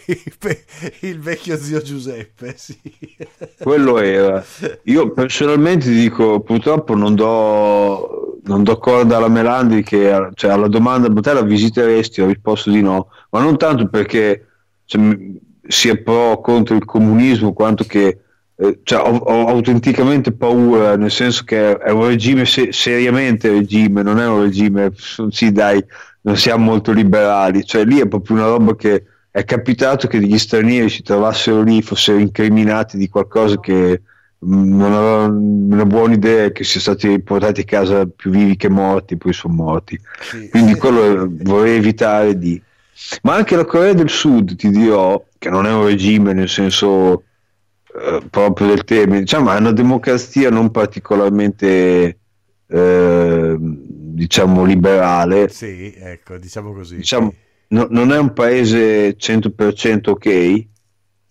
il, il, vecchio zio Giuseppe sì. quello era io personalmente dico purtroppo non do, non do corda alla Melandri che cioè, alla domanda ma te la visiteresti? Ho risposto di no. Ma non tanto perché cioè, sia pro o contro il comunismo quanto che eh, cioè, ho, ho, autenticamente paura, nel senso che è un regime se- seriamente regime, non è un regime, sì dai, non siamo molto liberali, cioè lì è proprio una roba che è capitato che degli stranieri si trovassero lì, fossero incriminati di qualcosa che mm, non avevano una buona idea che siano stati portati a casa più vivi che morti, poi sono morti. Sì. Quindi quello vorrei evitare di... Ma anche la Corea del Sud, ti dirò, che non è un regime nel senso eh, proprio del tema, diciamo, è una democrazia non particolarmente eh, diciamo liberale. Sì, ecco, diciamo così. Diciamo, no, non è un paese 100% ok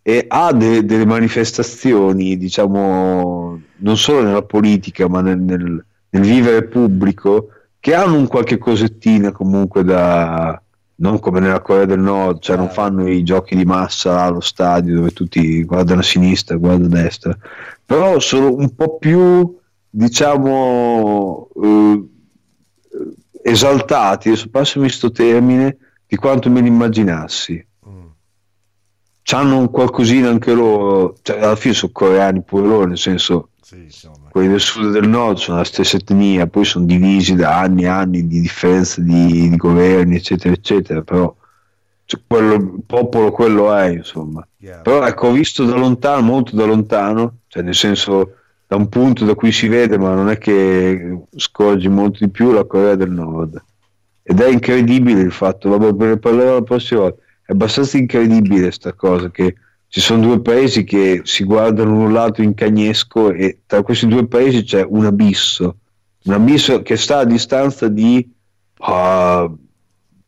e ha de- delle manifestazioni, diciamo, non solo nella politica, ma nel, nel, nel vivere pubblico, che hanno un qualche cosettina comunque da, non come nella Corea del Nord, cioè non eh. fanno i giochi di massa allo stadio dove tutti guardano a sinistra, guardano a destra, però sono un po' più diciamo, eh, esaltati, adesso passami questo termine, di quanto me li C'hanno un qualcosina anche loro, cioè alla fine sono coreani pure loro, nel senso, sì, quelli del sud e del nord sono la stessa etnia, poi sono divisi da anni e anni di differenza di, di governi, eccetera, eccetera, però cioè, quello, il popolo quello è, insomma. Yeah. Però ecco, ho visto da lontano, molto da lontano, cioè nel senso da un punto da cui si vede, ma non è che scorgi molto di più la Corea del Nord. Ed è incredibile il fatto, vabbè, ne parlerò la prossima volta, è abbastanza incredibile questa cosa che ci sono due paesi che si guardano l'un lato in cagnesco e tra questi due paesi c'è un abisso, un abisso che sta a distanza di uh,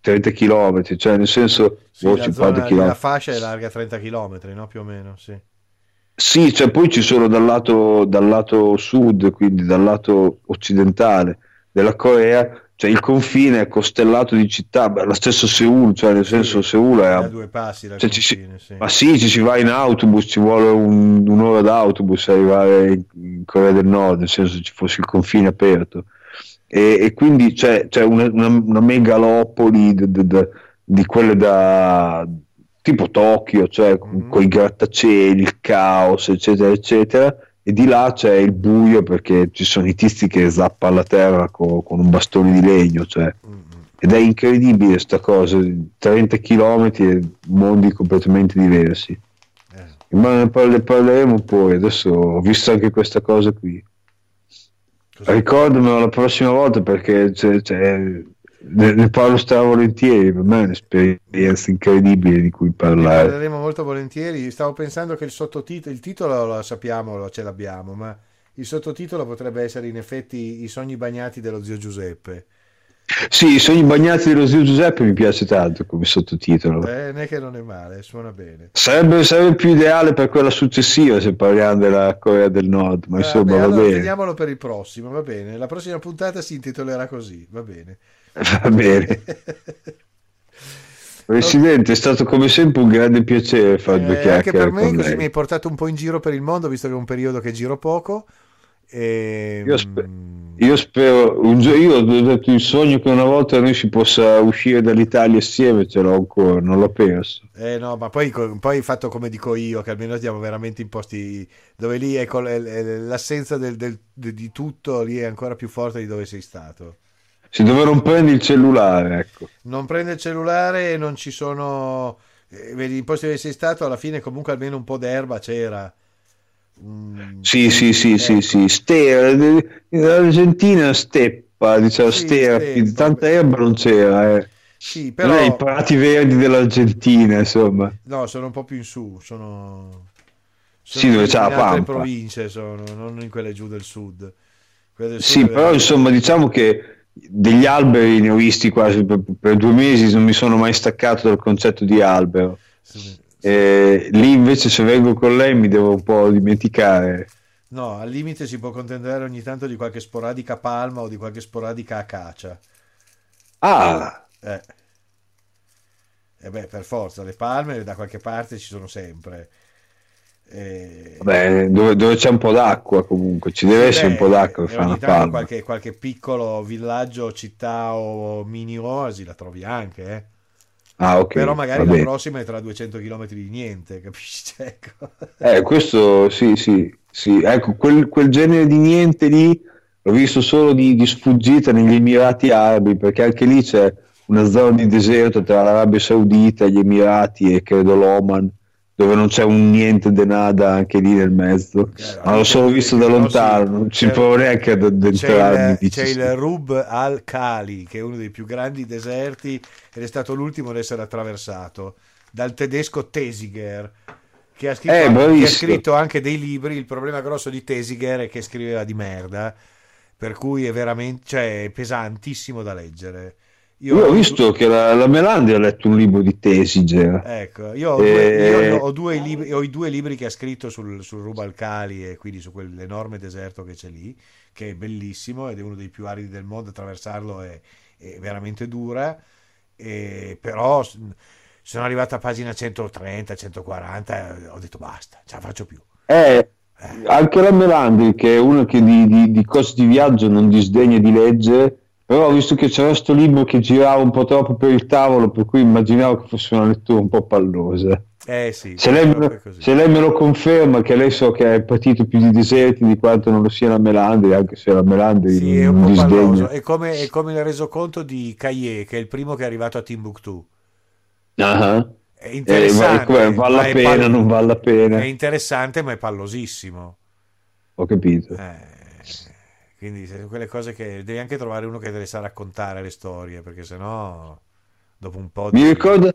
30 km, cioè nel senso sì, oh, la, zona, la fascia è larga 30 km, no? più o meno, sì. Sì, cioè poi ci sono dal lato, dal lato sud, quindi dal lato occidentale della Corea, cioè il confine è costellato di città, beh, lo stesso Seul, cioè nel senso Seul è a due passi dal cioè confine, si, sì. Ma sì, ci si va in autobus, ci vuole un, un'ora d'autobus arrivare in, in, Corea del Nord, nel senso ci fosse il confine aperto. E, e quindi c'è, c'è una, una, una, megalopoli di, di, di quelle da tipo Tokyo, cioè mm-hmm. con i grattacieli, il caos, eccetera, eccetera, e di là c'è il buio perché ci sono i tizi che zappano la terra con, con un bastone di legno, cioè. mm-hmm. ed è incredibile questa cosa, 30 km e mondi completamente diversi. Eh. Ma ne parleremo poi, adesso ho visto anche questa cosa qui. Così. Ricordamelo la prossima volta perché c'è, c'è ne, ne parlo stravolentieri, per me è un'esperienza incredibile di cui parlare. Ne parleremo molto volentieri, stavo pensando che il sottotitolo, il titolo lo sappiamo, lo, ce l'abbiamo, ma il sottotitolo potrebbe essere in effetti I sogni bagnati dello zio Giuseppe. Sì, i sogni bagnati dello zio Giuseppe mi piace tanto come sottotitolo. Eh, non è che non è male, suona bene. Sarebbe, sarebbe più ideale per quella successiva se parliamo della Corea del Nord, ma ah, insomma beh, va allora bene. Teniamolo per il prossimo, va bene. La prossima puntata si intitolerà così, va bene. Va bene. Presidente, è stato come sempre un grande piacere fare eh, due chiacchiere. Anche per me, così lei. mi hai portato un po' in giro per il mondo, visto che è un periodo che giro poco. E... Io, sper- io, spero, un gio- io ho detto il sogno che una volta noi si possa uscire dall'Italia assieme, ce l'ho ancora, non l'ho perso. Eh no, ma poi, poi fatto come dico io, che almeno stiamo veramente in posti dove lì ecco, l'assenza del, del, di tutto lì è ancora più forte di dove sei stato. Sì, dove non prendi il cellulare, ecco. Non prende il cellulare e non ci sono... Eh, vedi, in posti dove sei stato, alla fine comunque almeno un po' d'erba c'era. Mm, sì, sì, sì, ecco. sì, sì. Stera, l'Argentina steppa, diciamo, sì, stera, steppa. tanta erba non c'era, eh. Sì, però... I prati verdi dell'Argentina, insomma. No, sono un po' più in su, sono... sono sì, dove c'è la pampa. In province sono, non in quelle giù del sud. Del sud sì, però insomma diciamo che degli alberi ne ho visti quasi per, per, due mesi, non mi sono mai staccato dal concetto di albero. Sì, sì. Eh, lì invece se vengo con lei mi devo un po' dimenticare. No, al limite si può contendere ogni tanto di qualche sporadica palma o di qualche sporadica acacia. Ah! Eh. E eh beh, per forza, le palme da qualche parte ci sono sempre. Eh, Vabbè, dove, dove, c'è un po' d'acqua comunque, ci deve essere un po' d'acqua per fare una palma. Qualche, qualche, piccolo villaggio, città o mini oasi la trovi anche, eh. Ah, okay, Però magari la prossima è tra 200 km di niente, capisci? Ecco. Eh, questo sì, sì, sì. Ecco, quel, quel genere di niente lì l'ho visto solo di, di, sfuggita negli Emirati Arabi, perché anche lì c'è una zona di deserto tra l'Arabia Saudita, gli Emirati e credo l'Oman dove non c'è un niente de nada anche lì nel mezzo. Ma l'ho solo visto da lontano, non ci provo neanche ad addentrarmi. C'è, il, c'è il Rub al-Khali, che è uno dei più grandi deserti ed è stato l'ultimo ad essere attraversato dal tedesco Tesiger. Che ha, scritto, eh, che ha scritto anche dei libri. Il problema grosso di Tesiger è che scriveva di merda, per cui è veramente cioè, pesantissimo da leggere io, io ho visto che la, la, Melandi ha letto un libro di Tesiger. Ecco, io ho, e... due, io ho, due libri, ho i due libri che ha scritto sul, sul Rubalcali e quindi su quell'enorme deserto che c'è lì, che è bellissimo ed è uno dei più aridi del mondo, attraversarlo è, è veramente dura, e, però sono arrivato a pagina 130, 140 e ho detto basta, ce la faccio più. Eh, anche la Melandri, che è una che di, di, di cose di viaggio non disdegna di leggere, però ho visto che c'era questo libro che girava un po' troppo per il tavolo, per cui immaginavo che fosse una lettura un po' pallosa. Eh sì, se, lei me, se, lei me, lo conferma, che lei so che è partito più di deserti di quanto non lo sia la Melandri, anche se la Melandri sì, è un po' palloso. È come, è come il resoconto di Caillé, che è il primo che è arrivato a Timbuktu. Uh-huh. È interessante. Eh, vale la pena, pal- non vale la pena. È interessante, ma è pallosissimo. Ho capito. Eh, quindi sono quelle cose che devi anche trovare uno che te le sa raccontare le storie, perché sennò dopo un po'... Mi ricordo,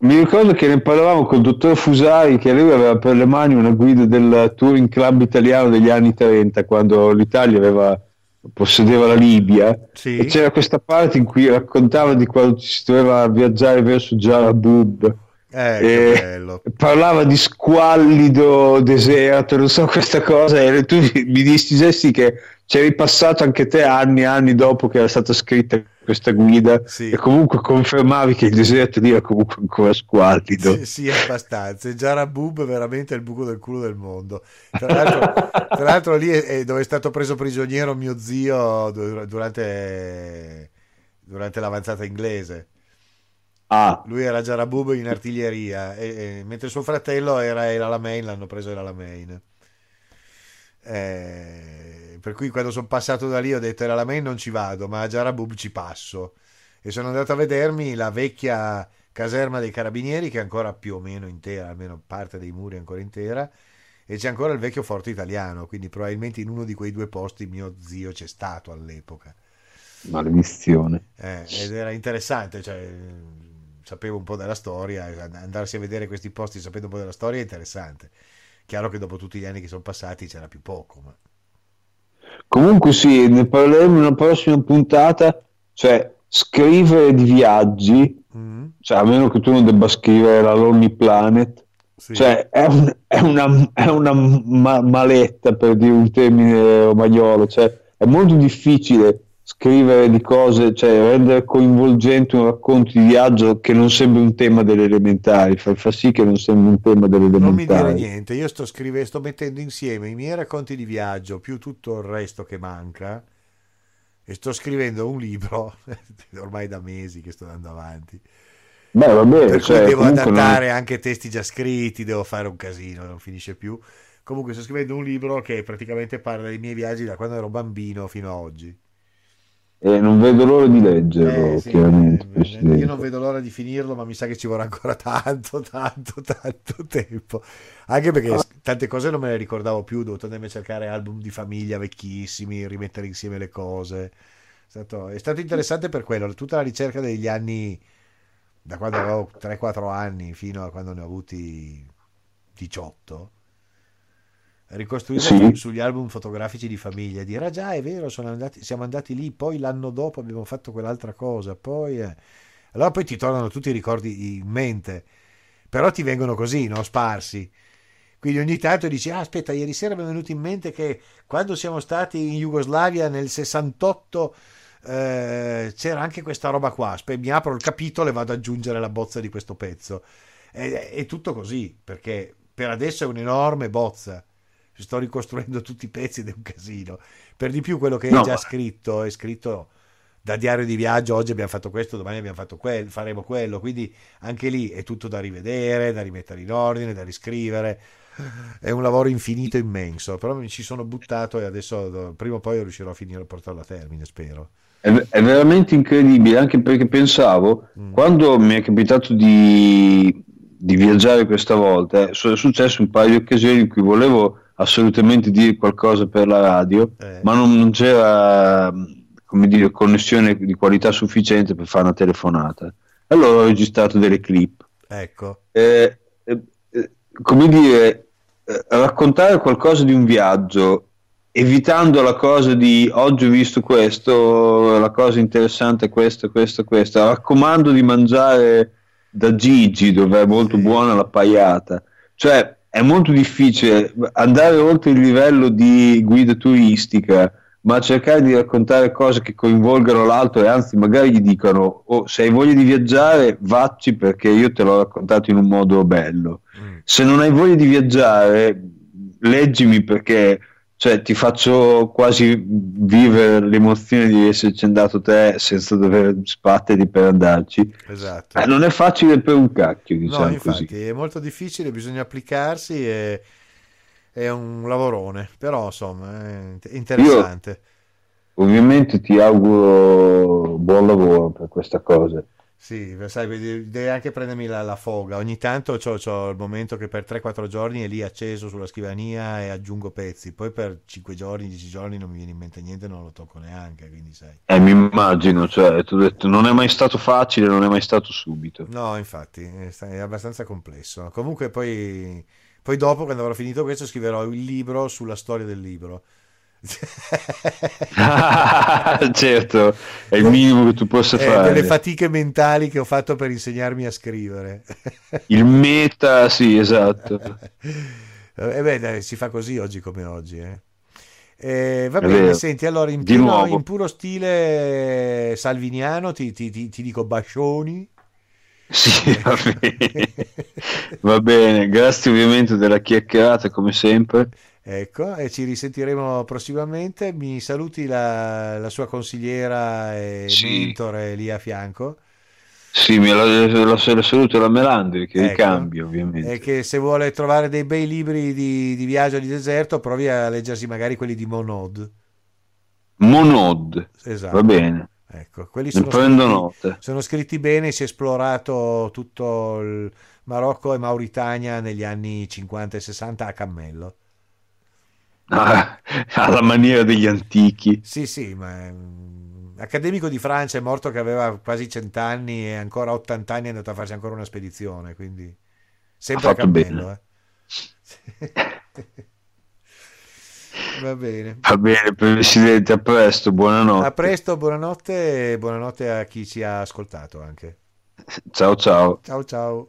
mi ricordo che ne parlavamo col dottor Fusari, che lui aveva per le mani una guida del Touring Club italiano degli anni 30, quando l'Italia aveva possedeva la Libia sì. e c'era questa parte in cui raccontava di quando si doveva viaggiare verso Jarabub eh, e parlava di squallido deserto non so questa cosa e tu mi dicesti che c'eri passato anche te anni e anni dopo che era stata scritta questa guida sì. e comunque confermavi che il deserto lì era comunque ancora squallido. Sì, sì abbastanza. Jarabub è veramente il buco del culo del mondo. Tra l'altro, tra l'altro lì è, è, dove è stato preso prigioniero mio zio durante, durante l'avanzata inglese. Ah. Lui era Jarabub in artiglieria, e, e, mentre suo fratello era El Alamein, l'hanno preso El Alamein. Eh, per cui quando sono passato da lì ho detto era la main non ci vado, ma a Jarabub ci passo. E sono andato a vedermi la vecchia caserma dei carabinieri che è ancora più o meno intera, almeno parte dei muri è ancora intera, e c'è ancora il vecchio forte italiano, quindi probabilmente in uno di quei due posti mio zio c'è stato all'epoca. Maledizione. Eh, ed era interessante, cioè, sapevo un po' della storia, andarsi a vedere questi posti sapendo un po' della storia è interessante. Chiaro che dopo tutti gli anni che sono passati c'era più poco. Ma... Comunque sì, ne parleremo in una prossima puntata, cioè scrivere di viaggi, mm. cioè a meno che tu non debba scrivere la Lonely Planet, sì. cioè è, un, è, una, è una ma- maletta per dire un termine romagnolo, cioè è molto difficile scrivere di cose, cioè rendere coinvolgente un racconto di viaggio che non sembra un tema delle elementari, fa, fa sì che non sembra un tema delle elementari. Non mi dire niente, io sto scrivendo, sto mettendo insieme i miei racconti di viaggio più tutto il resto che manca e sto scrivendo un libro, ormai da mesi che sto andando avanti. Beh, va bene, per cioè, cui devo adattare non... anche testi già scritti, devo fare un casino, non finisce più. Comunque sto scrivendo un libro che praticamente parla dei miei viaggi da quando ero bambino fino a oggi. E non vedo l'ora di leggerlo, eh, sì, chiaramente. Eh, io non vedo l'ora di finirlo, ma mi sa che ci vorrà ancora tanto, tanto, tanto tempo. Anche perché ah. tante cose non me le ricordavo più, ho dovuto andare a cercare album di famiglia vecchissimi, rimettere insieme le cose. È stato, è stato interessante per quello, tutta la ricerca degli anni, da quando avevo 3-4 anni fino a quando ne ho avuti 18 ricostruire sì. sugli album fotografici di famiglia dire ah già è vero andati, siamo andati lì poi l'anno dopo abbiamo fatto quell'altra cosa poi eh. allora poi ti tornano tutti i ricordi in mente però ti vengono così no? sparsi quindi ogni tanto dici ah, aspetta ieri sera mi è venuto in mente che quando siamo stati in Jugoslavia nel 68 eh, c'era anche questa roba qua mi apro il capitolo e vado ad aggiungere la bozza di questo pezzo è, è tutto così perché per adesso è un'enorme bozza sto ricostruendo tutti i pezzi ed è un casino. Per di più quello che no. è già scritto è scritto da diario di viaggio, oggi abbiamo fatto questo, domani abbiamo fatto quello, faremo quello, quindi anche lì è tutto da rivedere, da rimettere in ordine, da riscrivere. È un lavoro infinito immenso, però mi ci sono buttato e adesso prima o poi riuscirò a finire a portarlo a termine, spero. È, è veramente incredibile, anche perché pensavo, mm. quando mi è capitato di, di viaggiare questa volta, è successo un paio di occasioni in cui volevo assolutamente dire qualcosa per la radio, eh. ma non, c'era come dire, connessione di qualità sufficiente per fare una telefonata. Allora ho registrato delle clip. Ecco. Eh, eh, eh come dire, eh, raccontare qualcosa di un viaggio evitando la cosa di oggi ho visto questo, la cosa interessante è questo, questo, questo. Raccomando di mangiare da Gigi, dove è molto sì. buona la paiata. Cioè, è molto difficile andare oltre il livello di guida turistica, ma cercare di raccontare cose che coinvolgano l'altro e anzi magari gli dicono oh, se hai voglia di viaggiare vacci perché io te l'ho raccontato in un modo bello. Mm. Se non hai voglia di viaggiare leggimi perché cioè, ti faccio quasi vivere l'emozione di esserci andato te senza dover sbatterti per andarci. Esatto. Eh, non è facile per un cacchio, diciamo no, infatti, così. è molto difficile, bisogna applicarsi e è un lavorone, però insomma è interessante. Io, ovviamente ti auguro buon lavoro per questa cosa. Sì, sai, devi anche prendermi la, la foga. Ogni tanto ho il momento che per 3-4 giorni è lì acceso sulla scrivania e aggiungo pezzi. Poi per 5 giorni, 10 giorni non mi viene in mente niente, non lo tocco neanche. Quindi sai. Eh, mi immagino, cioè, ho detto, non è mai stato facile, non è mai stato subito. No, infatti, è abbastanza complesso. Comunque poi, poi dopo, quando avrò finito questo, scriverò il libro sulla storia del libro certo, è il minimo che tu possa eh, fare. Delle fatiche mentali che ho fatto per insegnarmi a scrivere. il meta, sì, esatto. E eh beh, dai, si fa così oggi come oggi. Eh. Eh, va bene, senti, allora in puro, in puro, stile salviniano ti, ti, ti, ti dico bascioni. Sì, va bene. va bene, grazie ovviamente della chiacchierata come sempre. Ecco, e ci risentiremo prossimamente. Mi saluti la, la sua consigliera e sì. mentore lì a fianco. Sì, la, la, la, saluto la Melandri che ecco. ricambio ovviamente. E che se vuole trovare dei bei libri di, di viaggio di deserto provi a leggersi magari quelli di Monod. Monod, esatto. va bene. Ecco, quelli sono scritti, sono scritti bene, si è esplorato tutto il Marocco e Mauritania negli anni 50 e 60 a cammello. Ah, alla maniera degli antichi. Sì, sì, ma mm, accademico di Francia è morto che aveva quasi cent'anni e ancora 80 anni è andato a farsi ancora una spedizione, quindi sempre a cammello. Eh. Va bene. Va bene, Presidente, a presto, buonanotte. A presto, buonanotte e buonanotte a chi ci ha ascoltato anche. Ciao ciao. Ciao ciao.